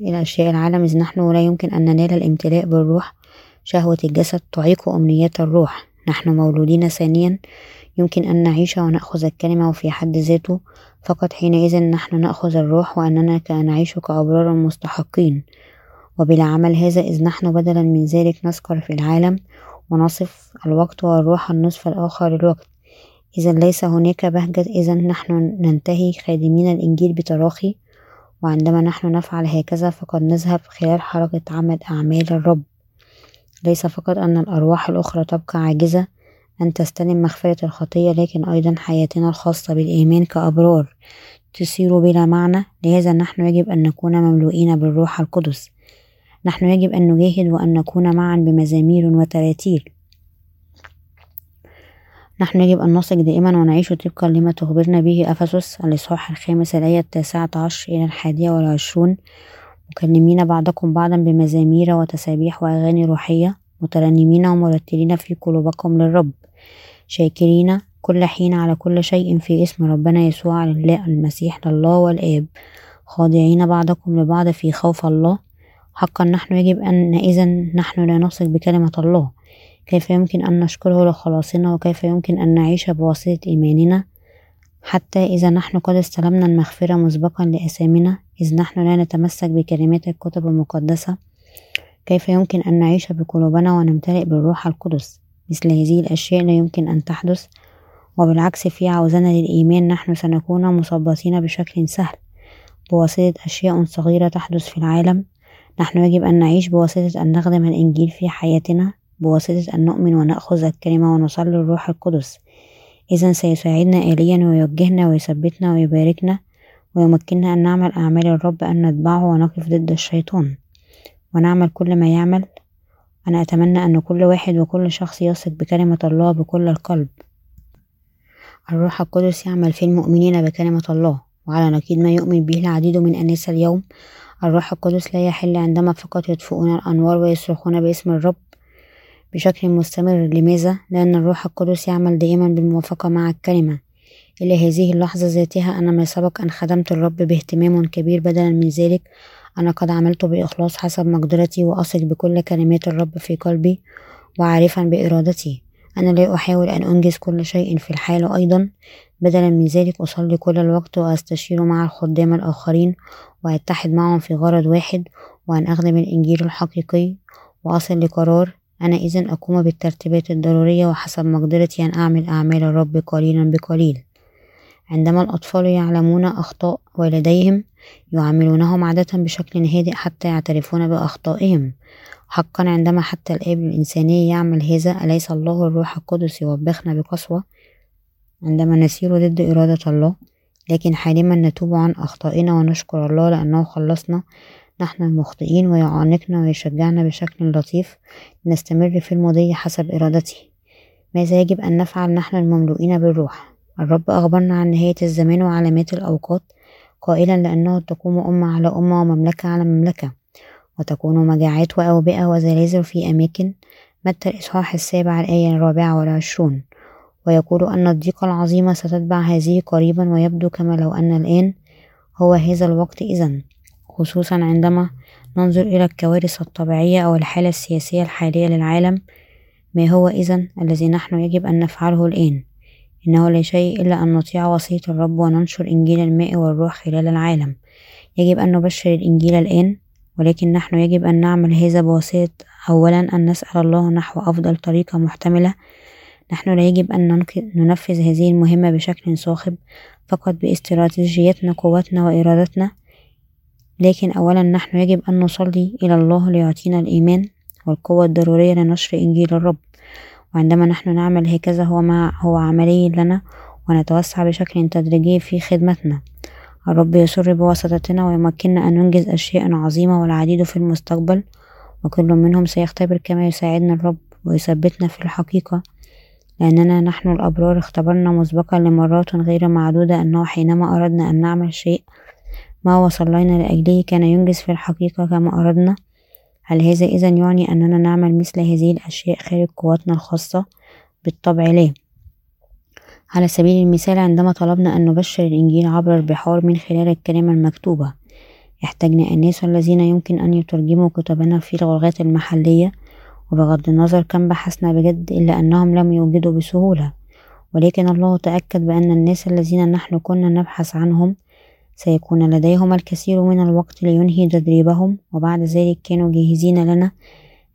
إلى أشياء العالم إذ نحن لا يمكن أن ننال الامتلاء بالروح. شهوة الجسد تعيق أمنيات الروح. نحن مولودين ثانيا. يمكن أن نعيش ونأخذ الكلمة وفي حد ذاته. فقط حينئذ نحن نأخذ الروح وأننا نعيش كأبرار مستحقين. وبلا عمل هذا إذ نحن بدلا من ذلك نسكر في العالم. ونصف الوقت والروح النصف الآخر الوقت إذا ليس هناك بهجة إذا نحن ننتهي خادمين الإنجيل بتراخي وعندما نحن نفعل هكذا فقد نذهب خلال حركة عمل أعمال الرب. ليس فقط أن الأرواح الأخرى تبقى عاجزة أن تستلم مغفرة الخطية لكن أيضا حياتنا الخاصة بالإيمان كأبرار تصير بلا معنى. لهذا نحن يجب أن نكون مملوئين بالروح القدس. نحن يجب أن نجاهد وأن نكون معا بمزامير وتراتيل. نحن يجب أن نثق دائما ونعيش طبقا لما تخبرنا به أفسس الإصحاح الخامس الآية التاسعة عشر إلى الحادية والعشرون. مكلمين بعضكم بعضا بمزامير وتسابيح وأغاني روحية. مترنمين ومرتلين في قلوبكم للرب. شاكرين كل حين على كل شيء في اسم ربنا يسوع لله المسيح لله والآب. خاضعين بعضكم لبعض في خوف الله. حقا نحن يجب أن إذا نحن لا نثق بكلمة الله. كيف يمكن أن نشكره لخلاصنا؟ وكيف يمكن أن نعيش بواسطة إيماننا؟ حتى إذا نحن قد استلمنا المغفرة مسبقا لأثامنا إذ نحن لا نتمسك بكلمات الكتب المقدسة كيف يمكن أن نعيش بقلوبنا ونمتلئ بالروح القدس؟ مثل هذه الأشياء لا يمكن أن تحدث. وبالعكس في عوزنا للإيمان نحن سنكون مثبطين بشكل سهل. بواسطة أشياء صغيرة تحدث في العالم نحن يجب أن نعيش بواسطة أن نخدم الإنجيل في حياتنا بواسطة أن نؤمن ونأخذ الكلمة ونصلي الروح القدس. إذا سيساعدنا آليا ويوجهنا ويثبتنا ويباركنا ويمكننا أن نعمل أعمال الرب أن نتبعه ونقف ضد الشيطان. ونعمل كل ما يعمل. أنا أتمنى أن كل واحد وكل شخص يثق بكلمة الله بكل القلب. الروح القدس يعمل في المؤمنين بكلمة الله وعلى نقيض ما يؤمن به العديد من الناس اليوم الروح القدس لا يحل عندما فقط يطفئون الأنوار ويصرخون باسم الرب بشكل مستمر. لماذا؟ لأن الروح القدس يعمل دائما بالموافقة مع الكلمة. إلى هذه اللحظة ذاتها أنا ما سبق أن خدمت الرب باهتمام كبير بدلا من ذلك. أنا قد عملت بإخلاص حسب مقدرتي وأثق بكل كلمات الرب في قلبي وعارفا بإرادتي. أنا لا أحاول أن أنجز كل شيء في الحال أيضا. بدلا من ذلك أصلي كل الوقت وأستشير مع الخدام الآخرين وأتحد معهم في غرض واحد وأن أخدم الإنجيل الحقيقي. وأصل لقرار أنا إذا أقوم بالترتيبات الضرورية وحسب مقدرتي أن أعمل أعمال الرب قليلا بقليل. عندما الأطفال يعلمون أخطاء والديهم يعاملونهم عادة بشكل هادئ حتى يعترفون بأخطائهم. حقا عندما حتى الآب الإنساني يعمل هذا أليس الله الروح القدس يوبخنا بقسوة؟ عندما نسير ضد إرادة الله لكن حالما نتوب عن أخطائنا ونشكر الله لأنه خلصنا. نحن المخطئين ويعانقنا ويشجعنا بشكل لطيف لنستمر في المضي حسب إرادته. ماذا يجب أن نفعل؟ نحن المملوئين بالروح. الرب أخبرنا عن نهاية الزمان وعلامات الأوقات قائلا لأنه تقوم أمة على أمة ومملكة على مملكة وتكون مجاعات وأوبئة وزلازل في أماكن. متى الإصحاح السابع الآية الرابعة والعشرون؟ ويقول أن الضيقة العظيمة ستتبع هذه قريبا ويبدو كما لو أن الآن هو هذا الوقت إذا. خصوصا عندما ننظر إلى الكوارث الطبيعية أو الحالة السياسية الحالية للعالم ما هو إذا الذي نحن يجب أن نفعله الآن؟ إنه لا شيء إلا أن نطيع وصية الرب وننشر إنجيل الماء والروح خلال العالم. يجب أن نبشر الإنجيل الآن ولكن نحن يجب أن نعمل هذا بواسطة أولا أن نسأل الله نحو أفضل طريقة محتملة نحن لا يجب أن ننفذ هذه المهمة بشكل صاخب فقط باستراتيجيتنا قوتنا وإرادتنا لكن أولا نحن يجب أن نصلي إلى الله ليعطينا الإيمان والقوة الضرورية لنشر إنجيل الرب. وعندما نحن نعمل هكذا هو, مع هو عملي لنا ونتوسع بشكل تدريجي في خدمتنا. الرب يسر بواسطتنا ويمكننا أن ننجز أشياء عظيمة والعديد في المستقبل وكل منهم سيختبر كما يساعدنا الرب ويثبتنا في الحقيقة لأننا نحن الأبرار اختبرنا مسبقا لمرات غير معدودة أنه حينما أردنا أن نعمل شيء ما وصلينا لأجله كان ينجز في الحقيقة كما أردنا هل هذا إذا يعني أننا نعمل مثل هذه الأشياء خارج قوتنا الخاصة؟ بالطبع لا على سبيل المثال عندما طلبنا أن نبشر الإنجيل عبر البحار من خلال الكلمة المكتوبة احتجنا الناس الذين يمكن أن يترجموا كتبنا في اللغات المحلية وبغض النظر كم بحثنا بجد إلا أنهم لم يوجدوا بسهولة. ولكن الله تأكد بأن الناس الذين نحن كنا نبحث عنهم سيكون لديهم الكثير من الوقت لينهي تدريبهم وبعد ذلك كانوا جاهزين لنا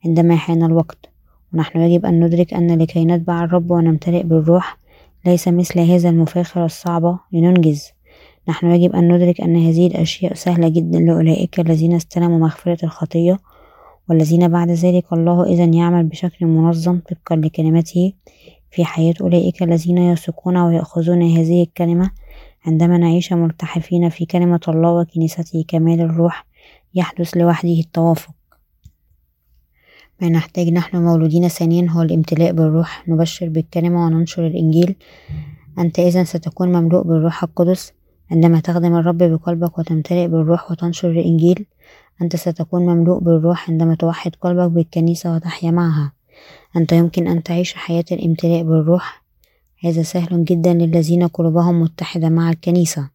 عندما حان الوقت. ونحن يجب أن ندرك أن لكي نتبع الرب ونمتلئ بالروح ليس مثل هذا المفاخرة الصعبة لننجز. نحن يجب أن ندرك أن هذه الأشياء سهلة جدا لأولئك الذين استلموا مغفرة الخطية والذين بعد ذلك الله إذا يعمل بشكل منظم طبقا لكلمته في حياة أولئك الذين يثقون ويأخذون هذه الكلمة عندما نعيش ملتحفين في كلمة الله وكنيسته كمال الروح يحدث لوحده التوافق. ما نحتاج نحن مولودين ثانيا هو الامتلاء بالروح. نبشر بالكلمة وننشر الإنجيل. أنت إذا ستكون مملوء بالروح القدس عندما تخدم الرب بقلبك وتمتلئ بالروح وتنشر الإنجيل. أنت ستكون مملوء بالروح عندما توحد قلبك بالكنيسة وتحيا معها أنت يمكن أن تعيش حياة الامتلاء بالروح. هذا سهل جدا للذين قلوبهم متحدة مع الكنيسة.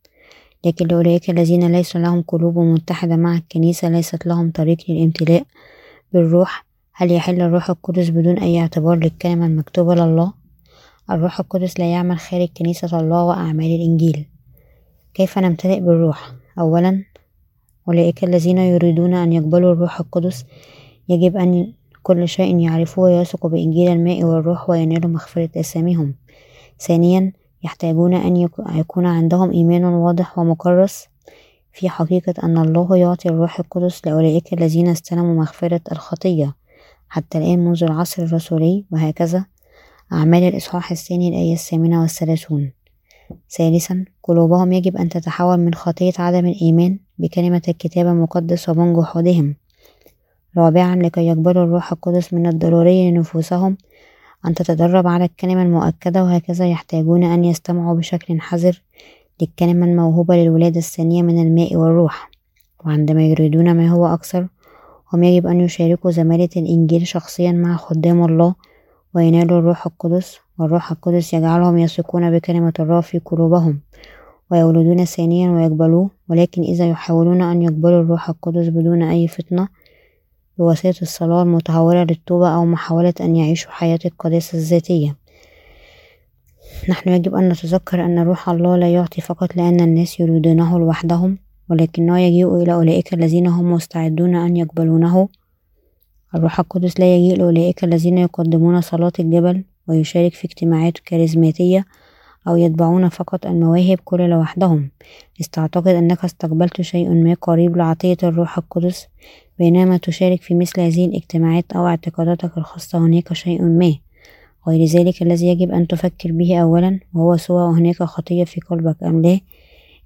لكن لأولئك الذين ليس لهم قلوب متحدة مع الكنيسة ليست لهم طريق للامتلاء بالروح. هل يحل الروح القدس بدون أي اعتبار للكلمة المكتوبة لله؟ الروح القدس لا يعمل خارج كنيسة الله وأعمال الإنجيل. كيف نمتلئ بالروح؟ أولا أولئك الذين يريدون أن يقبلوا الروح القدس. يجب أن كل شيء يعرفوه ويثقوا بإنجيل الماء والروح وينالوا مغفرة أساميهم ثانيا يحتاجون أن يكون عندهم إيمان واضح ومكرس في حقيقة أن الله يعطي الروح القدس لأولئك الذين استلموا مغفرة الخطية. حتى الآن منذ العصر الرسولي وهكذا. أعمال الإصحاح الثاني الآية الثامنة والثلاثون. ثالثا قلوبهم يجب أن تتحول من خطية عدم الإيمان بكلمة الكتاب المقدس ومن جحودهم رابعا لكي يقبلوا الروح القدس من الضروري لنفوسهم أن تتدرب على الكلمة المؤكدة وهكذا يحتاجون أن يستمعوا بشكل حذر للكلمة الموهوبة للولادة الثانية من الماء والروح. وعندما يريدون ما هو أكثر هم يجب أن يشاركوا زمالة الإنجيل شخصيا مع خدام الله وينالوا الروح القدس والروح القدس يجعلهم يثقون بكلمة الله في قلوبهم ويولدون ثانيا ويقبلوه ولكن إذا يحاولون أن يقبلوا الروح القدس بدون أي فطنة بواسطة الصلاة المتهورة للتوبة أو محاولة أن يعيشوا حياة القداسة الذاتية. نحن يجب أن نتذكر أن روح الله لا يعطي فقط لأن الناس يريدونه لوحدهم ولكنه يجيء إلى أولئك الذين هم مستعدون أن يقبلونه. الروح القدس لا يجيء لأولئك الذين يقدمون صلاة الجبل ويشارك في اجتماعات كاريزماتية أو يتبعون فقط المواهب كل لوحدهم. تعتقد أنك استقبلت شيء ما قريب لعطية الروح القدس بينما تشارك في مثل هذه الاجتماعات أو اعتقاداتك الخاصة هناك شيء ما. غير ذلك الذي يجب أن تفكر به أولا وهو سواء هناك خطية في قلبك أم لا؟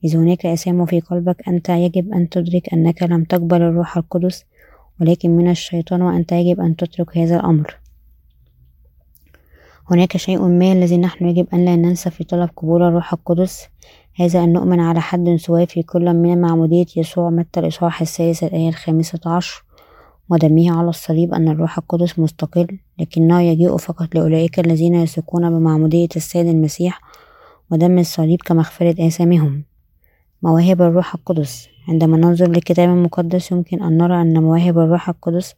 إذا هناك أسام في قلبك أنت يجب أن تدرك أنك لم تقبل الروح القدس ولكن من الشيطان وأنت يجب أن تترك هذا الأمر. هناك شيء ما الذي نحن يجب أن لا ننسى في طلب قبول الروح القدس هذا أن نؤمن على حد سواء في كل من معمودية يسوع متى الإصحاح السادس الآية الخامسة عشر ودمه على الصليب أن الروح القدس مستقل لكنه يجيء فقط لأولئك الذين يثقون بمعمودية السيد المسيح ودم الصليب كمغفرة آثامهم. مواهب الروح القدس. عندما ننظر للكتاب المقدس يمكن أن نرى أن مواهب الروح القدس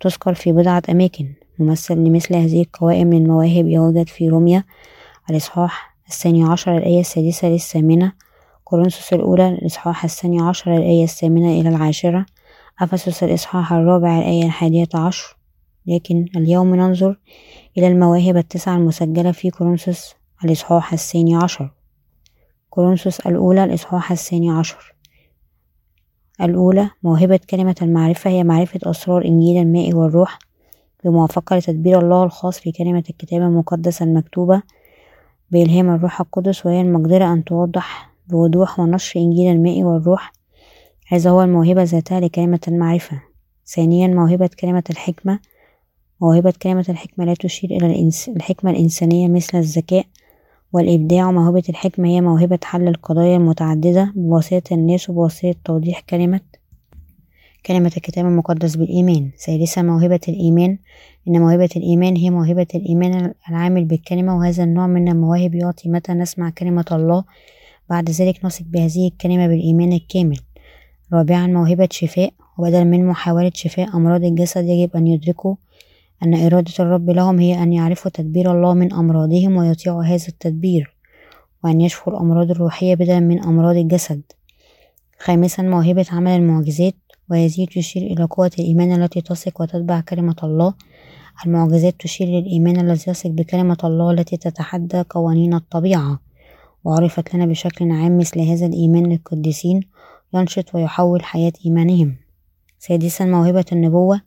تذكر في بضعة أماكن. ممثل لمثل هذه القوائم من المواهب يوجد في روميا الإصحاح الثاني عشر الآية السادسة للثامنة كورنثوس الأولى الإصحاح الثاني عشر الآية الثامنة إلى العاشرة أفسس الإصحاح الرابع الآية الحادية عشر لكن اليوم ننظر إلى المواهب التسعة المسجلة في كورنثوس الإصحاح الثاني عشر. كورنثوس الأولى الإصحاح الثاني عشر. الأولى موهبة كلمة المعرفة هي معرفة أسرار إنجيل الماء والروح بموافقة لتدبير الله الخاص في كلمة الكتاب المقدس المكتوبة بإلهام الروح القدس وهي المقدرة أن توضح بوضوح ونشر إنجيل الماء والروح هذا هو الموهبة ذاتها لكلمة المعرفة. ثانيا موهبة كلمة الحكمة. موهبة كلمة الحكمة لا تشير إلى الحكمة الإنسانية مثل الذكاء والإبداع. وموهبة الحكمة هي موهبة حل القضايا المتعددة بواسطة الناس وبواسطة توضيح كلمة كلمة الكتاب المقدس بالإيمان. ثالثا موهبة الإيمان. إن موهبة الإيمان هي موهبة الإيمان العامل بالكلمة وهذا النوع من المواهب يعطي متى نسمع كلمة الله. بعد ذلك نثق بهذه الكلمة بالإيمان الكامل. رابعا موهبة شفاء. وبدلا من محاولة شفاء أمراض الجسد يجب أن يدركوا أن إرادة الرب لهم هي أن يعرفوا تدبير الله من أمراضهم ويطيعوا هذا التدبير وأن يشفوا الأمراض الروحية بدلا من أمراض الجسد. خامسا موهبة عمل المعجزات. وهذه تشير إلى قوة الإيمان التي تثق وتتبع كلمة الله. المعجزات تشير للإيمان الذي يثق بكلمة الله التي تتحدى قوانين الطبيعة. وعرفت لنا بشكل عام مثل هذا الإيمان للقديسين ينشط ويحول حياة إيمانهم. سادسا موهبة النبوة.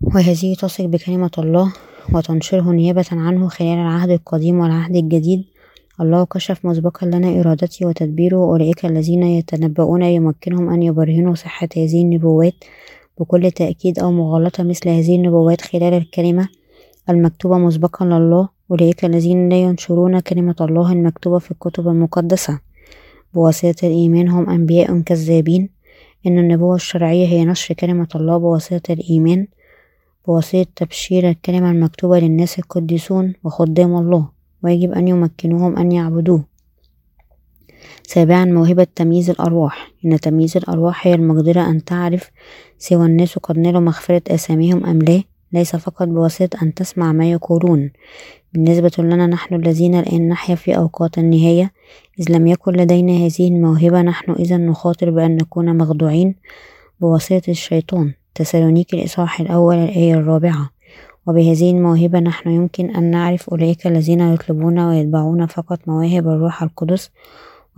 وهذه تثق بكلمة الله وتنشره نيابة عنه خلال العهد القديم والعهد الجديد. الله كشف مسبقا لنا إرادته وتدبيره وأولئك الذين يتنبؤون يمكنهم أن يبرهنوا صحة هذه النبوات بكل تأكيد أو مغالطة مثل هذه النبوات خلال الكلمة المكتوبة مسبقا لله. أولئك الذين لا ينشرون كلمة الله المكتوبة في الكتب المقدسة. بواسطة الإيمان هم أنبياء كذابين. إن النبوة الشرعية هي نشر كلمة الله بواسطة الإيمان بواسطة تبشير الكلمة المكتوبة للناس القديسون وخدام الله. ويجب أن يمكنوهم أن يعبدوه. سابعا موهبة تمييز الأرواح. إن تمييز الأرواح هي المقدرة أن تعرف سوى الناس قد نالوا مغفرة آثامهم أم لا. ليس فقط بواسطة أن تسمع ما يقولون. بالنسبة لنا نحن الذين الآن نحيا في أوقات النهاية. إذ لم يكن لدينا هذه الموهبة نحن إذا نخاطر بأن نكون مخدوعين بواسطة الشيطان. تسالونيكي الإصحاح الأول الآية الرابعة. وبهذه الموهبة نحن يمكن أن نعرف أولئك الذين يطلبون ويتبعون فقط مواهب الروح القدس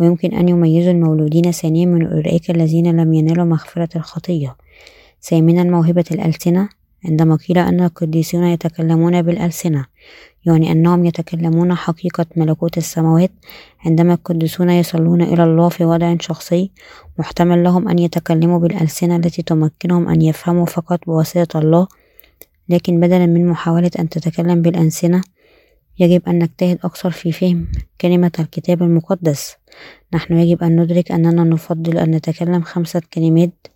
ويمكن أن يميزوا المولودين ثانيا من أولئك الذين لم ينالوا مغفرة الخطية. ثامنا موهبة الألسنة. عندما قيل أن القديسون يتكلمون بالألسنة يعني أنهم يتكلمون حقيقة ملكوت السماوات عندما القديسون يصلون إلى الله في وضع شخصي محتمل لهم أن يتكلموا بالألسنة التي تمكنهم أن يفهموا فقط بواسطة الله لكن بدلا من محاولة أن تتكلم بالألسنة يجب أن نجتهد أكثر في فهم كلمة الكتاب المقدس. نحن يجب أن ندرك أننا نفضل أن نتكلم خمسة كلمات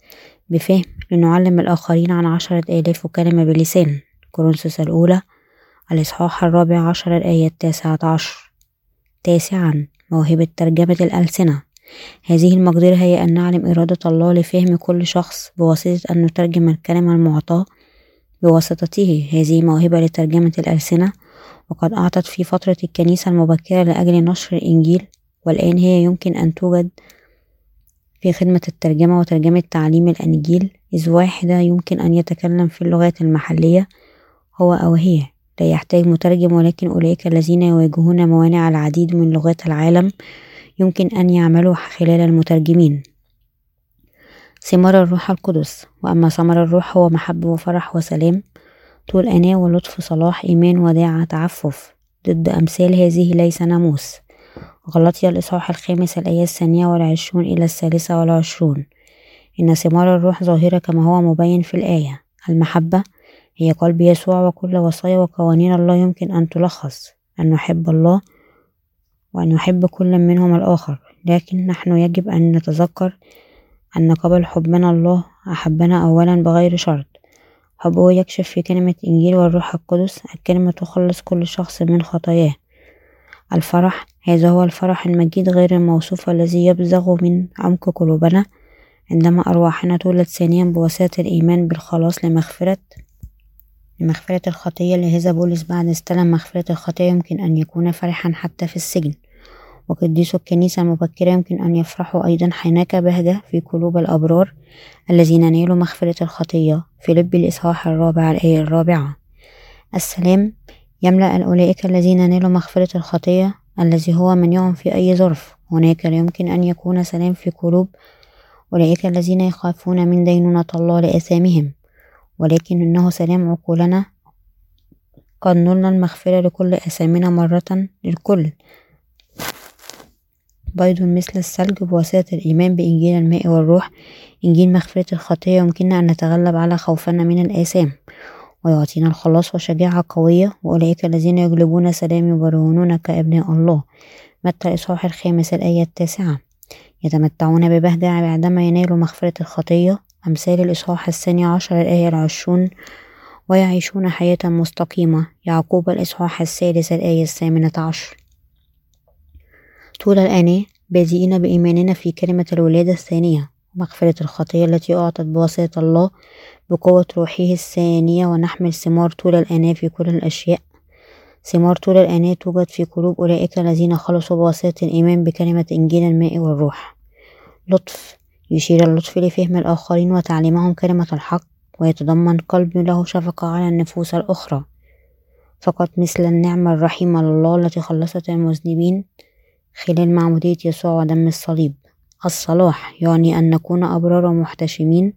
بفهم لنعلم الآخرين عن عشرة آلاف كلمة بلسان. كورنثوس الأولى الإصحاح الرابع عشر الآية التاسعة عشر. تاسعا موهبة ترجمة الألسنة. هذه المقدرة هي أن نعلم إرادة الله لفهم كل شخص بواسطة أن نترجم الكلمة المعطاة بواسطته هذه موهبة لترجمة الألسنة وقد أعطت في فترة الكنيسة المبكرة لأجل نشر الإنجيل والآن هي يمكن أن توجد في خدمة الترجمة وترجمة تعليم الإنجيل. إذ واحدة يمكن أن يتكلم في اللغات المحلية هو أو هي. لا يحتاج مترجم ولكن أولئك الذين يواجهون موانع العديد من لغات العالم يمكن أن يعملوا خلال المترجمين. ثمار الروح القدس. وأما ثمر الروح هو محبة وفرح وسلام طول أناة ولطف صلاح إيمان وداعة تعفف. ضد أمثال هذه ليس ناموس. غلطي الإصحاح الخامس الآية الثانية والعشرون إلى الثالثة والعشرون. إن ثمار الروح ظاهرة كما هو مبين في الآية. المحبة هي قلب يسوع وكل وصايا وقوانين الله يمكن أن تلخص. أن نحب الله وأن يحب كل منهم الآخر. لكن نحن يجب أن نتذكر أن قبل حبنا الله أحبنا أولا بغير شرط. حبه يكشف في كلمة إنجيل والروح القدس الكلمة تخلص كل شخص من خطاياه. الفرح هذا هو الفرح المجيد غير الموصوف الذي يبزغ من عمق قلوبنا. عندما أرواحنا تولد ثانيا بواسطة الإيمان بالخلاص لمغفرة لمغفرة الخطية لهذا بولس بعد استلم مغفرة الخطية يمكن أن يكون فرحا حتى في السجن. وقديسو الكنيسة المبكرة يمكن أن يفرحوا أيضا حينك بهجة في قلوب الأبرار الذين نالوا مغفرة الخطية. في لب الإصحاح الرابع الآية الرابعة. السلام. يملأ أولئك الذين نالوا مغفرة الخطية الذي هو منيعهم في أي ظرف. هناك لا يمكن أن يكون سلام في قلوب أولئك الذين يخافون من دينونة الله لآثامهم. ولكن إنه سلام عقولنا. قد نلنا المغفرة لكل آثامنا مرة للكل. بيض مثل الثلج بواسطة الإيمان بإنجيل الماء والروح إنجيل مغفرة الخطية يمكننا أن نتغلب على خوفنا من الآثام. ويعطينا الخلاص وشجاعة قوية وأولئك الذين يجلبون سلام يبرهنون كأبناء الله. متى الإصحاح الخامس الآية التاسعة؟ يتمتعون ببهجة بعدما ينالوا مغفرة الخطية أمثال الإصحاح الثاني عشر الآية العشرون. ويعيشون حياة مستقيمة. يعقوب الإصحاح السادس الآية الثامنة عشر. طول الآن بادئين بإيماننا في كلمة الولادة الثانية ومغفرة الخطية التي أعطت بواسطة الله بقوة روحه الثانية ونحمل ثمار طول الآناة في كل الأشياء. ثمار طول الآناة توجد في قلوب أولئك الذين خلصوا بواسطة الإيمان بكلمة إنجيل الماء والروح. لطف يشير اللطف لفهم الآخرين وتعليمهم كلمة الحق ويتضمن قلب له شفقة على النفوس الأخرى. فقط مثل النعمة الرحيمة لله التي خلصت المذنبين خلال معمودية يسوع ودم الصليب. الصلاح يعني أن نكون أبرار ومحتشمين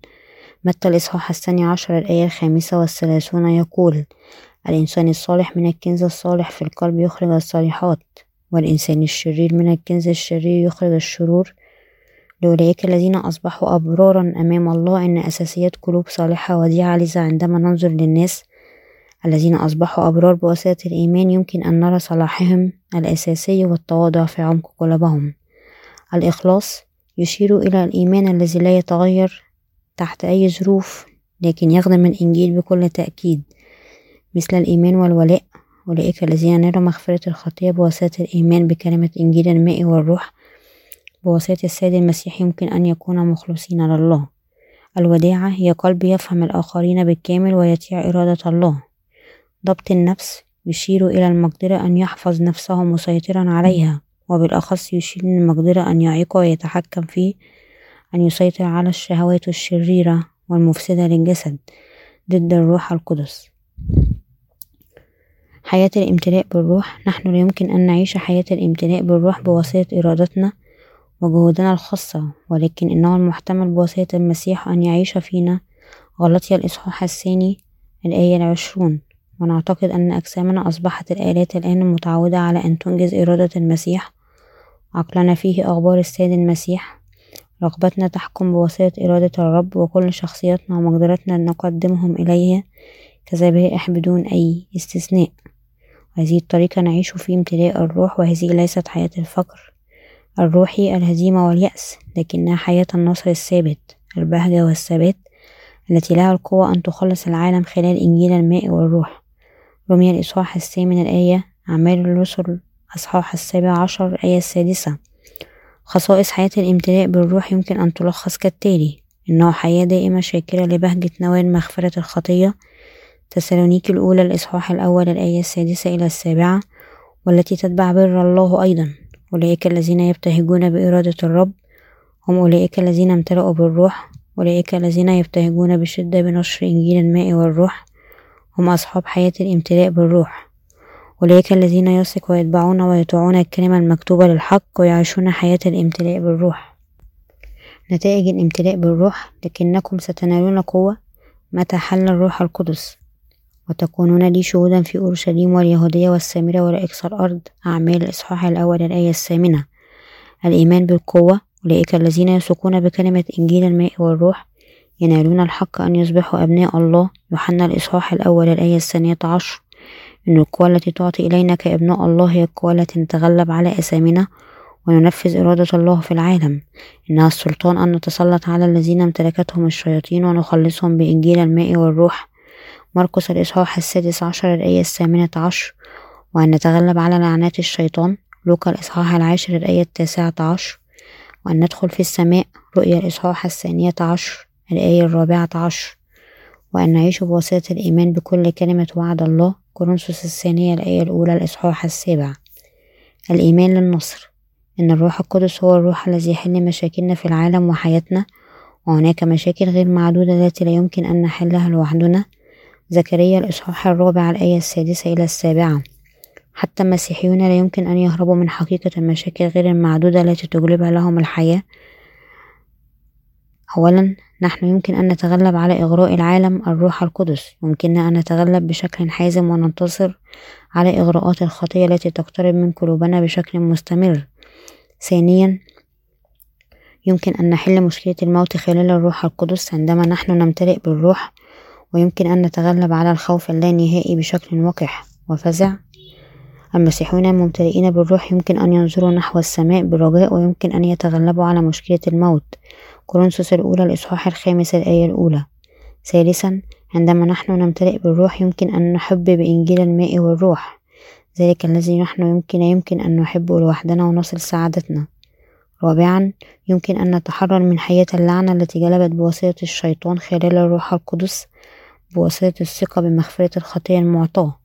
متى الإصحاح الثاني عشر الآية الخامسة والثلاثون يقول الإنسان الصالح من الكنز الصالح في القلب يخرج الصالحات والإنسان الشرير من الكنز الشرير يخرج الشرور. لأولئك الذين أصبحوا أبرارا أمام الله إن أساسيات قلوب صالحة وديعة لذا عندما ننظر للناس الذين أصبحوا أبرار بواسطة الإيمان يمكن أن نرى صلاحهم الأساسي والتواضع في عمق قلوبهم. الإخلاص يشير إلى الإيمان الذي لا يتغير تحت أي ظروف لكن يخدم الإنجيل بكل تأكيد. مثل الإيمان والولاء أولئك الذين نالوا مغفرة الخطية بواسطة الإيمان بكلمة إنجيل الماء والروح. بواسطة السيد المسيح يمكن أن يكون مخلصين لله. الوداعة هي قلب يفهم الآخرين بالكامل ويطيع إرادة الله. ضبط النفس يشير إلى المقدرة أن يحفظ نفسه مسيطرا عليها وبالأخص يشير المقدرة أن يعيق ويتحكم فيه أن يسيطر على الشهوات الشريرة والمفسدة للجسد ضد الروح القدس. حياة الامتلاء بالروح. نحن لا يمكن أن نعيش حياة الامتلاء بالروح بواسطة إرادتنا وجهودنا الخاصة ولكن إنه المحتمل بواسطة المسيح أن يعيش فينا. غلطي الإصحاح الثاني الآية العشرون. ونعتقد أن أجسامنا أصبحت الآلات الآن المتعودة على أن تنجز إرادة المسيح. عقلنا فيه أخبار السيد المسيح. رغبتنا تحكم بواسطة إرادة الرب وكل شخصياتنا ومقدرتنا نقدمهم إليه كذبائح بدون أي استثناء. هذه الطريقة نعيش في امتلاء الروح وهذه ليست حياة الفقر الروحي الهزيمة واليأس لكنها حياة النصر الثابت البهجة والثبات التي لها القوة أن تخلص العالم خلال إنجيل الماء والروح. رمي الإصحاح الثامن الآية أعمال الرسل أصحاح السابع عشر الآية السادسة. خصائص حياة الامتلاء بالروح يمكن أن تلخص كالتالي إنه حياة دائمة شاكرة لبهجة نوال مغفرة الخطية. تسالونيكي الأولى الإصحاح الأول الآية السادسة إلى السابعة والتي تتبع بر الله أيضا. أولئك الذين يبتهجون بإرادة الرب هم أولئك الذين امتلأوا بالروح. أولئك الذين يبتهجون بشدة بنشر إنجيل الماء والروح. هم أصحاب حياة الامتلاء بالروح. أولئك الذين يثق ويتبعون ويطيعون الكلمة المكتوبة للحق ويعيشون حياة الامتلاء بالروح. نتائج الامتلاء بالروح لكنكم ستنالون قوة متى حل الروح القدس وتكونون لي شهودا في أورشليم واليهودية والسامرة ولأقصى الأرض. أعمال الإصحاح الأول الآية الثامنة الإيمان بالقوة أولئك الذين يثقون بكلمة إنجيل الماء والروح ينالون الحق أن يصبحوا أبناء الله. يوحنا الإصحاح الأول الآية الثانية عشر. إن القوة التي تعطي إلينا كأبناء الله هي القوة التي نتغلب على أثامنا وننفذ إرادة الله في العالم. إنها السلطان أن نتسلط على الذين امتلكتهم الشياطين ونخلصهم بإنجيل الماء والروح. مرقس الإصحاح السادس عشر الآية الثامنة عشر. وأن نتغلب على لعنات الشيطان. لوكا الإصحاح العاشر الآية التاسعة عشر. وأن ندخل في السماء. رؤيا الإصحاح الثانية عشر. الآية الرابعة عشر. وأن نعيش بواسطة الإيمان بكل كلمة وعد الله. كورنثوس الثانية الآية الأولى الإصحاح السابع. الإيمان للنصر. إن الروح القدس هو الروح الذي يحل مشاكلنا في العالم وحياتنا. وهناك مشاكل غير معدودة التي لا يمكن أن نحلها لوحدنا. زكريا الإصحاح الرابع الآية السادسة إلى السابعة. حتى المسيحيون لا يمكن أن يهربوا من حقيقة المشاكل غير المعدودة التي تجلبها لهم الحياة. أولا نحن يمكن أن نتغلب على إغراء العالم الروح القدس. يمكننا أن نتغلب بشكل حازم وننتصر على إغراءات الخطية التي تقترب من قلوبنا بشكل مستمر. ثانيا يمكن أن نحل مشكلة الموت خلال الروح القدس عندما نحن نمتلئ بالروح ويمكن أن نتغلب على الخوف اللانهائي بشكل وقح وفزع. المسيحيون الممتلئين بالروح يمكن أن ينظروا نحو السماء برجاء ويمكن أن يتغلبوا على مشكلة الموت. كورنثوس الأولى الإصحاح الخامس الآية الأولى. ثالثا عندما نحن نمتلئ بالروح يمكن أن نحب بإنجيل الماء والروح. ذلك الذي نحن يمكن يمكن أن نحبه لوحدنا ونصل سعادتنا. رابعا يمكن أن نتحرر من حياة اللعنة التي جلبت بواسطة الشيطان خلال الروح القدس بواسطة الثقة بمغفرة الخطية المعطاة.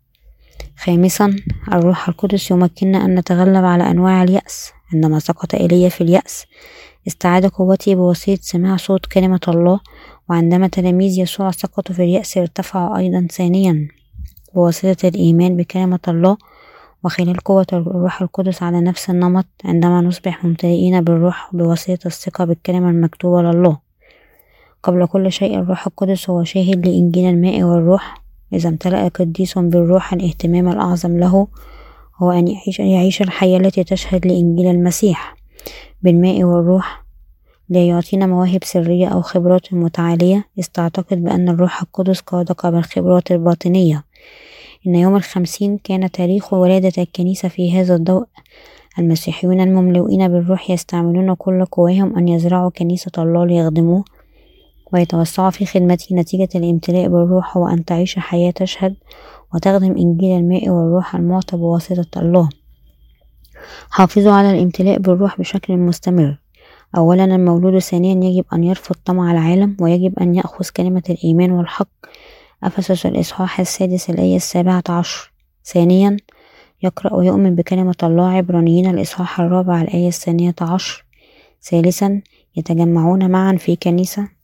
خامسا الروح القدس يمكننا أن نتغلب على أنواع اليأس. عندما سقط إيليا في اليأس استعاد قوتي بواسطة سماع صوت كلمة الله وعندما تلاميذ يسوع سقطوا في اليأس ارتفعوا أيضا ثانيا بواسطة الإيمان بكلمة الله. وخلال قوة الروح القدس على نفس النمط عندما نصبح ممتلئين بالروح بواسطة الثقة بالكلمة المكتوبة لله. قبل كل شيء الروح القدس هو شاهد لإنجيل الماء والروح. إذا امتلأ قديس بالروح الاهتمام الأعظم له هو أن يعيش, يعيش الحياة التي تشهد لإنجيل المسيح. بالماء والروح لا يعطينا مواهب سرية أو خبرات متعالية. إذ تعتقد بأن الروح القدس قادك بالخبرات الباطنية. إن يوم الخمسين كان تاريخ ولادة الكنيسة في هذا الضوء. المسيحيون المملوئين بالروح يستعملون كل قواهم أن يزرعوا كنيسة الله ليخدموه. ويتوسعوا في خدمته نتيجة الامتلاء بالروح هو أن تعيش حياة تشهد وتخدم إنجيل الماء والروح المعطى بواسطة الله. حافظوا على الامتلاء بالروح بشكل مستمر. أولا المولود ثانيا يجب أن يرفض طمع العالم ويجب أن يأخذ كلمة الإيمان والحق. أفسس الإصحاح السادس الآية السابعة عشر. ثانيا يقرأ ويؤمن بكلمة الله عبرانيين الإصحاح الرابع الآية الثانية عشر. ثالثا يتجمعون معا في كنيسة.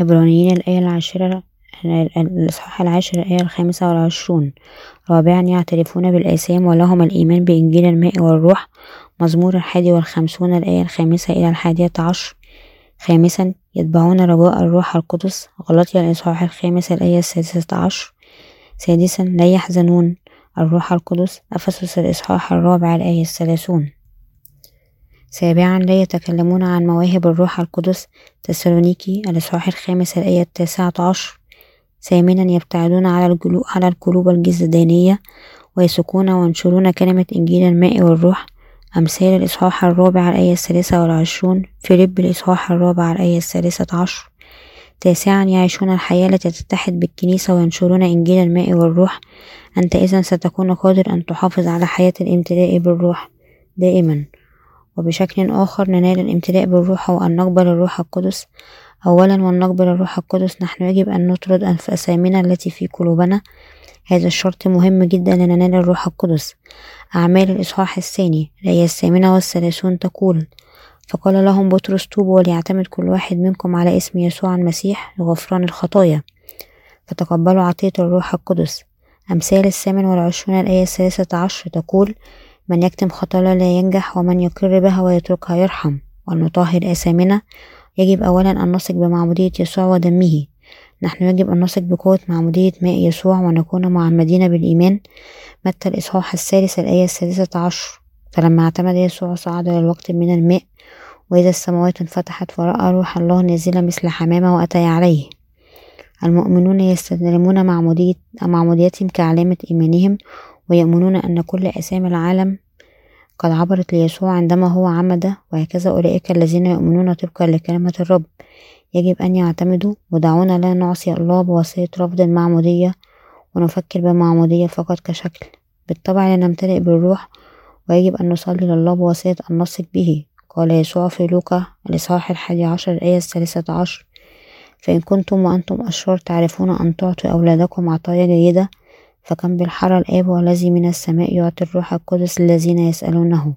عبرانيين الآية العاشرة الإصحاح العاشر الآية الخامسة والعشرون. رابعا يعترفون بالآثام ولهم الإيمان بإنجيل الماء والروح. مزمور الحادي والخمسون الآية الخامسة إلى الحادية عشر. خامسا يتبعون رجاء الروح القدس. غلطي الإصحاح الخامس الآية السادسة عشر. سادسا لا يحزنون الروح القدس. أفسس الإصحاح الرابع الآية الثلاثون. سابعا لا يتكلمون عن مواهب الروح القدس. تسالونيكي الإصحاح الخامس الآية التاسعة عشر. ثامنا يبتعدون على على القلوب الجسدانية ويسكون وينشرون كلمة إنجيل الماء والروح. أمثال الإصحاح الرابع الآية الثالثة والعشرون. فيليب الإصحاح الرابع الآية الثالثة عشر. تاسعا يعيشون الحياة التي تتحد بالكنيسة وينشرون إنجيل الماء والروح. أنت إذا ستكون قادر أن تحافظ على حياة الامتلاء بالروح. دائما. وبشكل آخر ننال الامتلاء بالروح وأن نقبل الروح القدس. أولا وأن نقبل الروح القدس نحن يجب أن نطرد أنفسامنا التي في قلوبنا. هذا الشرط مهم جدا لننال الروح القدس. أعمال الإصحاح الثاني الآية الثامنة والثلاثون تقول فقال لهم بطرس توبوا وليعتمد كل واحد منكم على اسم يسوع المسيح لغفران الخطايا فتقبلوا عطية الروح القدس. أمثال الثامن والعشرون الآية الثالثة عشر تقول من يكتم خطايا لا ينجح ومن يقر بها ويتركها يرحم. وأن نطهر آثامنا. يجب أولا أن نثق بمعمودية يسوع ودمه. نحن يجب أن نثق بقوة معمودية ماء يسوع ونكون معمدين بالإيمان. متى الإصحاح الثالث الآية السادسة عشر؟ فلما اعتمد يسوع صعد إلى الوقت من الماء وإذا السماوات انفتحت ورأى روح الله نازلا مثل حمامة وأتي عليه. المؤمنون يستلمون معموديتهم كعلامة إيمانهم ويؤمنون أن كل أسامي العالم قد عبرت ليسوع عندما هو عمد وهكذا أولئك الذين يؤمنون طبقا لكلمة الرب. يجب أن يعتمدوا ودعونا لا نعصي الله بواسطة رفض المعمودية ونفكر بالمعمودية فقط كشكل. بالطبع لنمتلئ بالروح ويجب أن نصلي لله بواسطة أن نثق به. قال يسوع في لوقا الإصحاح الحادي عشر الآية الثالثة عشر فإن كنتم وأنتم أشرار تعرفون أن تعطوا أولادكم عطايا جيدة فكم بالحرى الآب والذي من السماء يعطي الروح القدس الذين يسألونه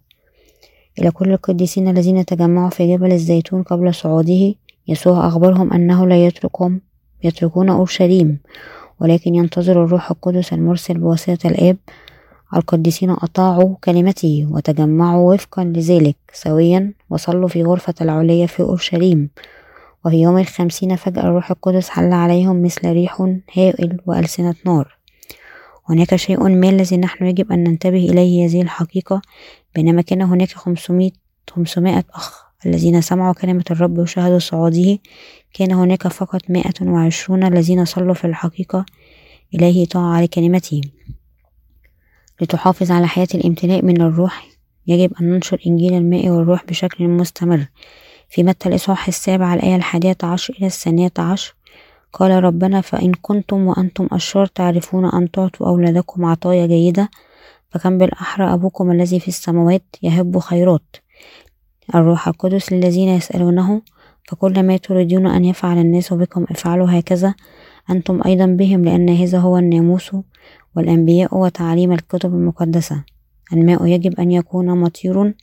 إلى كل القديسين الذين تجمعوا في جبل الزيتون قبل صعوده يسوع أخبرهم أنه لا يتركهم يتركون أورشليم ولكن ينتظر الروح القدس المرسل بواسطة الآب. القديسين أطاعوا كلمته وتجمعوا وفقا لذلك سويا وصلوا في غرفة العلية في أورشليم. وفي يوم الخمسين فجأة الروح القدس حل عليهم مثل ريح هائل وألسنة نار. هناك شيء ما الذي نحن يجب أن ننتبه إليه هذه الحقيقة؟ بينما كان هناك خمسمائة خمسمائة أخ الذين سمعوا كلمة الرب وشاهدوا صعوده كان هناك فقط مائة وعشرون الذين صلوا في الحقيقة إليه طاعة لكلمته لتحافظ على حياة الامتلاء من الروح يجب أن ننشر إنجيل الماء والروح بشكل مستمر. في متى الإصحاح السابع الآية الحادية عشر إلى الثانية عشر قال ربنا فإن كنتم وأنتم أشرار تعرفون أن تعطوا أولادكم عطايا جيدة فكم بالأحرى أبوكم الذي في السماوات يهب خيرات. الروح القدس للذين يسألونه فكل ما تريدون أن يفعل الناس بكم افعلوا هكذا. أنتم أيضا بهم لأن هذا هو الناموس والأنبياء وتعليم الكتب المقدسة. الماء يجب أن يكون مطير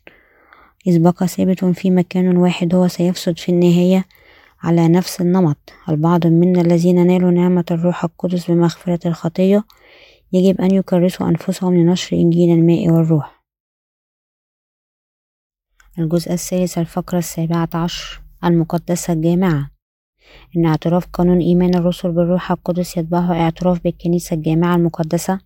إذ بقى ثابت في مكان واحد هو سيفسد في النهاية. على نفس النمط. البعض منا الذين نالوا نعمة الروح القدس بمغفرة الخطية يجب أن يكرسوا أنفسهم لنشر إنجيل الماء والروح. الجزء الثالث الفقرة السابعة عشر المقدسة الجامعة. إن اعتراف قانون إيمان الرسل بالروح القدس يتبعه اعتراف بالكنيسة الجامعة المقدسة.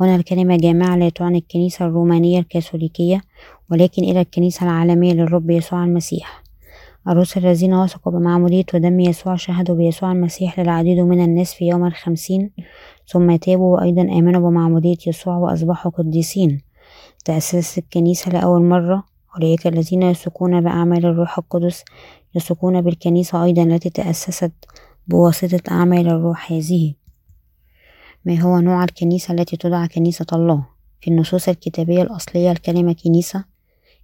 هنا الكلمة جامعة لا تعني الكنيسة الرومانية الكاثوليكية ولكن إلى الكنيسة العالمية للرب يسوع المسيح. الرسل الذين وثقوا بمعمودية ودم يسوع شهدوا بيسوع المسيح للعديد من الناس في يوم الخمسين ثم تابوا وأيضا آمنوا بمعمودية يسوع وأصبحوا قديسين. تأسست الكنيسة لأول مرة أولئك الذين يثقون بأعمال الروح القدس يثقون بالكنيسة أيضا التي تأسست بواسطة أعمال الروح هذه. ما هو نوع الكنيسة التي تدعى كنيسة الله؟ في النصوص الكتابية الأصلية الكلمة كنيسة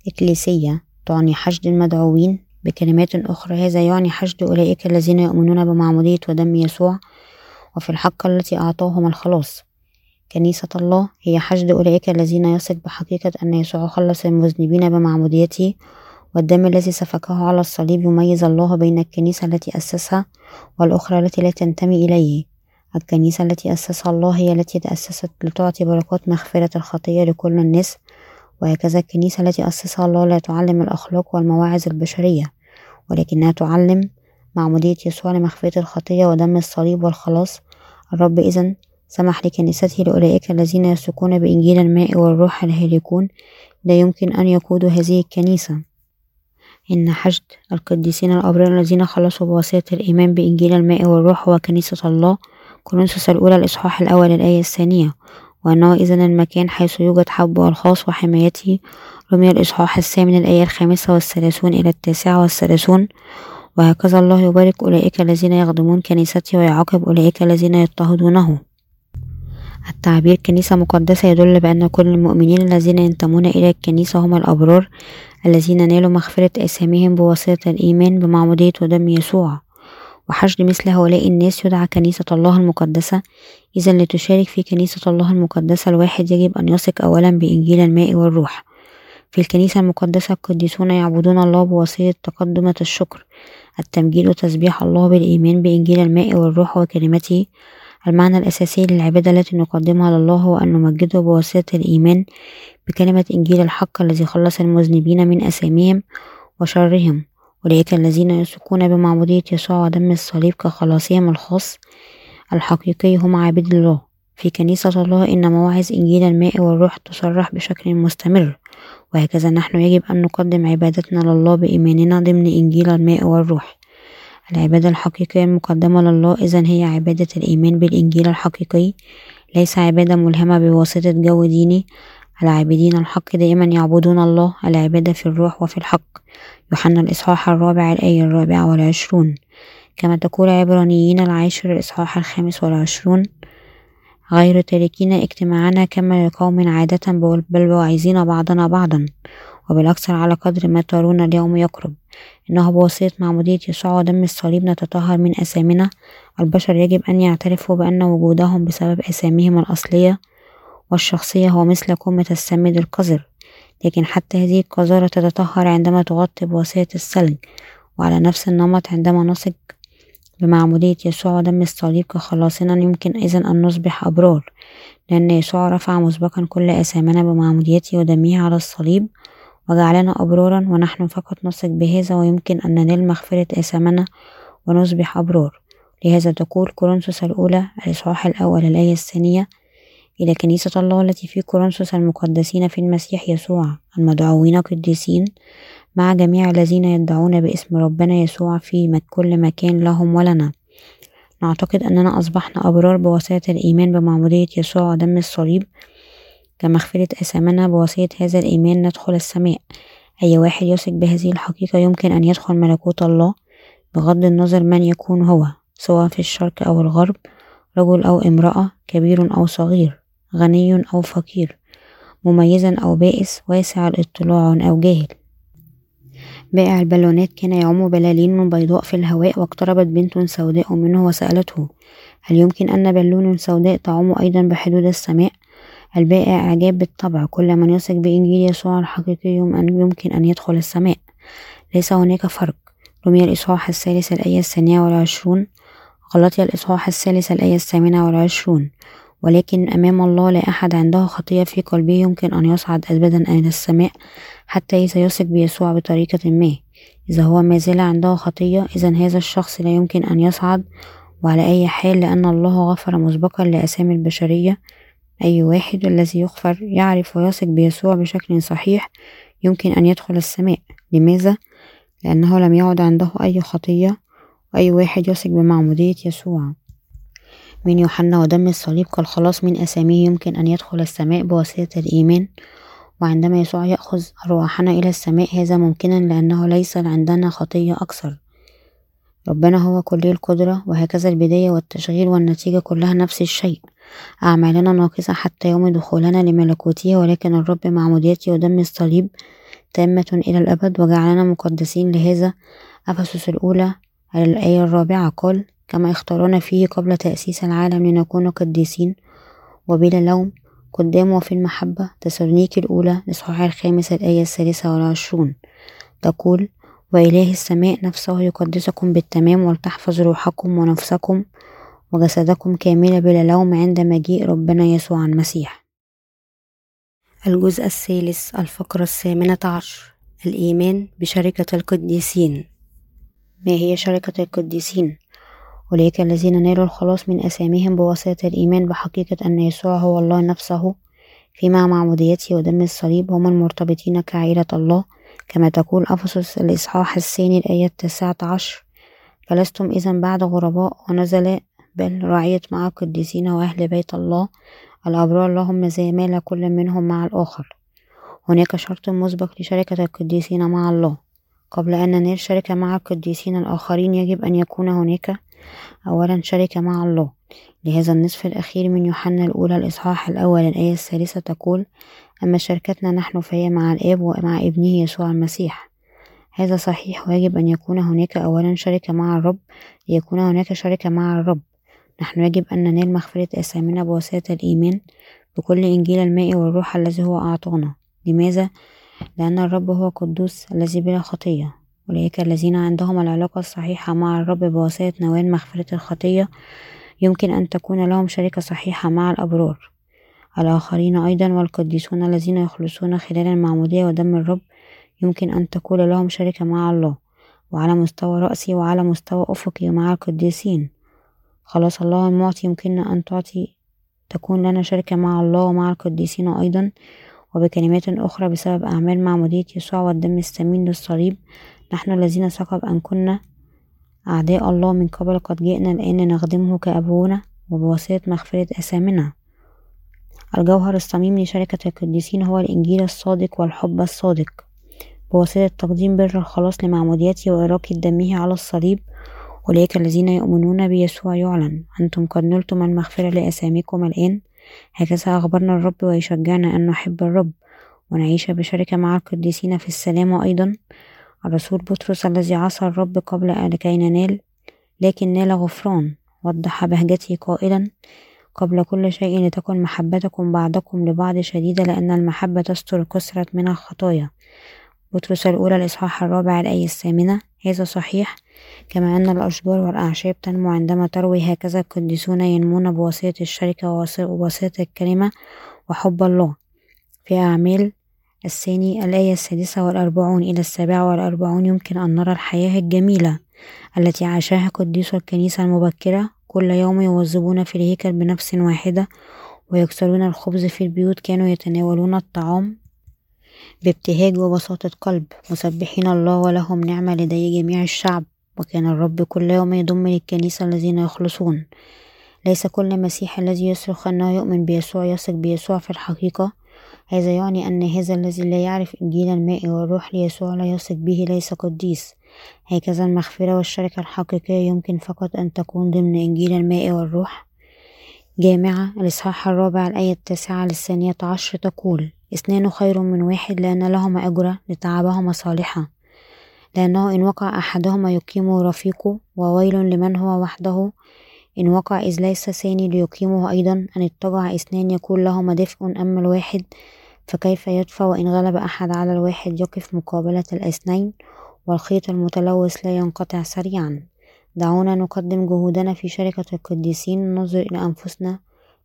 إكليسية تعني حشد المدعوين بكلمات أخرى. هذا يعني حشد أولئك الذين يؤمنون بمعمودية ودم يسوع وفي الحق التي أعطاهم الخلاص. كنيسة الله هي حشد أولئك الذين يثق بحقيقة أن يسوع خلص المذنبين بمعموديته والدم الذي سفكه على الصليب يميز الله بين الكنيسة التي أسسها والأخرى التي لا تنتمي إليه. الكنيسة التي أسسها الله هي التي تأسست لتعطي بركات مغفرة الخطية لكل الناس وهكذا الكنيسة التي أسسها الله لا تعلم الأخلاق والمواعظ البشرية ولكنها تعلم معمودية يسوع لمغفرة الخطية ودم الصليب والخلاص. الرب إذن سمح لكنيسته لأولئك الذين يثقون بإنجيل الماء والروح الهالكون لا يمكن أن يقودوا هذه الكنيسة. إن حشد القديسين الأبرار الذين خلصوا بواسطة الإيمان بإنجيل الماء والروح هو كنيسة الله. كورنثوس الأولى الإصحاح الأول الآية الثانية. وأنه إذن المكان حيث يوجد حبه الخاص وحمايته رمي الإصحاح الثامن الآية الخامسة والثلاثون إلى التاسعة والثلاثون. وهكذا الله يبارك أولئك الذين يخدمون كنيستي ويعاقب أولئك الذين يضطهدونه. التعبير كنيسة مقدسة يدل بأن كل المؤمنين الذين ينتمون إلى الكنيسة هم الأبرار الذين نالوا مغفرة آثامهم بواسطة الإيمان بمعمودية ودم يسوع. وحشد مثل هؤلاء الناس يدعى كنيسة الله المقدسة. إذا لتشارك في كنيسة الله المقدسة الواحد يجب أن يثق أولا بإنجيل الماء والروح. في الكنيسة المقدسة القديسون يعبدون الله بواسطة تقدمة الشكر. التمجيد وتسبيح الله بالإيمان بإنجيل الماء والروح وكلمته. المعنى الأساسي للعبادة التي نقدمها لله هو أن نمجده بواسطة الإيمان بكلمة إنجيل الحق الذي خلص المذنبين من أثامهم وشرهم. أولئك الذين يثقون بمعمودية يسوع ودم الصليب كخلاصهم الخاص الحقيقي هم عابد الله. في كنيسة الله إن مواعظ إنجيل الماء والروح تصرح بشكل مستمر. وهكذا نحن يجب أن نقدم عبادتنا لله بإيماننا ضمن إنجيل الماء والروح. العبادة الحقيقية المقدمة لله إذا هي عبادة الإيمان بالإنجيل الحقيقي. ليس عبادة ملهمة بواسطة جو ديني العابدين الحق دائما يعبدون الله العبادة في الروح وفي الحق. يوحنا الإصحاح الرابع الآية الرابعة والعشرون. كما تقول عبرانيين العاشر الإصحاح الخامس والعشرون. غير تاركين اجتماعنا كما لقوم عادة بل واعظين بعضنا بعضا. وبالأكثر على قدر ما ترون اليوم يقرب. إنه بواسطة معمودية يسوع ودم الصليب نتطهر من أثامنا البشر يجب أن يعترفوا بأن وجودهم بسبب أثامهم الأصلية. والشخصية هو مثل كمة السميد القذر. لكن حتى هذه القذارة تتطهر عندما تغطي بواسطة الثلج وعلى نفس النمط عندما نثق بمعمودية يسوع ودم الصليب كخلاصنا يمكن إذا أن نصبح أبرار لأن يسوع رفع مسبقا كل أثامنا بمعموديته ودمه على الصليب وجعلنا أبرارا ونحن فقط نثق بهذا ويمكن أن ننال مغفرة آثامنا ونصبح أبرار. لهذا تقول كورنثوس الأولى الإصحاح الأول الآية الثانية إلى كنيسة الله التي في كورنثوس المقدسين في المسيح يسوع المدعوين قديسين مع جميع الذين يدعون باسم ربنا يسوع في كل مكان لهم ولنا. نعتقد أننا أصبحنا أبرار بواسطة الإيمان بمعمودية يسوع ودم الصليب كمغفرة أثامنا بواسطة هذا الإيمان ندخل السماء. أي واحد يثق بهذه الحقيقة يمكن أن يدخل ملكوت الله بغض النظر من يكون هو سواء في الشرق أو الغرب رجل أو امرأة كبير أو صغير. غني أو فقير مميزا أو بائس واسع الاطلاع أو جاهل. بائع البالونات كان يعم بلالين بيضاء في الهواء واقتربت بنت سوداء منه وسألته هل يمكن أن بالون سوداء تعم أيضا بحدود السماء؟ البائع أجاب بالطبع كل من يثق بإنجيل يسوع الحقيقي يمكن أن يدخل السماء. ليس هناك فرق. رمي الإصحاح الثالث الآية الثانية والعشرون غلطي الإصحاح الثالث الآية الثامنة والعشرون. ولكن أمام الله لا أحد عنده خطية في قلبه يمكن أن يصعد أبدا إلى السماء حتى إذا يثق بيسوع بطريقة ما. إذا هو ما زال عنده خطية إذا هذا الشخص لا يمكن أن يصعد وعلى أي حال لأن الله غفر مسبقا لأسامي البشرية. أي واحد الذي يغفر يعرف ويثق بيسوع بشكل صحيح يمكن أن يدخل السماء. لماذا؟ لأنه لم يعد عنده أي خطية وأي واحد يثق بمعمودية يسوع. من يوحنا ودم الصليب كالخلاص من أساميه يمكن أن يدخل السماء بواسطة الإيمان. وعندما يسوع يأخذ أرواحنا إلى السماء هذا ممكنا لأنه ليس عندنا خطية أكثر. ربنا هو كلي القدرة وهكذا البداية والتشغيل والنتيجة كلها نفس الشيء. أعمالنا ناقصة حتى يوم دخولنا لملكوته ولكن الرب معموديته ودم الصليب تامة إلى الأبد وجعلنا مقدسين لهذا. أفسس الأولى الآية الرابعة قال كما اختارنا فيه قبل تأسيس العالم لنكون قديسين. وبلا لوم قدام وفي المحبة تسالونيكي الأولى الإصحاح الخامس الآية الثالثة والعشرون. تقول وإله السماء نفسه يقدسكم بالتمام ولتحفظ روحكم ونفسكم وجسدكم كاملة بلا لوم عند مجيء ربنا يسوع المسيح. الجزء الثالث الفقرة الثامنة عشر الإيمان بشركة القديسين. ما هي شركة القديسين؟ أولئك الذين نالوا الخلاص من أساميهم بواسطة الإيمان بحقيقة أن يسوع هو الله نفسه فيما معموديته ودم الصليب هم المرتبطين كعائلة الله. كما تقول أفسس الإصحاح الثاني الآية التاسعة عشر فلستم إذا بعد غرباء ونزل بل رعيت مع القديسين وأهل بيت الله. الأبرار لهم زمالة كل منهم مع الآخر. هناك شرط مسبق لشركة القديسين مع الله. قبل أن ننال شركة مع القديسين الآخرين يجب أن يكون هناك أولا شركة مع الله. لهذا النصف الأخير من يوحنا الأولى الإصحاح الأول الآية الثالثة تقول أما شركتنا نحن فهي مع الآب ومع ابنه يسوع المسيح. هذا صحيح ويجب أن يكون هناك أولا شركة مع الرب ليكون هناك شركة مع الرب. نحن يجب أن ننال مغفرة آثامنا بواسطة الإيمان بكل إنجيل الماء والروح الذي هو أعطانا. لماذا؟ لأن الرب هو قدوس الذي بلا خطية. أولئك الذين عندهم العلاقة الصحيحة مع الرب بواسطة نوال مغفرة الخطية يمكن أن تكون لهم شركة صحيحة مع الأبرار. الآخرين أيضا والقديسون الذين يخلصون خلال المعمودية ودم الرب يمكن أن تكون لهم شركة مع الله وعلى مستوى رأسي وعلى مستوى أفقي مع القديسين. خلاص الله المعطي يمكننا أن تعطي تكون لنا شركة مع الله ومع القديسين أيضا وبكلمات أخرى بسبب أعمال معمودية يسوع والدم الثمين للصليب. نحن الذين سقط أن كنا أعداء الله من قبل قد جئنا الآن نخدمه كأبونا وبواسطة مغفرة أثامنا الجوهر الصميم لشركة القديسين هو الإنجيل الصادق والحب الصادق. بواسطة تقديم بر الخلاص لمعموديته وإراقة دمه على الصليب أولئك الذين يؤمنون بيسوع يعلن أنتم قد نلتم المغفرة لأساميكم الآن. هكذا أخبرنا الرب ويشجعنا أن نحب الرب ونعيش بشركة مع القديسين في السلام أيضا. الرسول بطرس الذي عصى الرب قبل لكي ننال لكن نال غفران وضح بهجته قائلا قبل كل شيء لتكن محبتكم بعضكم لبعض شديدة لأن المحبة تستر كثرة من الخطايا. بطرس الأولى الإصحاح الرابع الآية الثامنة هذا صحيح كما أن الأشجار والأعشاب تنمو عندما تروي هكذا القديسون ينمون بواسطة الشركة وواسطة الكلمة وحب الله. في أعمال الثاني الآية السادسة والأربعون إلى السابعة والأربعون يمكن أن نرى الحياة الجميلة التي عاشها قديسو الكنيسة المبكرة كل يوم يوظبون في الهيكل بنفس واحدة ويكسرون الخبز في البيوت كانوا يتناولون الطعام بابتهاج وبساطة قلب مسبحين الله ولهم نعمة لدي جميع الشعب وكان الرب كل يوم يضم للكنيسة الذين يخلصون. ليس كل مسيح الذي يصرخ أنه يؤمن بيسوع يثق بيسوع في الحقيقة هذا يعني أن هذا الذي لا يعرف إنجيل الماء والروح ليسوع لا يثق به ليس قديس. هكذا المغفرة والشركة الحقيقية يمكن فقط أن تكون ضمن إنجيل الماء والروح. جامعة الإصحاح الرابع الآية التاسعة للثانية عشر تقول اثنان خير من واحد لأن لهما أجرة لتعبهما صالحة. لأنه إن وقع أحدهما يقيم رفيقه وويل لمن هو وحده إن وقع إذ ليس ثاني ليقيمه أيضا أن اضطجع إثنان يكون لهما دفء أما الواحد؟ فكيف يدفع وإن غلب أحد على الواحد يقف مقابلة الاثنين؟ والخيط المتلوث لا ينقطع سريعا. دعونا نقدم جهودنا في شركة القديسين ننظر إلى أنفسنا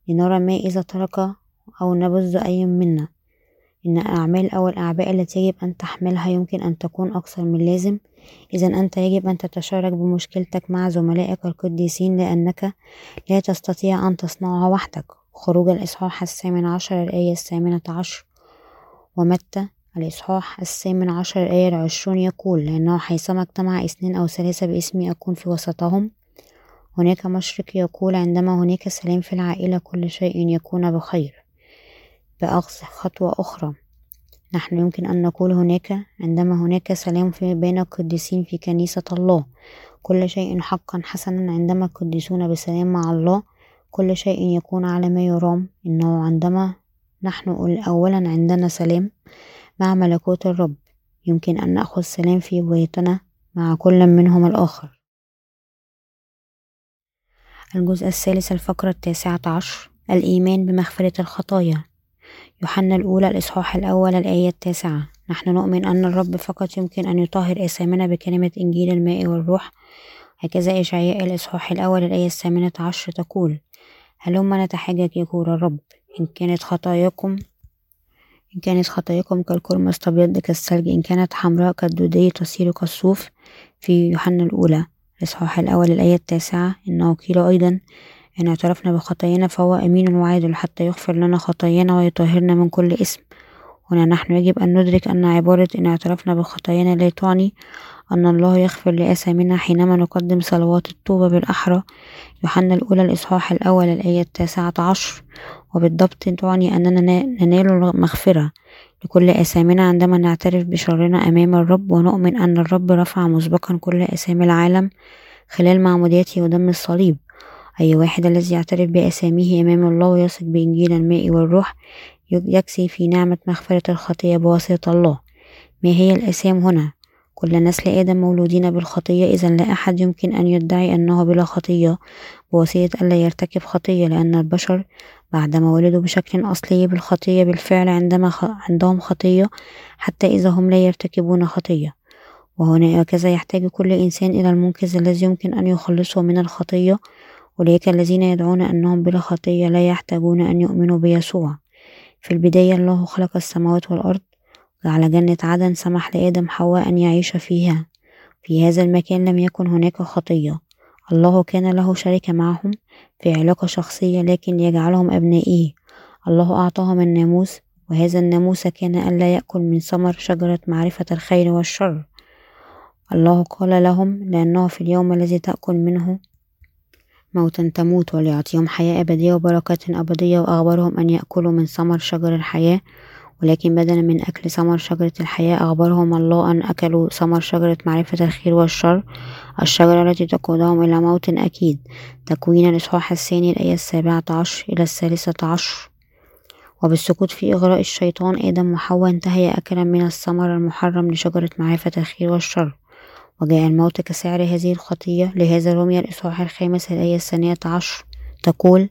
لنرى ما إذا ترك أو نبذ أي منا. إن الأعمال أو الأعباء التي يجب أن تحملها يمكن أن تكون أكثر من لازم إذا أنت يجب أن تتشارك بمشكلتك مع زملائك القديسين لأنك لا تستطيع أن تصنعها وحدك. خروج الإصحاح الثامن عشر الآية الثامنة عشر. ومتى؟ الإصحاح الثامن عشر الآية العشرون يقول لأنه حيثما اجتمع اثنين أو ثلاثة باسمي أكون في وسطهم. هناك مشرق يقول عندما هناك سلام في العائلة كل شيء يكون بخير. بأخذ خطوة أخرى. نحن يمكن أن نقول هناك عندما هناك سلام في بين القديسين في كنيسة الله. كل شيء حقا حسنا عندما القديسون بسلام مع الله كل شيء يكون على ما يرام. إنه عندما نحن أولا عندنا سلام مع ملكوت الرب. يمكن أن نأخذ سلام في بيتنا مع كل منهم الآخر. الجزء الثالث الفقرة التاسعة عشر. الإيمان بمغفرة الخطايا. يوحنا الأولى الإصحاح الأول الآية التاسعة. نحن نؤمن أن الرب فقط يمكن أن يطهر آثامنا بكلمة إنجيل الماء والروح. هكذا إشعياء الإصحاح الأول الآية الثامنة عشر تقول هلما نتحجج يقول الرب. إن كانت خطاياكم إن كانت خطاياكم كالكرمس تبيض كالثلج إن كانت حمراء كالدودية تصير كالصوف. في يوحنا الأولى الإصحاح الأول الآية التاسعة. إنه قيل أيضا إن اعترفنا بخطايانا فهو أمين وعادل حتى يغفر لنا خطايانا ويطهرنا من كل إثم. هنا نحن يجب أن ندرك أن عبارة إن اعترفنا بخطايانا لا تعني أن الله يغفر لآثامنا حينما نقدم صلوات التوبة بالأحرى. يوحنا الأولى الإصحاح الأول الآية التاسعة عشر. وبالضبط تعني أننا ننال المغفرة لكل آثامنا عندما نعترف بشرنا أمام الرب ونؤمن أن الرب رفع مسبقا كل آثام العالم خلال معموديته ودم الصليب. أي واحد الذي يعترف بأساميه أمام الله ويثق بإنجيل الماء والروح يكسي في نعمة مغفرة الخطية بواسطة الله. ما هي الآثام هنا؟ كل نسل آدم مولودين بالخطية إذا لا أحد يمكن أن يدعي أنه بلا خطية بواسطة ألا يرتكب خطية لأن البشر بعدما ولدوا بشكل أصلي بالخطية بالفعل عندما عندهم خطية حتى إذا هم لا يرتكبون خطية. وهنا هكذا يحتاج كل إنسان إلى المنقذ الذي يمكن أن يخلصه من الخطية. أولئك الذين يدعون أنهم بلا خطية لا يحتاجون أن يؤمنوا بيسوع. في البداية الله خلق السماوات والأرض جعل جنة عدن سمح لآدم حواء أن يعيش فيها. في هذا المكان لم يكن هناك خطية. الله كان له شركة معهم في علاقة شخصية لكن يجعلهم أبنائه. الله أعطاهم الناموس وهذا الناموس كان ألا يأكل من ثمر شجرة معرفة الخير والشر. الله قال لهم لأنه في اليوم الذي تأكل منه موتا تموت وليعطيهم حياة أبدية وبركات أبدية وأخبرهم أن يأكلوا من ثمر شجر الحياة. ولكن بدلا من أكل ثمر شجرة الحياة أخبرهم الله أن أكلوا ثمر شجرة معرفة الخير والشر. الشجرة التي تقودهم إلى موت أكيد. تكوين الإصحاح الثاني الآية السابعة عشر إلى الثالثة عشر. وبالسكوت في إغراء الشيطان آدم وحواء انتهي أكلا من الثمر المحرم لشجرة معرفة الخير والشر. وجاء الموت كسعر هذه الخطية. لهذا رمي الإصحاح الخامس الآية الثانية عشر تقول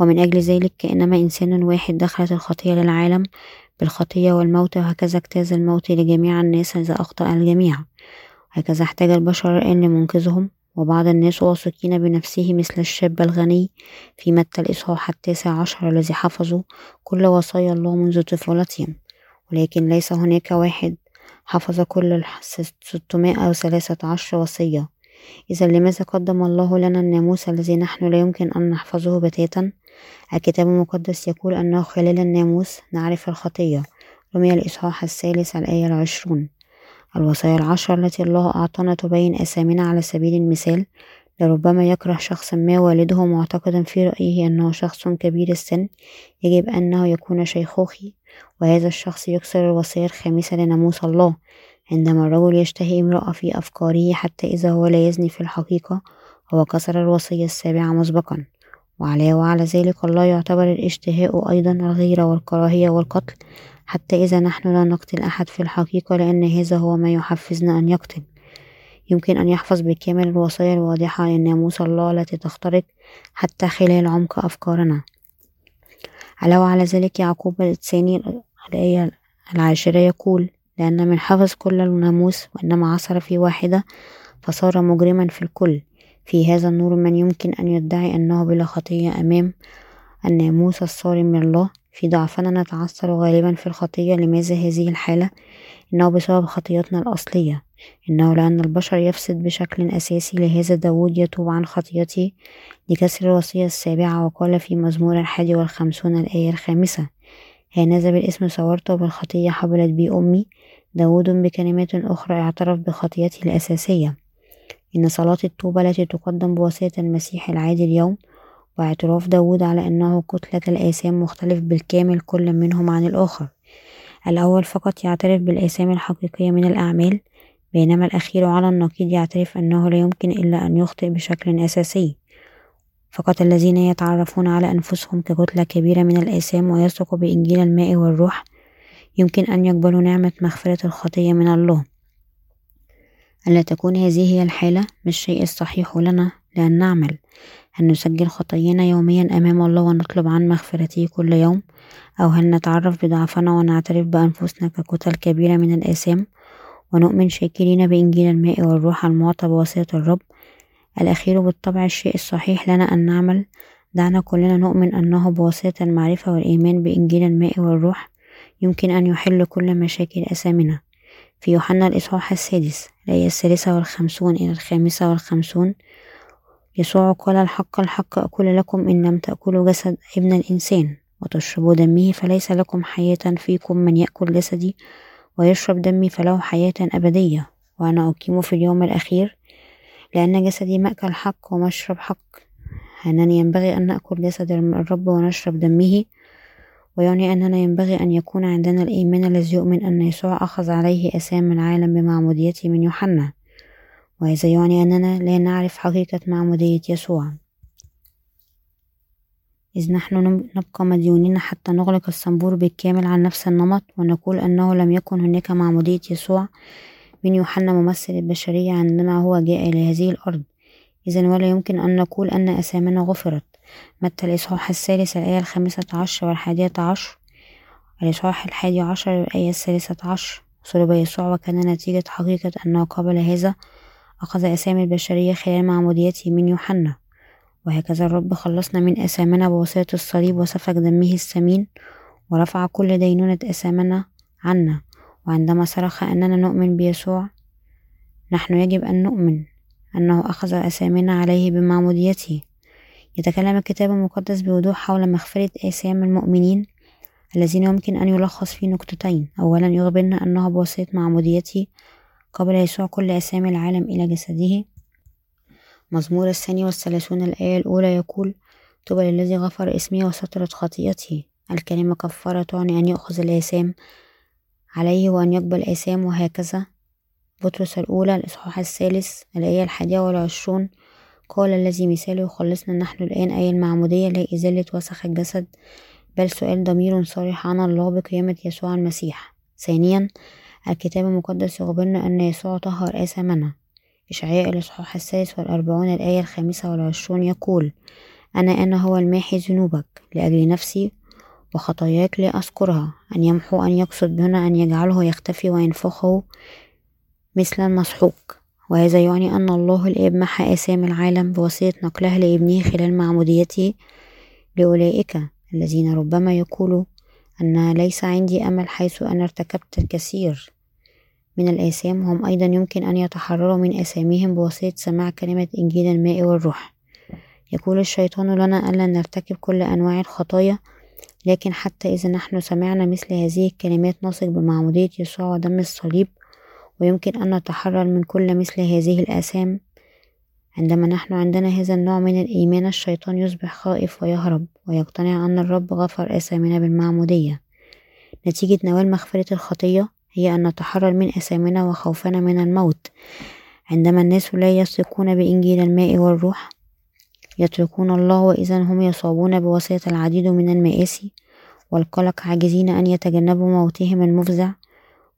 ومن أجل ذلك كأنما إنسان واحد دخلت الخطية للعالم بالخطية والموت وهكذا اجتاز الموت لجميع الناس إذا أخطأ الجميع. هكذا احتاج البشر الآن لمنقذهم وبعض الناس واثقين بنفسه مثل الشاب الغني في متى الإصحاح التاسع عشر الذي حفظوا كل وصايا الله منذ طفولتهم. ولكن ليس هناك واحد حفظ كل الستمائة وثلاثة عشر وصية. إذا لماذا قدم الله لنا الناموس الذي نحن لا يمكن أن نحفظه بتاتا؟ الكتاب المقدس يقول أنه خلال الناموس نعرف الخطية. رمي الإصحاح الثالث الآية العشرون. الوصايا العشر التي الله أعطانا تبين أسامنا على سبيل المثال. لربما يكره شخص ما والده معتقدا في رأيه أنه شخص كبير السن. يجب أنه يكون شيخوخي. وهذا الشخص يكسر الوصية الخامسة لناموس الله عندما الرجل يشتهي امرأة في أفكاره حتى إذا هو لا يزني في الحقيقة هو كسر الوصية السابعة مسبقا. وعلى وعلى ذلك الله يعتبر الاشتهاء أيضا الغيرة والكراهية والقتل حتى إذا نحن لا نقتل أحد في الحقيقة لأن هذا هو ما يحفزنا أن يقتل. يمكن أن يحفظ بالكامل الوصايا الواضحة للناموس الله التي تخترق حتى خلال عمق أفكارنا. علاوة على ذلك يعقوب الثاني الآية العاشرة يقول لأن من حفظ كل الناموس وإنما عثر في واحدة فصار مجرما في الكل. في هذا النور من يمكن أن يدعي أنه بلا خطية أمام الناموس الصارم من الله؟ في ضعفنا نتعثر غالبا في الخطية. لماذا هذه الحالة؟ إنه بسبب خطيتنا الأصلية. إنه لأن البشر يفسد بشكل أساسي لهذا داود يتوب عن خطيته لكسر الوصية السابعة وقال في مزمور الحادي والخمسون الآية الخامسة هانذا بالاسم صورت وبالخطية حبلت بي أمي. داود بكلمات أخرى اعترف بخطيته الأساسية إن صلاة التوبة التي تقدم بواسطة المسيح العادي اليوم واعتراف داود على أنه كتلة الآثام مختلف بالكامل كل منهم عن الآخر. الأول فقط يعترف بالآثام الحقيقية من الأعمال بينما الأخير على النقيض يعترف أنه لا يمكن إلا أن يخطئ بشكل أساسي. فقط الذين يتعرفون على أنفسهم ككتلة كبيرة من الآثام ويثقوا بإنجيل الماء والروح يمكن أن يقبلوا نعمة مغفرة الخطية من الله. ألا تكون هذه هي الحالة؟ مش الشيء الصحيح لنا لأن نعمل؟ أن نسجل خطايانا يوميا أمام الله ونطلب عن مغفرته كل يوم؟ أو هل نتعرف بضعفنا ونعترف بأنفسنا ككتل كبيرة من الآثام؟ ونؤمن شاكرين بإنجيل الماء والروح المعطى بواسطة الرب. الأخير بالطبع الشيء الصحيح لنا أن نعمل. دعنا كلنا نؤمن أنه بواسطة المعرفة والإيمان بإنجيل الماء والروح يمكن أن يحل كل مشاكل أثامنا في يوحنا الإصحاح السادس الآية الثالثة والخمسون إلى الخامسة والخمسون يسوع قال الحق الحق أقول لكم إن لم تأكلوا جسد ابن الإنسان وتشربوا دمه فليس لكم حياة فيكم من يأكل جسدي. ويشرب دمي فله حياة أبدية وأنا أقيم في اليوم الأخير لأن جسدي مأكل حق ومشرب حق. أنني ينبغي أن نأكل جسد الرب ونشرب دمه ويعني أننا ينبغي أن يكون عندنا الإيمان الذي يؤمن أن يسوع أخذ عليه أسام العالم بمعموديته من يوحنا. وهذا يعني أننا لا نعرف حقيقة معمودية يسوع. إذ نحن نبقى مديونين حتى نغلق الصنبور بالكامل عن نفس النمط ونقول أنه لم يكن هناك معمودية يسوع من يوحنا ممثل البشرية عندما هو جاء إلى هذه الأرض. إذا ولا يمكن أن نقول أن أسامنا غفرت. متى الإصحاح الثالث الآية الخامسة عشر والحادية عشر؟ الإصحاح الحادي عشر الآية الثالثة عشر. صلب يسوع وكان نتيجة حقيقة أنه قبل هذا أخذ أسامي البشرية خلال معموديته من يوحنا. وهكذا الرب خلصنا من أسامنا بواسطة الصليب وسفك دمه الثمين ورفع كل دينونة أسامنا عنا. وعندما صرخ أننا نؤمن بيسوع نحن يجب أن نؤمن أنه أخذ أسامنا عليه بمعموديته. يتكلم الكتاب المقدس بوضوح حول مغفرة آثام المؤمنين الذين يمكن أن يلخص في نقطتين. أولا يخبرنا أنه بواسطة معموديته قبل يسوع كل أسامي العالم إلى جسده. مزمور الثاني والثلاثون الآية الأولى يقول طوبى للذي غفر إسمي وسترت خطيئته الكلمة كفارة تعني أن يأخذ الآثام عليه وأن يقبل آثام وهكذا. بطرس الأولى الإصحاح الثالث الآية الحادية والعشرون قال الذي مثاله يخلصنا نحن الآن أي المعمودية لا إزالة وسخ الجسد بل سؤال ضمير صريح عن الله بقيامة يسوع المسيح. ثانيا الكتاب المقدس يخبرنا أن يسوع طهر آثامنا. إشعياء الإصحاح السادس والأربعون الآية الخامسة والعشرون يقول أنا أنا هو الماحي ذنوبك لأجل نفسي وخطاياك لا أذكرها أن يمحو أن يقصد هنا أن يجعله يختفي وينفخه مثل المسحوق. وهذا يعني أن الله الآب محى آثام العالم بواسطة نقلها لابنه خلال معموديته لأولئك الذين ربما يقولوا أن ليس عندي أمل حيث أنا ارتكبت الكثير. من الآثام هم أيضا يمكن أن يتحرروا من آثامهم بواسطة سماع كلمة إنجيل الماء والروح. يقول الشيطان لنا ألا نرتكب كل أنواع الخطايا لكن حتى إذا نحن سمعنا مثل هذه الكلمات نثق بمعمودية يسوع ودم الصليب ويمكن أن نتحرر من كل مثل هذه الآثام. عندما نحن عندنا هذا النوع من الإيمان الشيطان يصبح خائف ويهرب ويقتنع أن الرب غفر آثامنا بالمعمودية. نتيجة نوال مغفرة الخطية هي أن نتحرر من آثامنا وخوفنا من الموت. عندما الناس لا يثقون بإنجيل الماء والروح يتركون الله وإذا هم يصابون بواسطة العديد من المآسي والقلق عاجزين أن يتجنبوا موتهم المفزع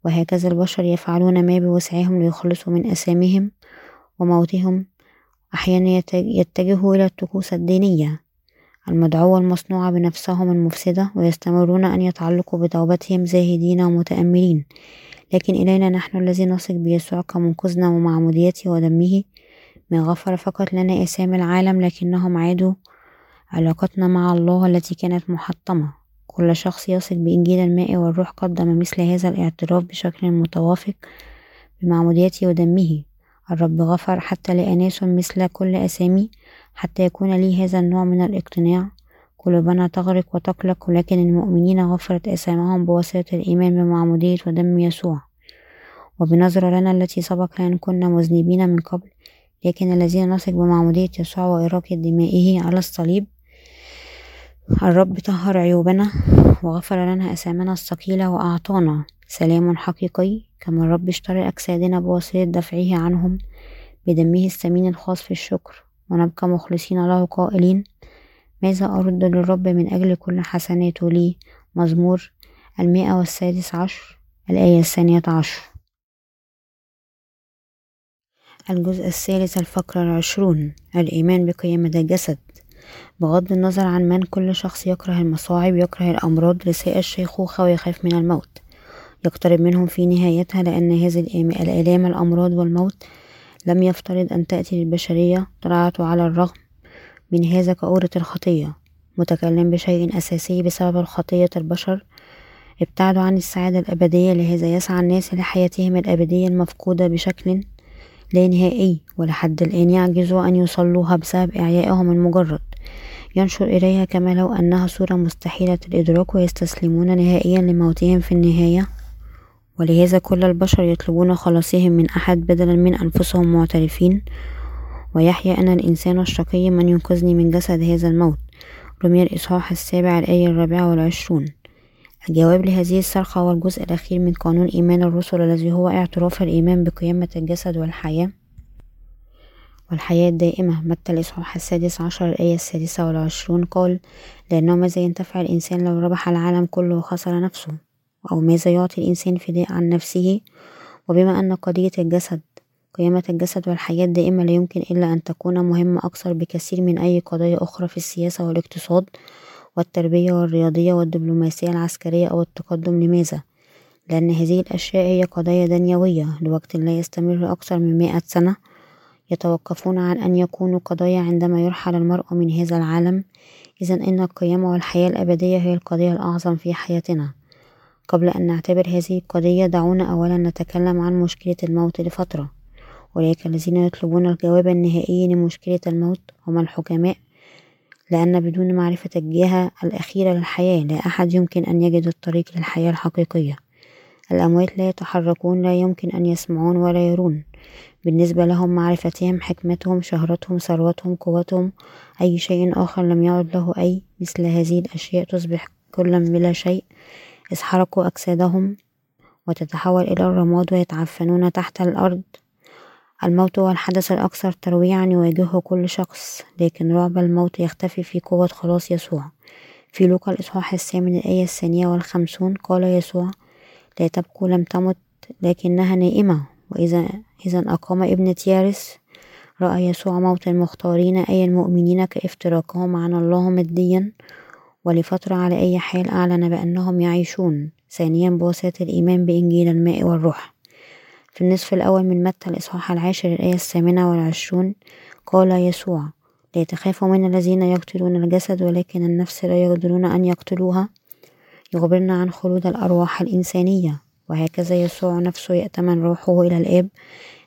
وهكذا البشر يفعلون ما بوسعهم ليخلصوا من أسامهم وموتهم أحيانا يتجهوا إلى الطقوس الدينية. المدعوة المصنوعة بنفسهم المفسدة ويستمرون أن يتعلقوا بتوبتهم زاهدين ومتأملين. لكن إلينا نحن الذي نثق بيسوع كمنقذنا ومعموديته ودمه. ما غفر فقط لنا آثام العالم لكنهم عادوا علاقتنا مع الله التي كانت محطمة. كل شخص يثق بإنجيل الماء والروح قدم مثل هذا الاعتراف بشكل متوافق بمعموديته ودمه. الرب غفر حتى لأناس مثل كل أسامي حتى يكون لي هذا النوع من الاقتناع. قلوبنا تغرق وتقلق ولكن المؤمنين غفرت أسامهم بواسطة الإيمان بمعمودية ودم يسوع. وبنظرة لنا التي سبق لأن كنا مذنبين من قبل لكن الذين نثق بمعمودية يسوع وإراقة دمائه على الصليب الرب طهر عيوبنا وغفر لنا أسامنا الثقيلة وأعطانا سلام حقيقي كما الرب اشترى أجسادنا بواسطة دفعه عنهم بدمه الثمين الخاص في الشكر. ونبقى مخلصين له قائلين ماذا أرد للرب من أجل كل حسناته لي؟ مزمور المائة والسادس عشر الآية الثانية عشر. الجزء الثالث الفقرة العشرون الإيمان بقيامة الجسد. بغض النظر عن من كل شخص يكره المصاعب يكره الأمراض رساء الشيخوخة ويخاف من الموت. يقترب منهم في نهايتها لأن هذه الآلام الأمراض والموت لم يفترض أن تأتي للبشرية طلعت على الرغم من هذا كأورة الخطية متكلم بشيء أساسي بسبب الخطية البشر ابتعدوا عن السعادة الأبدية لهذا يسعى الناس لحياتهم الأبدية المفقودة بشكل لا نهائي ولحد الآن يعجزوا أن يصلوها بسبب إعيائهم المجرد. ينشر إليها كما لو أنها صورة مستحيلة الإدراك ويستسلمون نهائيا لموتهم في النهاية. ولهذا كل البشر يطلبون خلاصهم من أحد بدلا من أنفسهم معترفين. ويحيى أنا الإنسان الشقي من ينقذني من جسد هذا الموت. رمي الإصحاح السابع الآية الرابعة والعشرون. الجواب لهذه الصرخة هو الجزء الأخير من قانون إيمان الرسل الذي هو اعتراف الإيمان بقيامة الجسد والحياة والحياة الدائمة. متى الإصحاح السادس عشر الآية السادسة والعشرون؟ قال لأنه ماذا ينتفع الإنسان لو ربح العالم كله وخسر نفسه. أو ماذا يعطي الإنسان فداء عن نفسه. وبما أن قضية الجسد قيامة الجسد والحياة الدائمة لا يمكن إلا أن تكون مهمة أكثر بكثير من أي قضايا أخرى في السياسة والاقتصاد والتربية والرياضية والدبلوماسية العسكرية أو التقدم. لماذا؟ لأن هذه الأشياء هي قضايا دنيوية لوقت لا يستمر أكثر من مائة سنة يتوقفون عن أن يكونوا قضايا عندما يرحل المرء من هذا العالم. إذا إن القيامة والحياة الأبدية هي القضية الأعظم في حياتنا. قبل أن نعتبر هذه القضية دعونا أولا نتكلم عن مشكلة الموت لفترة أولئك الذين يطلبون الجواب النهائي لمشكلة الموت هم الحكماء لأن بدون معرفة الجهة الأخيرة للحياة لا أحد يمكن أن يجد الطريق للحياة الحقيقية. الأموات لا يتحركون لا يمكن أن يسمعون ولا يرون. بالنسبة لهم معرفتهم حكمتهم شهرتهم ثروتهم قوتهم أي شيء آخر لم يعد له أي مثل هذه الأشياء تصبح كلا بلا شيء. إذ حرقوا أجسادهم وتتحول إلى الرماد ويتعفنون تحت الأرض. الموت هو الحدث الأكثر ترويعا يواجهه كل شخص لكن رعب الموت يختفي في قوة خلاص يسوع. في لوقا الإصحاح الثامن الآية الثانية والخمسون قال يسوع لا تبكوا لم تمت لكنها نائمة. وإذا إذا أقام ابنة يارس رأى يسوع موت المختارين أي المؤمنين كافتراقهم عن الله ماديا ولفترة على أي حال أعلن بأنهم يعيشون ثانيا بواسطة الإيمان بإنجيل الماء والروح. في النصف الأول من متى الإصحاح العاشر الآية الثامنة والعشرون قال يسوع لا تخافوا من الذين يقتلون الجسد ولكن النفس لا يقدرون أن يقتلوها. يخبرنا عن خلود الأرواح الإنسانية. وهكذا يسوع نفسه يأتمن روحه إلى الآب.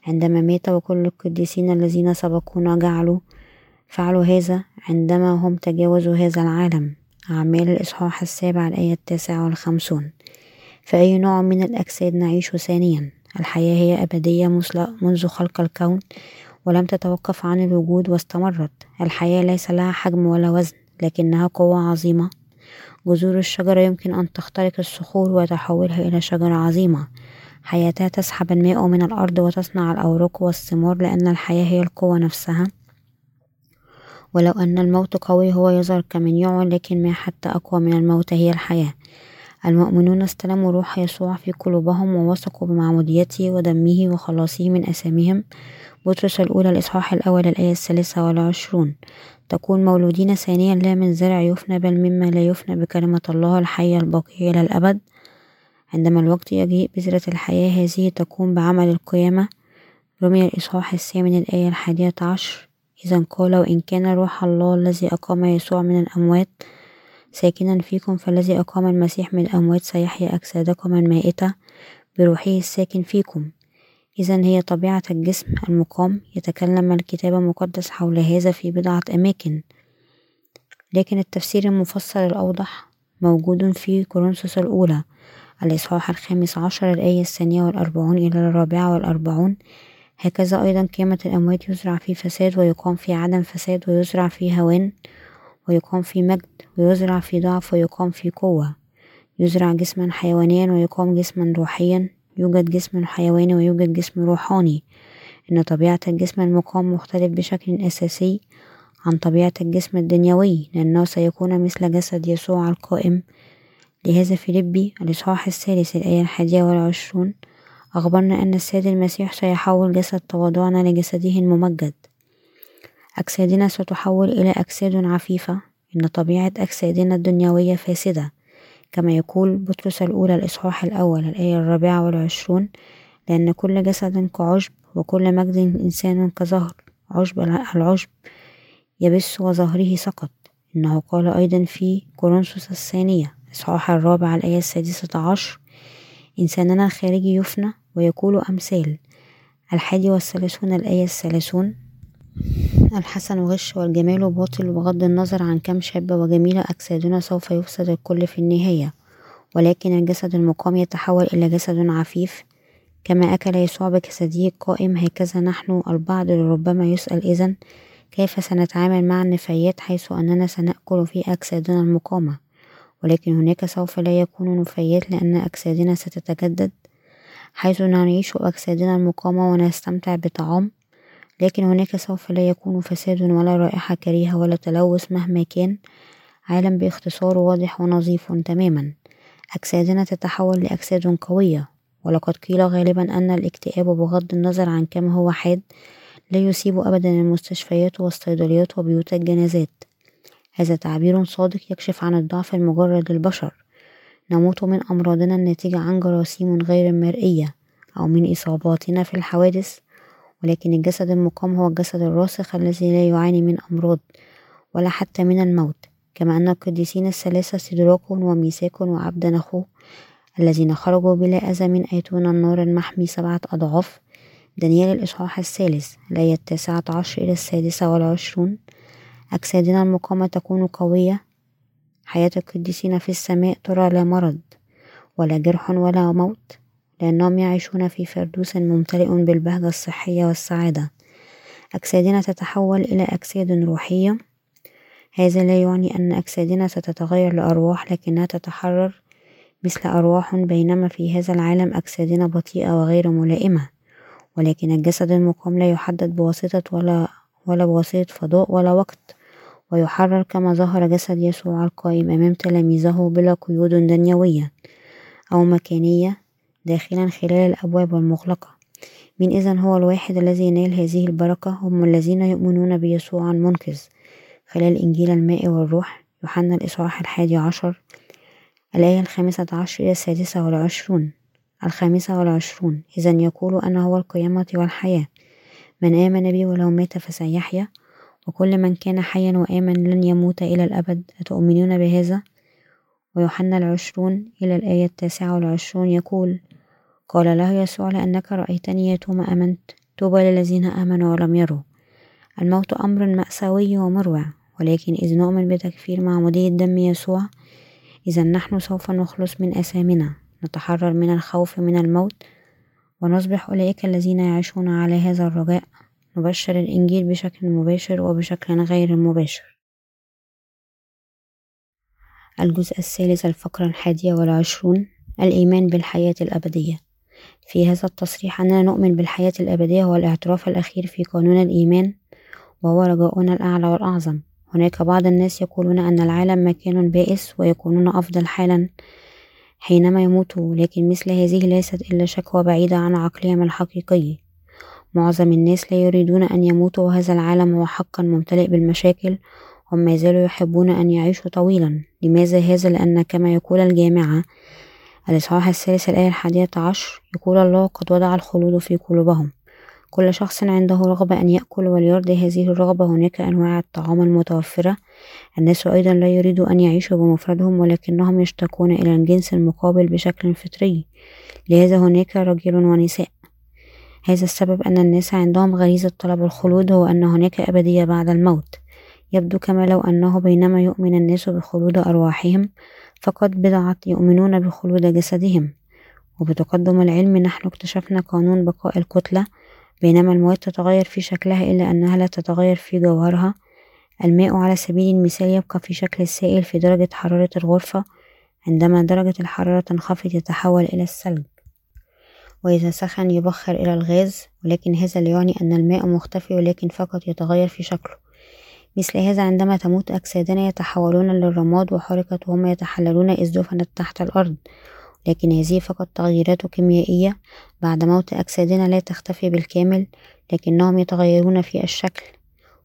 عندما مات وكل القديسين الذين سبقونا جعلوا فعلوا هذا عندما هم تجاوزوا هذا العالم. أعمال الإصحاح السابع الآية التاسعة والخمسون. فأي نوع من الأجساد نعيش ثانيا؟ الحياة هي أبدية منذ خلق الكون ولم تتوقف عن الوجود واستمرت. الحياة ليس لها حجم ولا وزن لكنها قوة عظيمة. جذور الشجرة يمكن أن تخترق الصخور وتحولها إلى شجرة عظيمة. حياتها تسحب الماء من الأرض وتصنع الأوراق والثمار لأن الحياة هي القوة نفسها. ولو أن الموت قوي هو يظهر كمن يعن لكن ما حتى أقوى من الموت هي الحياة. المؤمنون استلموا روح يسوع في قلوبهم ووثقوا بمعموديته ودمه وخلاصه من أسامهم. بطرس الأولى الإصحاح الأول الآية الثالثة والعشرون. تكون مولودين ثانيا لا من زرع يفنى بل مما لا يفنى بكلمة الله الحية الباقية إلى الأبد. عندما الوقت يجيء بذرة الحياة هذه تكون بعمل القيامة. رمي الإصحاح الثامن الآية الحادية عشر. إذا قال وإن كان روح الله الذي أقام يسوع من الأموات ساكنا فيكم فالذي أقام المسيح من الأموات سيحيا أجسادكم المائتة بروحه الساكن فيكم. إذا هي طبيعة الجسم المقام يتكلم الكتاب المقدس حول هذا في بضعة أماكن. لكن التفسير المفصل الأوضح موجود في كورنثوس الأولى الإصحاح الخامس عشر الآية الثانية والأربعون إلى الرابعة والأربعون هكذا أيضا قيامة الأموات يزرع في فساد ويقام في عدم فساد ويزرع في هوان ويقام في مجد ويزرع في ضعف ويقام في قوة. يزرع جسما حيوانيا ويقام جسما روحيا. يوجد جسم حيواني ويوجد جسم روحاني. إن طبيعة الجسم المقام مختلف بشكل أساسي عن طبيعة الجسم الدنيوي لأنه سيكون مثل جسد يسوع القائم. لهذا فيلبي الإصحاح الثالث الآية الحادية والعشرون أخبرنا أن السيد المسيح سيحول جسد تواضعنا لجسده الممجد. أجسادنا ستحول إلى أجساد عفيفة. إن طبيعة أجسادنا الدنيوية فاسدة كما يقول بطرس الأولى الإصحاح الأول الآية الرابعة والعشرون لأن كل جسد كعشب وكل مجد إنسان كزهر. عشب العشب يبس وظهره سقط. إنه قال أيضا في كورنثوس الثانية إصحاح الرابع الآية السادسة عشر إنساننا الخارجي يفنى ويقول أمثال. الحادي والثلاثون الآية الثلاثون. الحسن غش والجمال باطل بغض النظر عن كم شابة وجميلة أجسادنا سوف يفسد الكل في النهاية. ولكن الجسد المقام يتحول إلى جسد عفيف. كما أكل يسوع بجسده القائم هكذا نحن البعض لربما يسأل إذن كيف سنتعامل مع النفايات حيث أننا سنأكل في أجسادنا المقامة؟ ولكن هناك سوف لا يكون نفايات لأن أجسادنا ستتجدد حيث نعيش أجسادنا المقامة ونستمتع بطعام لكن هناك سوف لا يكون فساد ولا رائحة كريهة ولا تلوث مهما كان. عالم باختصار واضح ونظيف تماما. أجسادنا تتحول لأجساد قوية ولقد قيل غالبا أن الاكتئاب بغض النظر عن كم هو حاد لا يصيب أبدا المستشفيات والصيدليات وبيوت الجنازات. هذا تعبير صادق يكشف عن الضعف المجرد للبشر. نموت من أمراضنا الناتجة عن جراثيم غير مرئية أو من إصاباتنا في الحوادث ولكن الجسد المقام هو الجسد الراسخ الذي لا يعاني من أمراض ولا حتى من الموت كما أن القديسين الثلاثة سدراك وميثاك وعبد نخو الذين خرجوا بلا أذى من أيتون النار المحمي سبعة أضعاف. دانيال الإصحاح الثالث الآية التاسعة عشر إلى السادسة والعشرون. أجسادنا المقامة تكون قوية. حياة القديسين في السماء ترى لا مرض ولا جرح ولا موت لأنهم يعيشون في فردوس ممتلئ بالبهجة الصحية والسعادة. أجسادنا تتحول إلى أجساد روحية هذا لا يعني أن أجسادنا ستتغير لأرواح لكنها تتحرر مثل أرواح. بينما في هذا العالم أجسادنا بطيئة وغير ملائمة ولكن الجسد المقام لا يحدد بواسطة ولا ولا بواسطة فضاء ولا وقت. ويحرر كما ظهر جسد يسوع القائم أمام تلاميذه بلا قيود دنيوية أو مكانية داخلا خلال الأبواب المغلقة. من إذن هو الواحد الذي ينال هذه البركة هم الذين يؤمنون بيسوع المنقذ. خلال إنجيل الماء والروح يوحنا الإصحاح الحادي عشر الآية الخامسة عشر إلى السادسة والعشرون. الخامسة والعشرون. إذا يقول أنا هو القيامة والحياة. من آمن بي ولو مات فسيحيا وكل من كان حيا وآمن لن يموت إلى الأبد. أتؤمنون بهذا؟ ويوحنا العشرون إلى الآية التاسعة والعشرون يقول قال له يسوع لأنك رأيتني يا توما آمنت طوبى للذين آمنوا ولم يروا. الموت أمر مأساوي ومروع ولكن إذ نؤمن بتكفير معمودية دم يسوع إذا نحن سوف نخلص من أثامنا نتحرر من الخوف من الموت ونصبح أولئك الذين يعيشون على هذا الرجاء. نبشر الإنجيل بشكل مباشر وبشكل غير مباشر. الجزء الثالث الفقرة الحادية والعشرون الإيمان بالحياة الأبدية. في هذا التصريح أننا نؤمن بالحياة الأبدية هو الاعتراف الأخير في قانون الإيمان وهو رجاؤنا الأعلى والأعظم. هناك بعض الناس يقولون أن العالم مكان بائس ويكونون أفضل حالا حينما يموتوا لكن مثل هذه ليست إلا شكوى بعيدة عن عقلهم الحقيقي. معظم الناس لا يريدون أن يموتوا وهذا العالم هو حقا ممتلئ بالمشاكل هم ما زالوا يحبون أن يعيشوا طويلا. لماذا هذا؟ لأن كما يقول الجامعة الإصحاح الثالث الآية الحادية عشر يقول الله قد وضع الخلود في قلوبهم. كل شخص عنده رغبة أن يأكل وليرضي هذه الرغبة. هناك أنواع الطعام المتوفرة. الناس أيضا لا يريدوا أن يعيشوا بمفردهم ولكنهم يشتاقون إلى الجنس المقابل بشكل فطري. لهذا هناك رجل ونساء هذا السبب أن الناس عندهم غريزة طلب الخلود هو أن هناك أبدية بعد الموت. يبدو كما لو أنه بينما يؤمن الناس بخلود أرواحهم فقد بدعت يؤمنون بخلود جسدهم. وبتقدم العلم نحن اكتشفنا قانون بقاء الكتلة. بينما المواد تتغير في شكلها إلا أنها لا تتغير في جوهرها الماء على سبيل المثال يبقى في شكل السائل في درجة حرارة الغرفة عندما درجة الحرارة تنخفض يتحول إلى الثلج. وإذا سخن يبخر إلى الغاز ولكن هذا لا يعني أن الماء مختفي ولكن فقط يتغير في شكله. مثل هذا عندما تموت أجسادنا يتحولون للرماد وحركة وهم يتحللون إذ دفنت تحت الأرض. لكن هذه فقط تغييرات كيميائية. بعد موت أجسادنا لا تختفي بالكامل لكنهم يتغيرون في الشكل.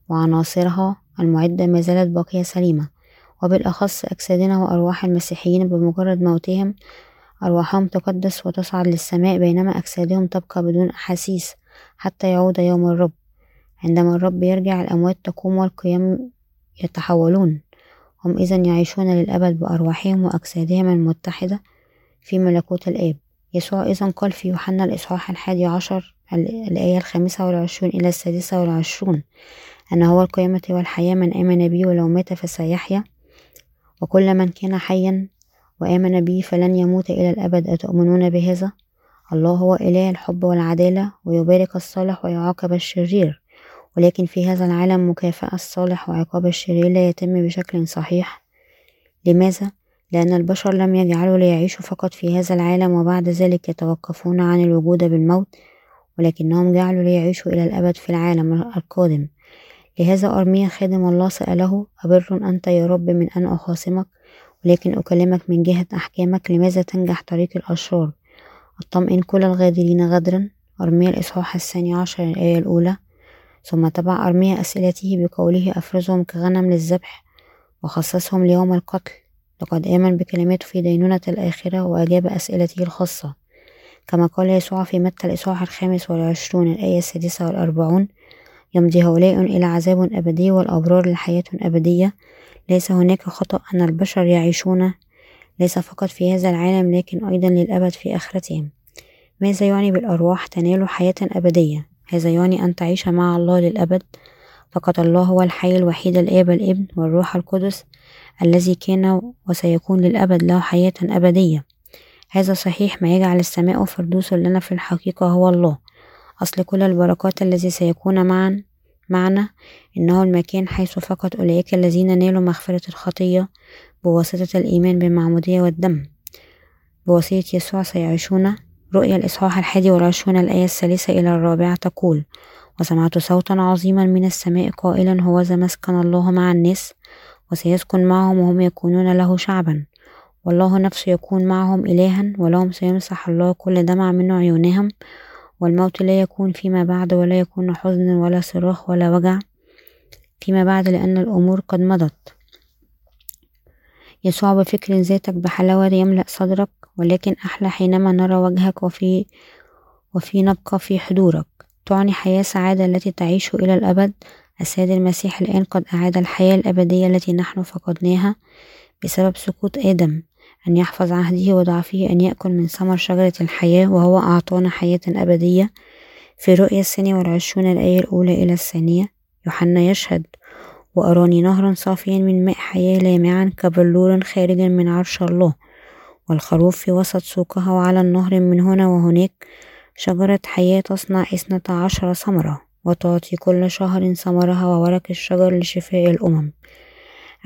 وعناصرها المعدة ما زالت باقية سليمة. وبالأخص أجسادنا وأرواح المسيحيين بمجرد موتهم أرواحهم تقدس وتصعد للسماء بينما أجسادهم تبقى بدون أحاسيس حتى يعود يوم الرب. عندما الرب يرجع الأموات تقوم والقيام يتحولون. هم إذا يعيشون للأبد بأرواحهم وأجسادهم المتحدة في ملكوت الآب. يسوع إذا قال في يوحنا الإصحاح الحادي عشر الآية الخامسة والعشرون إلى السادسة والعشرون أن هو القيامة والحياة من آمن بي ولو مات فسيحيا. وكل من كان حيا وآمن بي فلن يموت إلى الأبد. أتؤمنون بهذا؟ الله هو إله الحب والعدالة ويبارك الصالح ويعاقب الشرير. ولكن في هذا العالم مكافأة الصالح وعقاب الشرير لا يتم بشكل صحيح. لماذا؟ لأن البشر لم يجعلوا ليعيشوا فقط في هذا العالم وبعد ذلك يتوقفون عن الوجود بالموت ولكنهم جعلوا ليعيشوا إلى الأبد في العالم القادم. لهذا أرميا خادم الله سأله أبر أنت يا رب من أن أخاصمك؟ ولكن أكلمك من جهة أحكامك لماذا تنجح طريق الأشرار أطمئن كل الغادرين غدرا. أرميا الإصحاح الثاني عشر الآية الأولى. ثم تبع أرميا أسئلته بقوله أفرزهم كغنم للذبح وخصصهم ليوم القتل. لقد آمن بكلماته في دينونة الآخرة وأجاب أسئلته الخاصة. كما قال يسوع في متى الإصحاح الخامس والعشرون الآية السادسة والأربعون يمضي هؤلاء إلى عذاب أبدي والأبرار لحياة أبدية. ليس هناك خطأ أن البشر يعيشون ليس فقط في هذا العالم لكن أيضا للأبد في آخرتهم. ماذا يعني بالأرواح تنال حياة أبدية؟ هذا يعني أن تعيش مع الله للأبد. فقط الله هو الحي الوحيد الآب الابن والروح القدس الذي كان وسيكون للأبد له حياة أبدية. هذا صحيح ما يجعل السماء فردوس لنا في الحقيقة هو الله. أصل كل البركات الذي سيكون معا معنا إنه المكان حيث فقط أولئك الذين نالوا مغفرة الخطية بواسطة الإيمان بالمعمودية والدم. بواسطة يسوع سيعيشون رؤيا الإصحاح الحادي والعشرون الآية الثالثة إلى الرابعة تقول وسمعت صوتا عظيما من السماء قائلا هوذا مسكن الله مع الناس وسيسكن معهم وهم يكونون له شعبا. والله نفسه يكون معهم إلها ولهم سيمسح الله كل دمع من عيونهم والموت لا يكون فيما بعد ولا يكون حزن ولا صراخ ولا وجع فيما بعد لأن الأمور قد مضت. يسوع بفكر ذاتك بحلاوة يملأ صدرك ولكن أحلى حينما نرى وجهك وفي وفي نبقى في حضورك. تعني حياة سعادة التي تعيش إلى الأبد. السيد المسيح الآن قد أعاد الحياة الأبدية التي نحن فقدناها بسبب سقوط آدم. أن يحفظ عهده وضعفه أن يأكل من ثمر شجرة الحياة وهو أعطانا حياة أبدية. في رؤيا الثانية والعشرون الآية الأولى إلى الثانية يوحنا يشهد وأراني نهرا صافيا من ماء حياة لامعا كبلور خارجا من عرش الله والخروف في وسط سوقها وعلى النهر من هنا وهناك. شجرة حياة تصنع اثنتا عشر ثمرة وتعطي كل شهر ثمرها وورق الشجر لشفاء الأمم.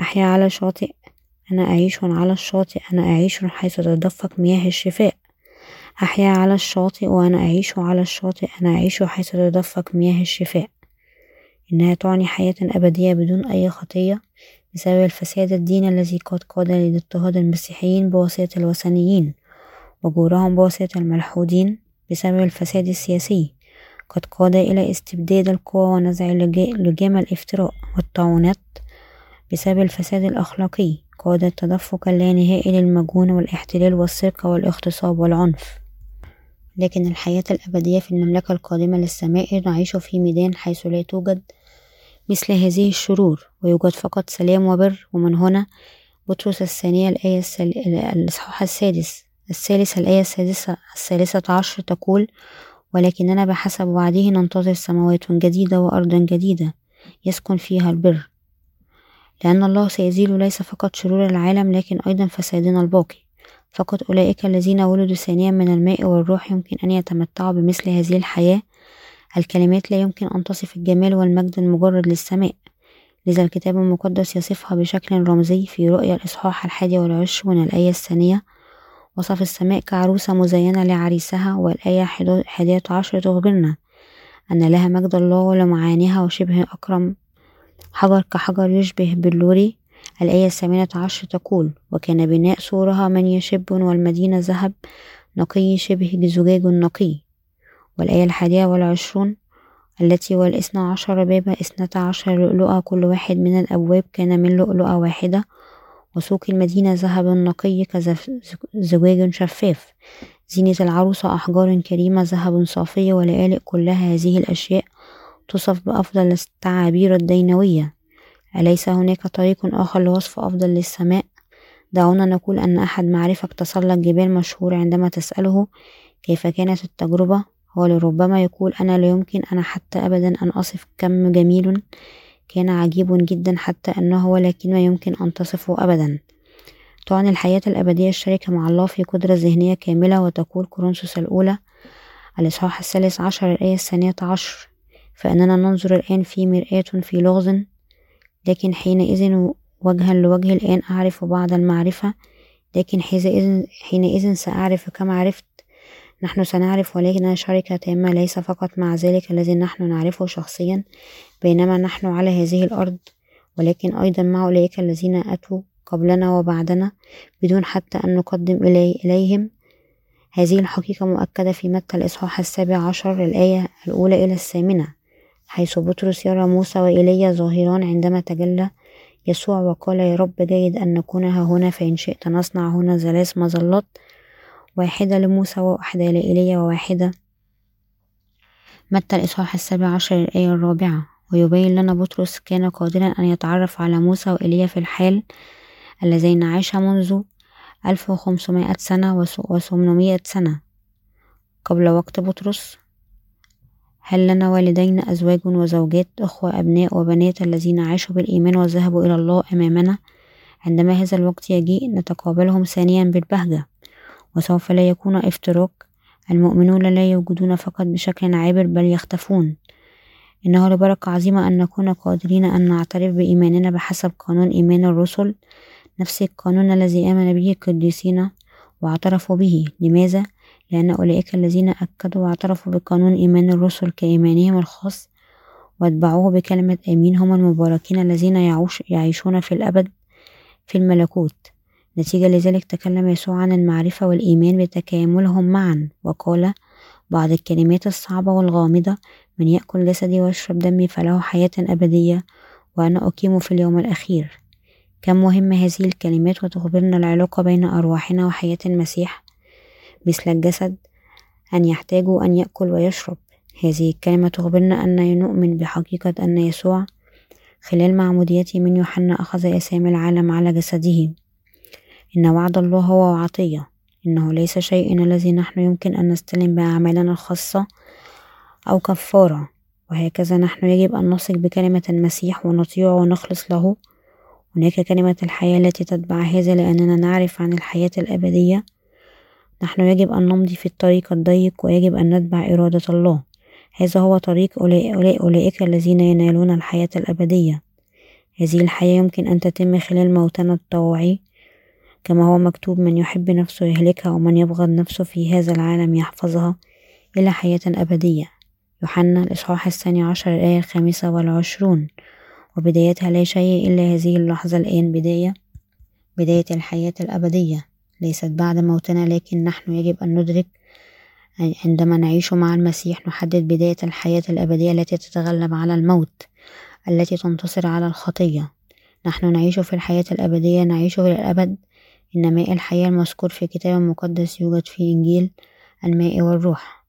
أحيا على شاطئ أنا أعيش على الشاطئ أنا أعيش حيث تدفق مياه الشفاء. أحيا على الشاطئ وأنا أعيش على الشاطئ أنا أعيش حيث تدفق مياه الشفاء. إنها تعني حياة أبدية بدون أي خطية بسبب الفساد الدين الذي قد قاد لاضطهاد المسيحيين بواسطة الوثنيين وجورهم بواسطة الملحودين بسبب الفساد السياسي. قد قاد إلى استبداد القوى ونزع لجام الافتراء والطاعونات بسبب الفساد الأخلاقي. قاد التدفق اللانهائي للمجون والاحتلال والسرقة والاغتصاب والعنف. لكن الحياة الأبدية في المملكة القادمة للسماء نعيش في ميدان حيث لا توجد مثل هذه الشرور ويوجد فقط سلام وبر ومن هنا بطرس الثانية الآية السل... الإصحاح السادس. الثالث الآية السادسة الثالثة عشر تقول ولكننا بحسب وعده ننتظر سماوات جديدة وأرضا جديدة يسكن فيها البر. لأن الله سيزيل ليس فقط شرور العالم لكن أيضا فسادنا الباقي. فقط أولئك الذين ولدوا ثانيا من الماء والروح يمكن أن يتمتعوا بمثل هذه الحياة. الكلمات لا يمكن أن تصف الجمال والمجد المجرد للسماء. لذا الكتاب المقدس يصفها بشكل رمزي في رؤيا الإصحاح الحادي والعشرون الآية الثانية. وصف السماء كعروسة مزينة لعريسها والآية حادية عشر تخبرنا أن لها مجد الله ولمعانيها وشبه أكرم. حجر كحجر يشبه بلوري الآية الثامنة عشر تقول وكان بناء سورها من يشب والمدينة ذهب نقي شبه زجاج نقي. والآية الحادية والعشرون التي والإثنى عشر بابا إثنتا عشر لؤلؤة كل واحد من الأبواب كان من لؤلؤة واحدة وسوق المدينة ذهب نقي كزجاج شفاف زينة العروسة أحجار كريمة ذهب صافية ولآلئ كلها هذه الأشياء توصف بأفضل التعابير الدينوية. أليس هناك طريق آخر لوصف أفضل للسماء؟ دعونا نقول أن أحد معرفك تسلق جبال مشهور عندما تسأله كيف كانت التجربة؟ هو لربما يقول أنا لا يمكن أنا حتى أبدا أن أصف كم جميل كان عجيب جدا حتى أنه ولكن ما يمكن أن تصفه أبدا. تعني الحياة الأبدية الشركة مع الله في قدرة ذهنية كاملة وتقول كورنثوس الأولى الإصحاح الثالث عشر الآية الثانية عشر. فإننا ننظر الآن في مرآة في لغز لكن حينئذ وجها لوجه الآن أعرف بعض المعرفة لكن حينئذ سأعرف كما عرفت. نحن سنعرف ولكن شركة تامة ليس فقط مع ذلك الذي نحن نعرفه شخصيا بينما نحن على هذه الأرض. ولكن أيضا مع أولئك الذين أتوا قبلنا وبعدنا بدون حتى أن نقدم إلي إليهم. هذه الحقيقة مؤكدة في متى الإصحاح السابع عشر الآية الأولى إلى الثامنة. حيث بطرس يرى موسى وإيليا ظاهران عندما تجلى يسوع وقال يا رب جيد أن نكون ها هنا فإن شئت نصنع هنا ثلاث مظلات واحدة لموسى وواحدة لإيليا وواحدة. متى الإصحاح السابع عشر الآية الرابعة؟ ويبين لنا بطرس كان قادرا أن يتعرف على موسى وإيليا في الحال اللذين عاشا منذ ألف وخمسمائة سنة وثمانمائة سنة. قبل وقت بطرس هل لنا والدين أزواج وزوجات أخوة أبناء وبنات الذين عاشوا بالإيمان وذهبوا إلى الله أمامنا؟ عندما هذا الوقت يجيء نتقابلهم ثانيا بالبهجة وسوف لا يكون افتراق. المؤمنون لا يوجدون فقط بشكل عابر بل يختفون. إنه لبركة عظيمة أن نكون قادرين أن نعترف بإيماننا بحسب قانون إيمان الرسل نفس القانون الذي آمن به القديسين واعترفوا به. لماذا؟ لأن أولئك الذين أكدوا واعترفوا بقانون إيمان الرسل كإيمانهم الخاص واتبعوه بكلمة آمين هم المباركين الذين يعوش يعيشون في الأبد في الملكوت. نتيجة لذلك تكلم يسوع عن المعرفة والإيمان بتكاملهم معا وقال بعض الكلمات الصعبة والغامضة من يأكل جسدي ويشرب دمي فله حياة أبدية وأنا أقيم في اليوم الأخير. كم مهمة هذه الكلمات وتخبرنا العلاقة بين أرواحنا وحياة المسيح. مثل الجسد أن يحتاج أن يأكل ويشرب. هذه الكلمة تخبرنا أن نؤمن بحقيقة أن يسوع خلال معموديته من يوحنا أخذ أسامي العالم على جسده. إن وعد الله هو عطية إنه ليس شيء الذي نحن يمكن أن نستلم بأعمالنا الخاصة أو كفارة. وهكذا نحن يجب أن نثق بكلمة المسيح ونطيعه ونخلص له. هناك كلمة الحياة التي تتبع هذا لأننا نعرف عن الحياة الأبدية. نحن يجب أن نمضي في الطريق الضيق ويجب أن نتبع إرادة الله. هذا هو طريق أولئك الذين ينالون الحياة الأبدية. هذه الحياة يمكن أن تتم خلال موتنا الطوعي كما هو مكتوب من يحب نفسه يهلكها ومن يبغض نفسه في هذا العالم يحفظها إلى حياة أبدية. يوحنا الإصحاح الثاني عشر الآية الخامسة والعشرون. وبدايتها لا شيء إلا هذه اللحظة الآن. بداية بداية الحياة الأبدية. ليست بعد موتنا لكن نحن يجب أن ندرك عندما نعيش مع المسيح نحدد بداية الحياة الأبدية التي تتغلب على الموت التي تنتصر على الخطية. نحن نعيش في الحياة الأبدية نعيش إلى الأبد. إن ماء الحياة المذكور في الكتاب المقدس يوجد في إنجيل الماء والروح.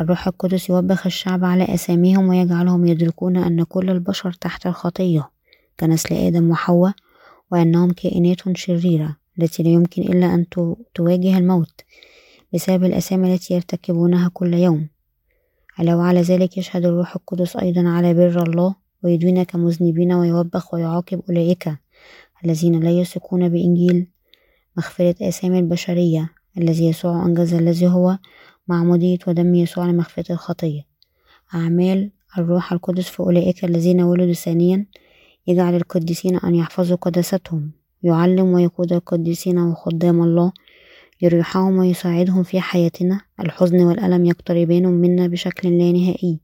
الروح القدس يوبخ الشعب على أساميهم ويجعلهم يدركون أن كل البشر تحت الخطية كنسل آدم وحواء وأنهم كائنات شريرة. التي لا يمكن إلا أن تواجه الموت بسبب الأسامي التي يرتكبونها كل يوم. على ذلك يشهد الروح القدس أيضا على بر الله ويدين كمذنبين ويوبخ ويعاقب أولئك الذين لا يثقون بإنجيل مغفرة آثام البشرية الذي يسوع أنجز الذي هو معمودية ودم يسوع لمغفرة الخطية. أعمال الروح القدس في أولئك الذين ولدوا ثانيا يجعل القديسين أن يحفظوا قداستهم. يعلم ويقود القديسين وخدام الله يريحهم ويساعدهم في حياتنا. الحزن والألم يقتربان منا بشكل لا نهائي.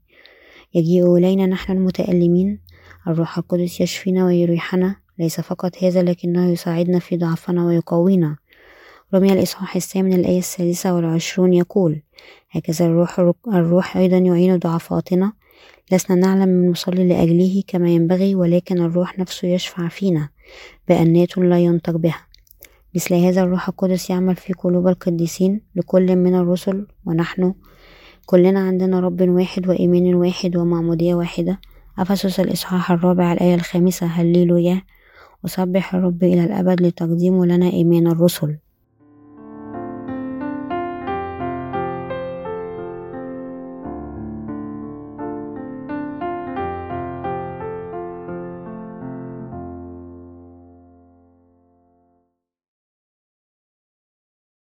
يجيء إلينا نحن المتألمين. الروح القدس يشفينا ويريحنا. ليس فقط هذا لكنه يساعدنا في ضعفنا ويقوينا. رمي الإصحاح الثامن الآية السادسة والعشرون يقول هكذا الروح, الروح أيضا يعين ضعفاتنا. لسنا نعلم من نصلي لأجله كما ينبغي ولكن الروح نفسه يشفع فينا. بأنات لا ينطق بها. مثل هذا الروح القدس يعمل في قلوب القديسين لكل من الرسل ونحن كلنا عندنا رب واحد وإيمان واحد ومعمودية واحدة. أفسس الإصحاح الرابع الآية الخامسة هللويا. أسبح الرب إلى الأبد لتقديم لنا إيمان الرسل.